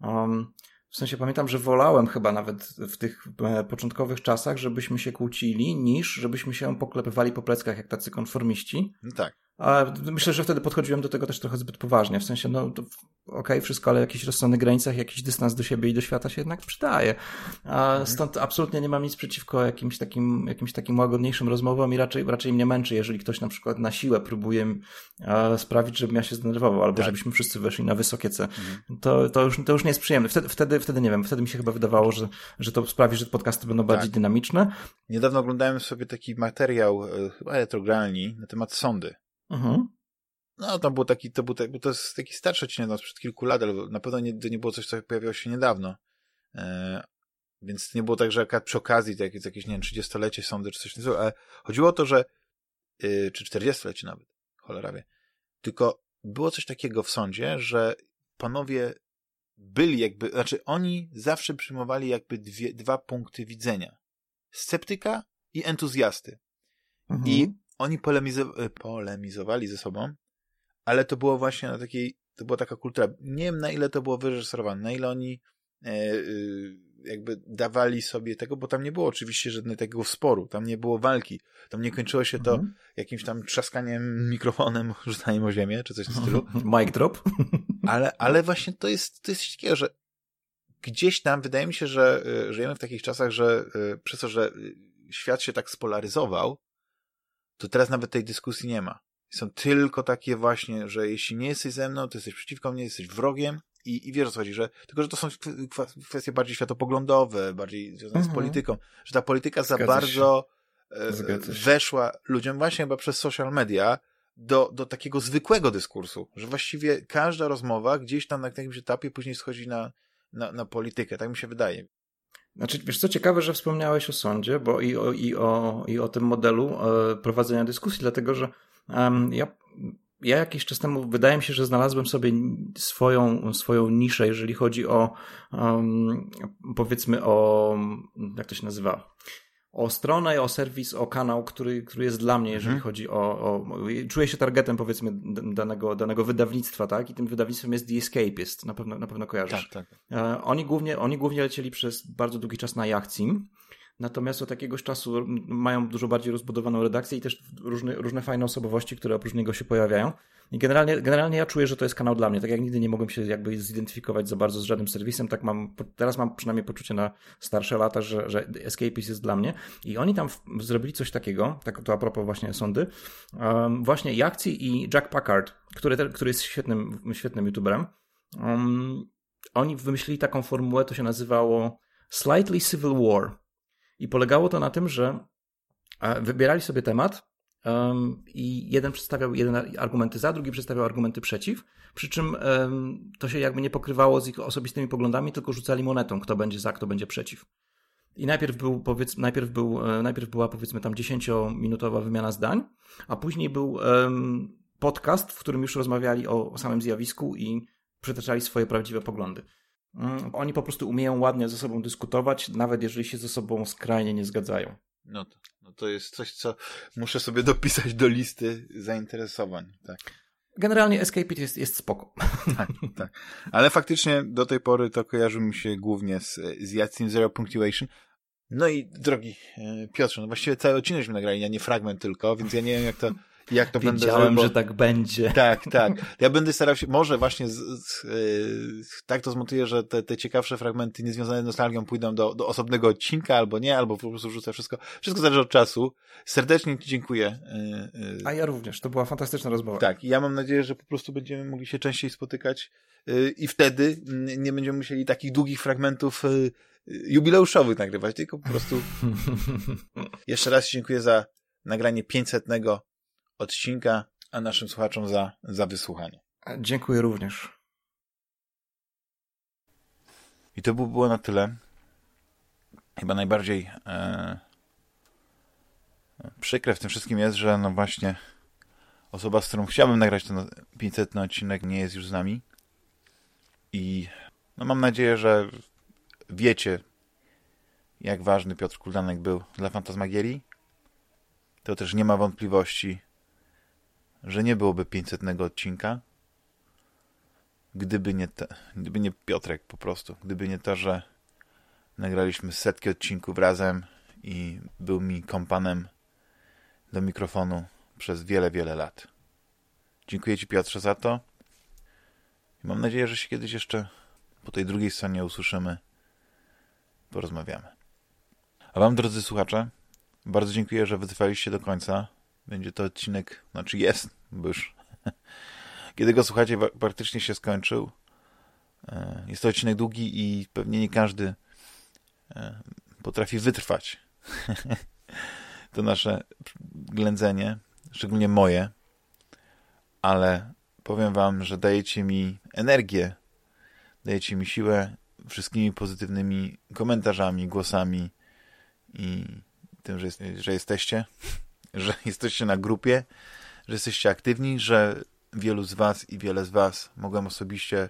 um, w sensie pamiętam, że wolałem chyba nawet w tych e, początkowych czasach, żebyśmy się kłócili, niż żebyśmy się poklepywali po pleckach jak tacy konformiści. No tak. Myślę, że wtedy podchodziłem do tego też trochę zbyt poważnie. W sensie, no okej, okay, wszystko, ale jakiś rozsądnych granicach, jakiś dystans do siebie i do świata się jednak przydaje. Mhm. stąd absolutnie nie mam nic przeciwko jakimś takim, jakimś takim łagodniejszym rozmowom i raczej, raczej mnie męczy, jeżeli ktoś na przykład na siłę próbuje sprawić, żebym ja się zdenerwował, albo tak. żebyśmy wszyscy weszli na wysokie C. Mhm. To, to, już, to już nie jest przyjemne. Wtedy, wtedy, wtedy nie wiem, wtedy mi się chyba wydawało, że, że to sprawi, że podcasty będą bardziej tak. dynamiczne. Niedawno oglądałem sobie taki materiał, e, chyba elektrogralni, na temat sądy. Mhm. No, to był taki, to był, taki, to jest taki starszy odcinek no, sprzed kilku lat, ale na pewno nie, to nie było coś, co pojawiło się niedawno. E, więc nie było tak, że przy okazji to jakieś, jakieś nie wiem, 30-lecie sądy czy coś takiego, ale chodziło o to, że e, czy 40-lecie nawet, cholera wie. Tylko było coś takiego w sądzie, że panowie byli jakby, znaczy oni zawsze przyjmowali jakby dwie, dwa punkty widzenia. Sceptyka i entuzjasty. Mhm. I oni polemizo- polemizowali ze sobą, ale to było właśnie na takiej, to była taka kultura. Nie wiem na ile to było wyreżyserowane, na ile oni e, e, jakby dawali sobie tego, bo tam nie było oczywiście żadnego takiego sporu, tam nie było walki, tam nie kończyło się to mhm. jakimś tam trzaskaniem mikrofonem, rzucaniem o ziemię, czy coś w stylu. Mic drop. ale, ale właśnie to jest, to jest coś takiego, że gdzieś tam, wydaje mi się, że y, żyjemy w takich czasach, że y, przez to, że świat się tak spolaryzował, to teraz nawet tej dyskusji nie ma. Są tylko takie właśnie, że jeśli nie jesteś ze mną, to jesteś przeciwko mnie, jesteś wrogiem i, i wiesz o co chodzi, że tylko, że to są kwestie bardziej światopoglądowe, bardziej związane mhm. z polityką, że ta polityka za bardzo weszła ludziom właśnie chyba przez social media do, do takiego zwykłego dyskursu, że właściwie każda rozmowa gdzieś tam na jakimś etapie później schodzi na, na, na politykę, tak mi się wydaje. Znaczy, wiesz co, ciekawe, że wspomniałeś o sądzie, bo i o, i o, i o tym modelu e, prowadzenia dyskusji, dlatego że um, ja, ja jakiś czas temu wydaje mi się, że znalazłem sobie swoją, swoją niszę, jeżeli chodzi o um, powiedzmy o, jak to się nazywa? O stronę, o serwis, o kanał, który, który jest dla mnie, jeżeli mhm. chodzi o, o. Czuję się targetem, powiedzmy, danego, danego wydawnictwa, tak? I tym wydawnictwem jest The Escapist, na pewno, na pewno kojarzysz. Tak, tak. E, oni, głównie, oni głównie lecieli przez bardzo długi czas na Jachcim. Natomiast od jakiegoś czasu mają dużo bardziej rozbudowaną redakcję i też różne, różne fajne osobowości, które oprócz niego się pojawiają. I generalnie, generalnie ja czuję, że to jest kanał dla mnie. Tak jak nigdy nie mogłem się jakby zidentyfikować za bardzo z żadnym serwisem, tak mam, teraz mam przynajmniej poczucie na starsze lata, że, że Escapist jest dla mnie. I oni tam zrobili coś takiego, tak to a propos właśnie sądy, um, właśnie Jakci i Jack Packard, który, który jest świetnym, świetnym youtuberem, um, oni wymyślili taką formułę, to się nazywało Slightly Civil War. I polegało to na tym, że e, wybierali sobie temat um, i jeden przedstawiał jeden argumenty za, drugi przedstawiał argumenty przeciw, przy czym um, to się jakby nie pokrywało z ich osobistymi poglądami, tylko rzucali monetą, kto będzie za, kto będzie przeciw. I najpierw, był, powiedz, najpierw, był, e, najpierw była powiedzmy tam 10-minutowa wymiana zdań, a później był um, podcast, w którym już rozmawiali o, o samym zjawisku i przytaczali swoje prawdziwe poglądy. Mm, oni po prostu umieją ładnie ze sobą dyskutować, nawet jeżeli się ze sobą skrajnie nie zgadzają. No to, no to jest coś, co muszę sobie dopisać do listy zainteresowań. Tak. Generalnie Escape jest, jest spoko. Tak, tak. Ale faktycznie do tej pory to kojarzy mi się głównie z, z Zero Punctuation. No i drogi e, Piotrze, no właściwie cały odcinek mi nagrali, a nie fragment tylko, więc ja nie wiem jak to jak to Wiedziałem, będę... że tak będzie. Tak, tak. Ja będę starał się, może właśnie z, z, yy, tak to zmontuję, że te, te ciekawsze fragmenty niezwiązane z nostalgią pójdą do, do osobnego odcinka, albo nie, albo po prostu wrzucę wszystko. Wszystko zależy od czasu. Serdecznie Ci dziękuję. Yy, yy. A ja również. To była fantastyczna rozmowa. Tak. I ja mam nadzieję, że po prostu będziemy mogli się częściej spotykać i wtedy nie będziemy musieli takich długich fragmentów jubileuszowych nagrywać, tylko po prostu jeszcze raz dziękuję za nagranie 500 odcinka, a naszym słuchaczom za, za wysłuchanie. Dziękuję również. I to by było na tyle. Chyba najbardziej e, przykre w tym wszystkim jest, że no właśnie osoba, z którą chciałbym nagrać ten 500 odcinek nie jest już z nami. I no mam nadzieję, że wiecie, jak ważny Piotr Kuldanek był dla Fantasmagierii. To też nie ma wątpliwości, że nie byłoby 500 odcinka, gdyby nie, te, gdyby nie Piotrek po prostu. Gdyby nie to, że nagraliśmy setki odcinków razem i był mi kompanem do mikrofonu przez wiele, wiele lat. Dziękuję Ci Piotrze za to i mam nadzieję, że się kiedyś jeszcze po tej drugiej stronie usłyszymy, porozmawiamy. A Wam, drodzy słuchacze, bardzo dziękuję, że wytrwaliście do końca. Będzie to odcinek, znaczy jest, bo już kiedy go słuchacie, praktycznie się skończył. E, jest to odcinek długi i pewnie nie każdy e, potrafi wytrwać to nasze ględzenie, szczególnie moje, ale powiem wam, że dajecie mi energię, dajecie mi siłę wszystkimi pozytywnymi komentarzami, głosami i tym, że, jest, że jesteście że jesteście na grupie, że jesteście aktywni, że wielu z Was i wiele z Was mogłem osobiście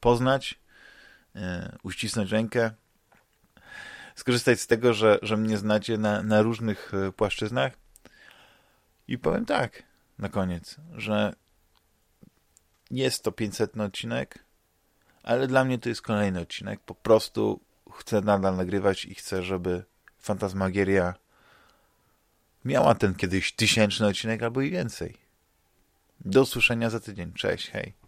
poznać, e, uścisnąć rękę, skorzystać z tego, że, że mnie znacie na, na różnych e, płaszczyznach. I powiem tak na koniec, że jest to 500 odcinek, ale dla mnie to jest kolejny odcinek. Po prostu chcę nadal nagrywać i chcę, żeby Fantasmagieria miała ten kiedyś tysięczny odcinek albo i więcej. Do usłyszenia za tydzień. Cześć, hej.